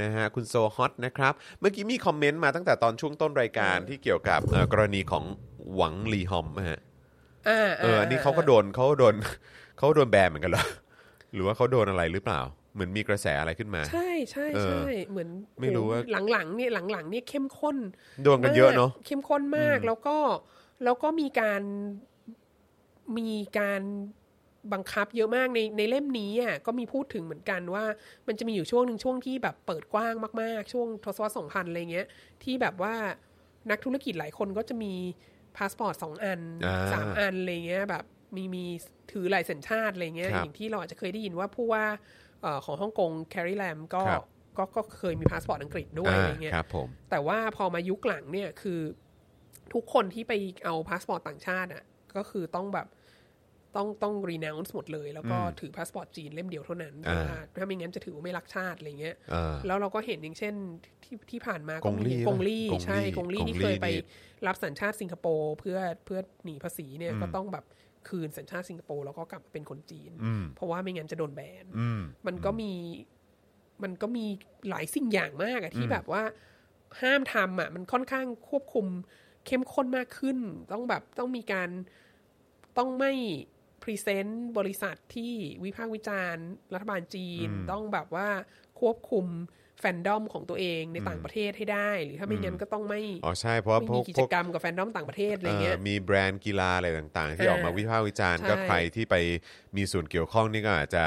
S1: นะฮะคุณโซฮอตนะครับ เมื่อกี้มีคอมเมนต์มาตั้งแต่ตอนช่วงต้นรายการที่เกี่ยวกับเอ่อกรณีของหวังลีฮอมนะฮะ
S2: อ่า
S1: เอออันนี้เขาก็โดนเขาโดนเขาโดนแบนเหมือนกันเหรอ หรือว่าเขาโดนอะไรหรือเปล่า เหมือนมีกระแสอะไรขึ้นมา
S2: ใช่ใช่
S1: เออ
S2: ใช่เหมือน
S1: ไม่รู้ว่า
S2: หลังๆเนี่ยหลังๆเนี่ยเข้มข้น
S1: โดนกันเยอะเนาะ
S2: มกเข้มข้นมากแล้วก็แล้วก็มีการมีการบังคับเยอะมากในในเล่มนี้อะก็มีพูดถึงเหมือนกันว่า มันจะมีอยู่ช่วงหนึ่งช่วงที่แบบเปิดกว้างมากๆ ช่วงทศวรรษสองพันอะไรเงี้ย ที่แบบว่านักธุรกิจหลายคนก็จะมีพาสปอร์ตสองอัน
S1: อ่า
S2: สามอันอะไรเงี้ยแบบมีมี ถือหลายสัญชาติอะไรเงี้ย
S1: ครับ
S2: อย่างที่เราอาจจะเคยได้ยินว่าผู้ว่าเอ่อของฮ่องกงแคร์รี แลมก็
S1: ครับ
S2: ก็ก็เคยมีพาสปอร์ตอังกฤษด้วยอะไรเงี้ย
S1: ครับผม
S2: แต่ว่าพอมายุคหลังเนี่ยคือทุกคนที่ไปเอาพาสปอร์ตต่างชาติอะก็คือต้องแบบต้องต้องรีน o ว n ์หมดเลย แล้วก็ถือพาสปอร์ตจีนเล่มเดียวเท่านั้นเพราะว่าถ้าไม่งั้นจะถือว่าไม่รักชาติอะไรเงี้ย
S1: เออ
S2: แล้วเราก็เห็นอย่างเช่นที่ที่ผ่านมา
S1: กงลี่
S2: มีกงลี่
S1: ปะ
S2: ใช่
S1: กงลี่
S2: ลี่ที่
S1: กงลี่
S2: เคยไป
S1: นี่
S2: รับสัญชาติสิงคโปร์เพื่อเพื่อหนีภาษีเนี่ยก็ต้องแบบ คืนสัญชาติสิงคโปร์แล้วก็กลับมาเป็นคนจีน
S1: อืม
S2: เพราะว่าไม่งั้นจะโดน ban
S1: อืม
S2: มันก็มีมันก็มีหลายสิ่งอย่างมากอะที่แบบว่าห้ามทำอะมันค่อนข้างควบคุมเข้มข้นมากขึ้น ต้องแบบต้องมีการต้องไม่พรีเซนต์บริษัทที่วิพากษ์วิจารณ์ รัฐบาลจีน ต้องแบบว่าควบคุม แฟนดอมของตัวเองในต่างประเทศให้ได้ หรือถ้าไม่งั้นก็ต้องไม่
S1: อ๋อใช่เพราะว่า
S2: ไม่
S1: พว
S2: มี
S1: ก
S2: กิ
S1: พ
S2: จ
S1: วก
S2: กรรมกับแฟนดอมต่างประเทศอะไรเงี้ย
S1: เอ่อมีแบรนด์กีฬาอะไรต่างๆ ที่
S2: อ่า
S1: ออกมาวิพากษ์วิจารณ์
S2: ใช่
S1: ก็ใครที่ไปมีส่วนเกี่ยวข้องนี่ก็อาจจะ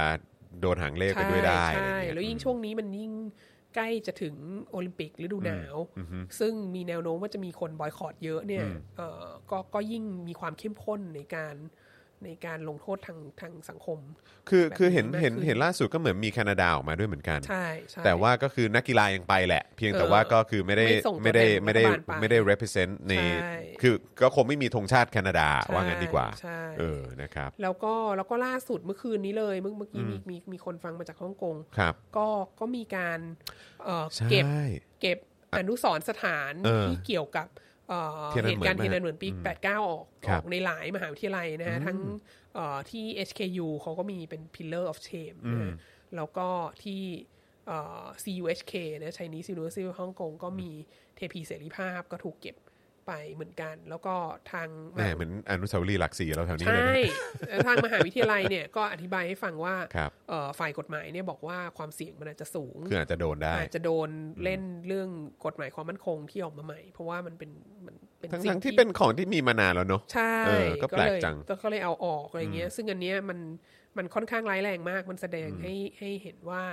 S1: โดนหางเลขไปด้วยได้
S2: ใช่
S1: อะไร
S2: ใช่
S1: เงี้ย
S2: แล้วยิ่งช่วงนี้มันยิ่งใกล้จะถึงโอลิมปิกฤดูหนาว ซึ่งมีแนวโน้มว่าจะมีคนบอยคอรดเยอะเนี่ยเอ่อก็ก็ยิ่งมีความเข้มข้นในการ ในการลงโทษทางทางสังคม
S1: คือ
S2: แบบ
S1: คือเห็น
S2: นี้มาก
S1: เห็น
S2: ขึ้น
S1: เห็นล่าสุดก็เหมือนมีแคนาดาออกมาด้วยเหมือนกัน
S2: ใช่ใช่
S1: แต่ว่าก็คือนักกีฬายังไปแหละ เพียงแต่
S2: เออ
S1: ว่าก็คือไม่ได้
S2: ไม่ส่งตัว
S1: ไม่ได้
S2: แทน
S1: ไม่ได้
S2: รัฐบาลไป
S1: ไม่ได้ represent ใน
S2: ใช่
S1: คือก็คงไม่มีธงชาติแคนาดา
S2: ใช่
S1: ว่างั้นดีกว่า
S2: ใช่
S1: เออนะครับ
S2: แล้วก็แล้วก็ล่าสุดเมื่อคืนนี้เลยเมื่อเมื่อกี้มีมีมีคนฟังมาจากฮ่องกง
S1: ครับ
S2: ก็ก็มีการเอ่อ
S1: ใช่
S2: เก็บเก็บอนุสรณ์สถาน
S1: เออ
S2: ที่เกี่ยวกับ เอ่อ
S1: เทียนอั
S2: เห
S1: น
S2: ตุ
S1: เหมือน
S2: การณ์เทียน
S1: ไหม
S2: อันเหมือนปี 89 ออก
S1: ครั
S2: อบอกในหลายมหาวิทยาลัยนะฮะทั้งเอ่อที่ HKU เขาก็มีเป็น pillar of shame นะฮะแล้วก็ที่เอ่อ CUHK นะ Chinese University of Hong Kong ก็มีเทพีเสรีภาพก็ถูกเก็บ ไปเหมือนกัน แล้วก็ทาง
S1: แหมเหมือนอนุสาวรีย์หลักสี่เราแถวนี้เลย
S2: ใช่
S1: นะ
S2: แล้วทางมหาวิทยาลัยเนี่ยก็อธิบายให้ฟังว่า
S1: ครับ
S2: เอ่อฝ่ายกฎหมายเนี่ยบอกว่าความเสี่ยงมันอาจจะสูง
S1: คืออาจจะโดนได้
S2: อาจจะโดนเล่นเรื่องกฎหมายความมั่นคงที่ออกมาใหม่ เพราะว่ามันเป็นมันเป็น
S1: ทั้ง
S2: สิ่
S1: ทั้
S2: ง
S1: งที่เป็นของที่มีมานานแล้วเนอะ
S2: ใช่
S1: เออก็แปลก
S2: เลย
S1: จัง
S2: ก็เลยเอาออกอะไรเงี้ย ซึ่งอันเนี้ยมันมันค่อนข้างร้ายแรงมาก มันแสดงให้ให้เห็นว่า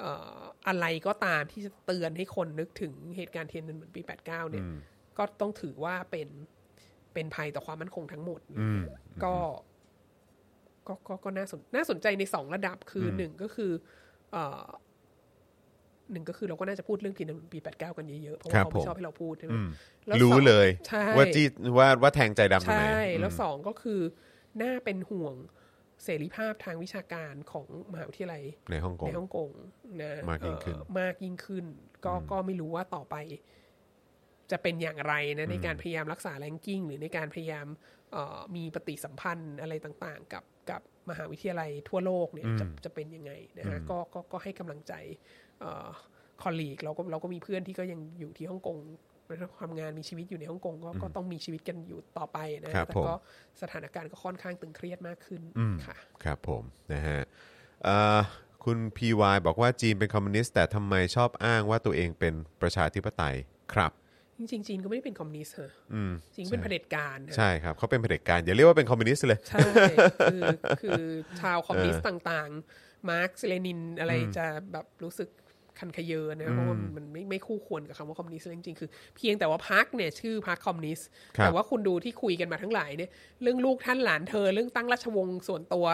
S2: เอ่ออะไรก็ตามที่จะเตือนให้คนนึกถึงเหตุการณ์เทียนนันเหมือนปี 89 เนี่ย ก็ต้องถือว่าเป็นเป็นภัยต่อความมั่นคงทั้งหมด
S1: อืม
S2: ก็ก็ก็ก็น่าสนน่าสนใจในสองระดับคืออหนึ่งก็คือเอ่อหนึ่งก็คือเราก็น่าจะพูดเรื่องเทียนนันเหมือนปี89กันเยอะๆ เพราะ
S1: ครั
S2: ว่า
S1: บ
S2: เขาไม่
S1: ผม
S2: ชอบให้เราพูดใช่ไหมแล้ว
S1: รู้
S2: สอง
S1: เลย
S2: ใช่
S1: ว่าจี้ว่าว่าแทงใจดำตรงไหน
S2: ใช่แล้วสองก็คือน่าเป็นห่วงเสรีภาพทางวิชาการของมหาวิทยาลัย
S1: ในฮ่องกง
S2: ในฮ่องกงนะ
S1: มากยิ่งขึ้น
S2: เอ่อมากยิ่งขึ้น ก็ก็ไม่รู้ว่าต่อไป จะเป็นอย่างไรนะในการพยายามรักษาแรงกิ้งหรือในการพยายามเอ่อมีปฏิสัมพันธ์อะไรต่างๆ กับกับมหาวิทยาลัยทั่วโลกเนี่ยจะจะเป็นยังไงนะฮะก็ก็ก็ให้กำลังใจคอลลีกเราก็เราก็มีเพื่อนที่ก็ยังอยู่ที่ฮ่องกงทำงานมีชีวิตอยู่ในฮ่องกงก็ก็ต้องมีชีวิตกันอยู่ต่อไปนะครับแต่
S1: ผม
S2: ก็สถานการณ์ก็ค่อนข้างตึงเครียดมากขึ้นค่ะ
S1: ครับผมนะฮะเอ่อคุณ PY บอกว่าจีนเป็นคอมมิวนิสต์แต่ทำไมชอบอ้างว่าตัวเองเป็นประชาธิปไตยครับ
S2: จริงๆจีนก็ไม่ได้เป็นคอมมิวนิสต์ฮะ
S1: อืม
S2: จริงๆเป็นเผด็จการฮะ
S1: ใช่ครับเขาเป็นเผด็จการอย่าเรียกว่าเป็นคอมมิวนิสต์เลย
S2: ใช่ คือคือชาวคอมมิวนิสต์ต่าง ๆ มาร์กซ์เลนินอะไรจะแบบรู้สึก คันคะเยอนะเพราะว่ามันไม่ไม่คู่ควรกับคำว่าคอมมิวนิสต์เลยจริงๆคือ เพียงแต่ว่าพรรคเนี่ยชื่อพรรคคอมมิวนิสต์
S1: ครับ
S2: แต่ว่าคุณดูที่คุยกันมาทั้งหลายเนี่ยเรื่องลูกท่านหลานเธอ เรื่องตั้งราชวงศ์ส่วนตัว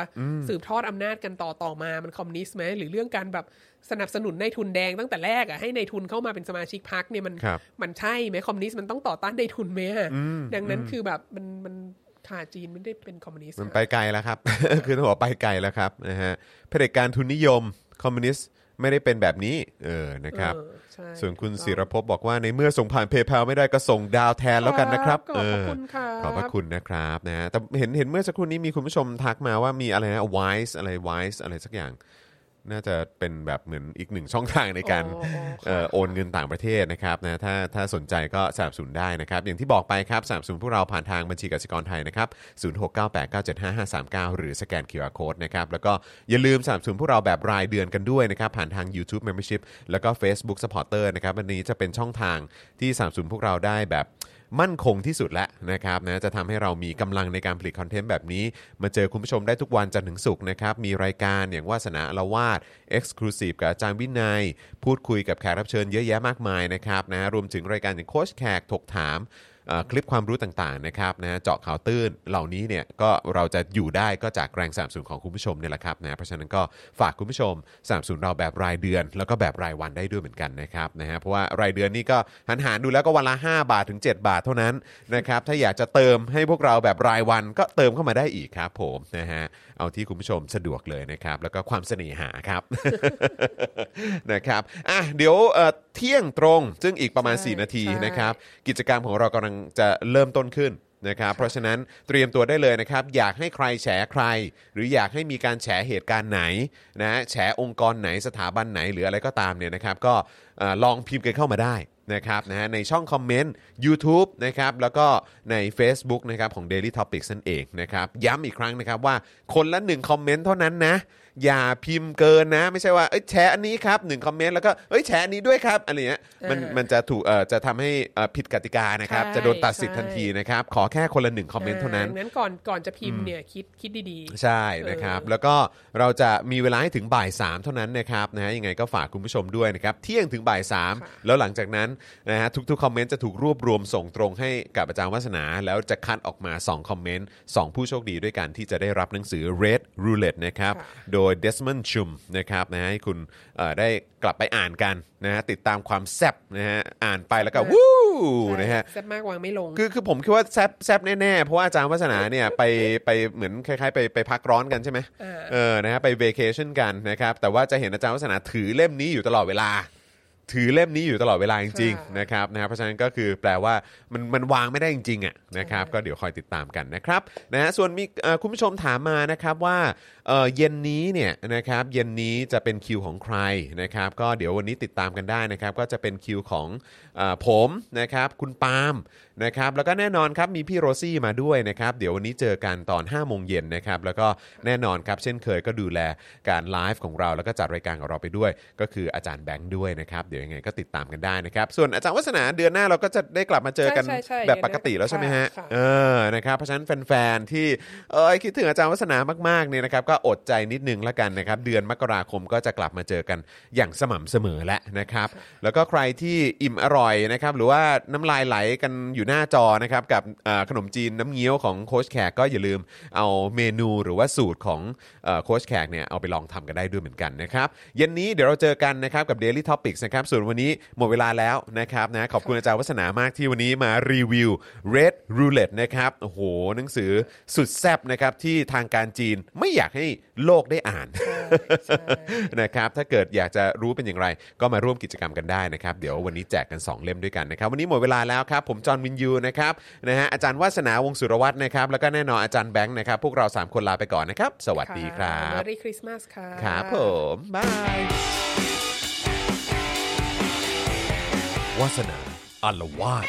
S2: สืบทอดอำนาจกันต่อต่อมามันคอมมิวนิสต์ไหมหรือเรื่องการแบบสนับสนุนในทุนแดงตั้งแต่แรกอะให้ในทุนเข้ามาเป็นสมาชิกพรรคเนี่ยมัน
S1: ครับ
S2: มันใช่ไหมคอมมิวนิสต์มันต้องต่อต้านในทุนไหมอะดังนั้นคือแบบมันมันค่ะจีนไม่ได้เป็นคอมมิวนิสต์
S1: มัน
S2: ค่ะ
S1: ไปไกลแล้วครับ คือต้องบอกว่าไปไกลแล้วครับนะฮะเผด็จการทุนนิยมคอมมิวนิสต์ ไม่ได้เป็นแบบนี้เออนะครับ
S2: เออใช่
S1: ส่วนคุณ
S2: ถูกต้อง
S1: ศิรภพบอกว่าในเมื่อส่งผ่านเพย์ l ไม่ได้ก็ส่งดาวแทนแล้วกันนะครับ
S2: ขอบพระคุณครับ
S1: ขอบพระคุณนะครับนะฮะแต่เห็นเห็นเมื่อสักครู่นี้มีคุณผู้ชมทักมาว่ามีอะไรนะ wise อะไร wise อะไรสักอย่าง น่าจะเป็นแบบเหมือนอีกหนึ่งช่องทางในการ
S2: อ๋ออ๋อค่ะ
S1: เอ่อโอนเงินต่างประเทศนะครับนะถ้าถ้าสนใจก็สนับสนุนได้นะครับ อย่างที่บอกไปครับสนับสนุนพวกเราผ่านทางบัญชีกสิกรไทยนะครับ0698975539หรือสแกน QR Code นะครับแล้วก็อย่าลืมสนับสนุนพวกเราแบบรายเดือนกันด้วยนะครับ ผ่านทาง YouTube Membership แล้วก็ Facebook Supporter นะครับวันนี้จะเป็นช่องทางที่สนับสนุนพวกเราได้แบบ มั่นคงที่สุดแล้วนะครับนะจะทำให้เรามีกำลังในการผลิตคอนเทนต์แบบนี้ มาเจอคุณผู้ชมได้ทุกวันจันทร์ถึงศุกร์นะครับ มีรายการอย่างวาสนาละวาด Exclusive กับอาจารย์วินัย พูดคุยกับแขกรับเชิญเยอะแยะมากมายนะครับนะรวมถึงรายการอย่างโค้ชแขกถกถาม คลิปความรู้ต่างๆนะครับนะเจาะข่าวตื้นเหล่านี้เนี่ยก็เราจะอยู่ได้ก็จากแรงสนับสนุนของคุณผู้ชมเนี่ยแหละครับนะเพราะฉะนั้นก็ฝากคุณผู้ชมสนับสนุนเราแบบรายเดือน แล้วก็แบบรายวันได้ด้วยเหมือนกันนะครับนะฮะเพราะว่ารายเดือนนี่ก็หันหารดูแล้วก็วันละ 5 บาทถึง 7 บาทเท่านั้นนะครับถ้าอยากจะเติมให้พวกเราแบบรายวันก็เติมเข้ามาได้อีกครับผมนะฮะ เอาที่คุณผู้ชมสะดวกเลยนะครับ แล้วก็ความเสน่หาครับ นะครับอะเดี๋ยวเอ่อเที่ยงตรง ซึ่งอีกประมาณ
S2: ใช่
S1: 4 นาที
S2: ใช่
S1: นะครับ กิจกรรมของเรากำลังจะเริ่มต้นขึ้นนะครับ เพราะฉะนั้นเตรียมตัวได้เลยนะครับ อยากให้ใครแฉใคร หรืออยากให้มีการแฉเหตุการณ์ไหนนะแฉองค์กรไหนสถาบันไหนหรืออะไรก็ตามเนี่ยนะครับ ก็เอ่อลองพิมพ์กันเข้ามาได้นะครับนะฮะในช่องคอมเมนต์ YouTube นะครับแล้วก็ใน Facebook นะครับของ Daily Topics นั่นเองนะครับย้ำอีกครั้งนะครับว่าคนละหนึ่ง comment เท่านั้นนะ อย่าพิมพ์เกินนะ ไม่ใช่ว่าเอ้ยแชร์อันนี้ครับหนึ่ง comment แล้วก็เอ้ยแชร์อันนี้ด้วยครับอะไรเงี้ยมัน
S2: เออ
S1: มันจะถูกเอ่อจะทำให้เอ่อผิดกติกานะครับ
S2: ใช่
S1: จะโดนตัดสิทธิ์
S2: ใช่
S1: ทันทีนะครับ ขอแค่คนละหนึ่ง comment เท่านั้น
S2: ดังนั้นก่อนก่อนจะพิมพ์เนี่ยคิดคิดดีๆ
S1: ใช่นะครับ แล้วก็เราจะมีเวลาให้ถึงบ่าย3เท่านั้นนะครับนะฮะยังไงก็ฝากคุณผู้ชมด้วยนะครับ เที่ยงถึงบ่าย3แล้วหลังจากนั้นนะฮะทุกๆคอมเมนต์จะถูกรวบรวมส่งตรงให้กับอาจารย์วัฒนา แล้วจะคัดออกมา 2 คอมเมนต์ 2 ผู้โชคดีด้วยกันที่จะได้รับหนังสือ Red Roulette นะครับ
S2: ค่ะ
S1: โดย Desmond Chum นะครับนะฮะให้คุณเอ่อได้กลับไปอ่านกันนะฮะติดตามความแซ่บนะฮะอ่านไปแล้วก็วู้นะฮะ
S2: แซ่บมากวางไม่ลง
S1: คือคือผมคิดว่าแซบแซบแน่ๆ เพราะว่าอาจารย์วัฒนาเนี่ยไปไปเหมือนคล้ายๆ ไปไปพักร้อนกันใช่ไหม
S2: เออ
S1: เออนะฮะไปเวเคชั่นกันนะครับแต่ว่าจะเห็นอาจารย์วัฒนาถือเล่มนี้อยู่ตลอดเวลา ถือเล่มนี้อยู่ตลอดเวลาจริงๆ
S2: ค่ะ
S1: นะครับนะฮะเพราะฉะนั้นก็คือแปลว่ามันมันวางไม่ได้จริงๆอะนะครับก็เดี๋ยวคอยติดตามกันนะครับนะฮะส่วนมีเอ่อคุณผู้ชมถามมานะครับว่าเอ่อเย็นนี้เนี่ยนะครับเย็นนี้จะเป็นคิวของใครนะครับก็เดี๋ยววันนี้ติดตามกันได้นะครับก็จะเป็นคิวของเออผมนะครับคุณปาล์ม นะครับแล้วก็แน่นอนครับมีพี่โรซี่มาด้วยนะครับเดี๋ยววันนี้เจอกันตอน5โมงเย็นนะครับแล้วก็แน่นอนครับเช่นเคยก็ดูแลการไลฟ์ของเราแล้วก็จัดรายการของเราไปด้วย ก็คืออาจารย์แบงค์ด้วยนะครับเดี๋ยวยังไงก็ติดตามกันได้นะครับส่วนอาจารย์วัฒนาเดือนหน้าเราก็จะได้กลับมาเจอกัน
S2: ใช่ใช่ใช่
S1: แบบปกติแล้วใช่ไหมฮะ
S2: ค่ะ
S1: เออนะครับเพราะฉะนั้นแฟนๆที่เอยคิดถึงอาจารย์วัฒนามากๆเนี่ยนะครับก็อดใจนิดนึงละกันนะครับเดือนมกราคมก็จะกลับมาเจอกันอย่างสม่ำเสมอแล้วนะครับแล้วก็ใครที่อิ่มอร่อยนะครับหรือว่าน้ำลายไหลกันอยู่หน้าจอนะครับกับเอ่อขนมจีนน้ำเงี้ยวของโค้ชแขกก็อย่าลืมเอาเมนูหรือว่าสูตรของเอ่อโค้ชแขกเนี่ยเอาไปลองทำกันได้ด้วยเหมือนกันนะครับเย็นนี้เดี๋ยวเราเจอกันนะครับกับ Daily Topics นะครับส่วนวันนี้หมดเวลาแล้วนะครับนะขอบคุณอาจารย์วัฒนามากที่วันนี้มารีวิว Red Roulette นะครับโอ้โหหนังสือสุดแซ่บนะครับที่ทางการจีนไม่อยากให้โลกได้อ่าน
S2: ใช่
S1: นะครับถ้าเกิดอยากจะรู้เป็นอย่างไร ก็มาร่วมกิจกรรมกันได้นะครับเดี๋ยววันนี้แจกกัน 2 เล่มด้วยกันนะครับวันนี้หมดเวลาแล้วครับผมจอห์นวินยูนะครับนะฮะอาจารย์วาสนาวงศ์สุรวัตรนะครับแล้วก็แน่นอนอาจารย์แบงค์นะครับพวกเรา 3 คนลาไปก่อนนะครับ สวัสดีครับ
S2: Merry Christmas ค่ะ
S1: ครับผมบายวาสนาอารวาส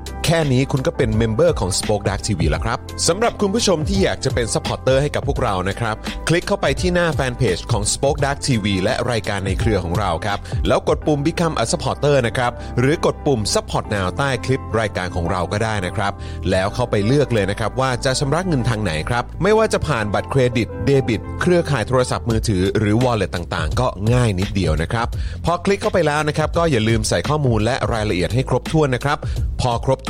S1: แค่นี้คุณก็เป็น member ของ Spoke Dark TV แล้วครับสำหรับคุณผู้ชมที่อยากจะเป็น supporter ให้กับพวกเรานะครับ คลิกเข้าไปที่หน้าแฟนเพจของ Spoke Dark TV และรายการในเครือของเราครับ แล้วกดปุ่ม Become a supporter นะครับ หรือกดปุ่ม Support Now ใต้คลิปรายการของเราก็ได้นะครับ แล้วเข้าไปเลือกเลยนะครับว่าจะชำระเงินทางไหนครับ ไม่ว่าจะผ่านบัตรเครดิตเดบิต เครือข่ายโทรศัพท์มือถือหรือ Wallet ต่างๆ ก็ง่ายนิดเดียวนะครับพอคลิกเข้าไปแล้วนะครับก็อย่าลืมใส่ข้อมูลและรายละเอียดให้ครบถ้วนนะครับพอครบถ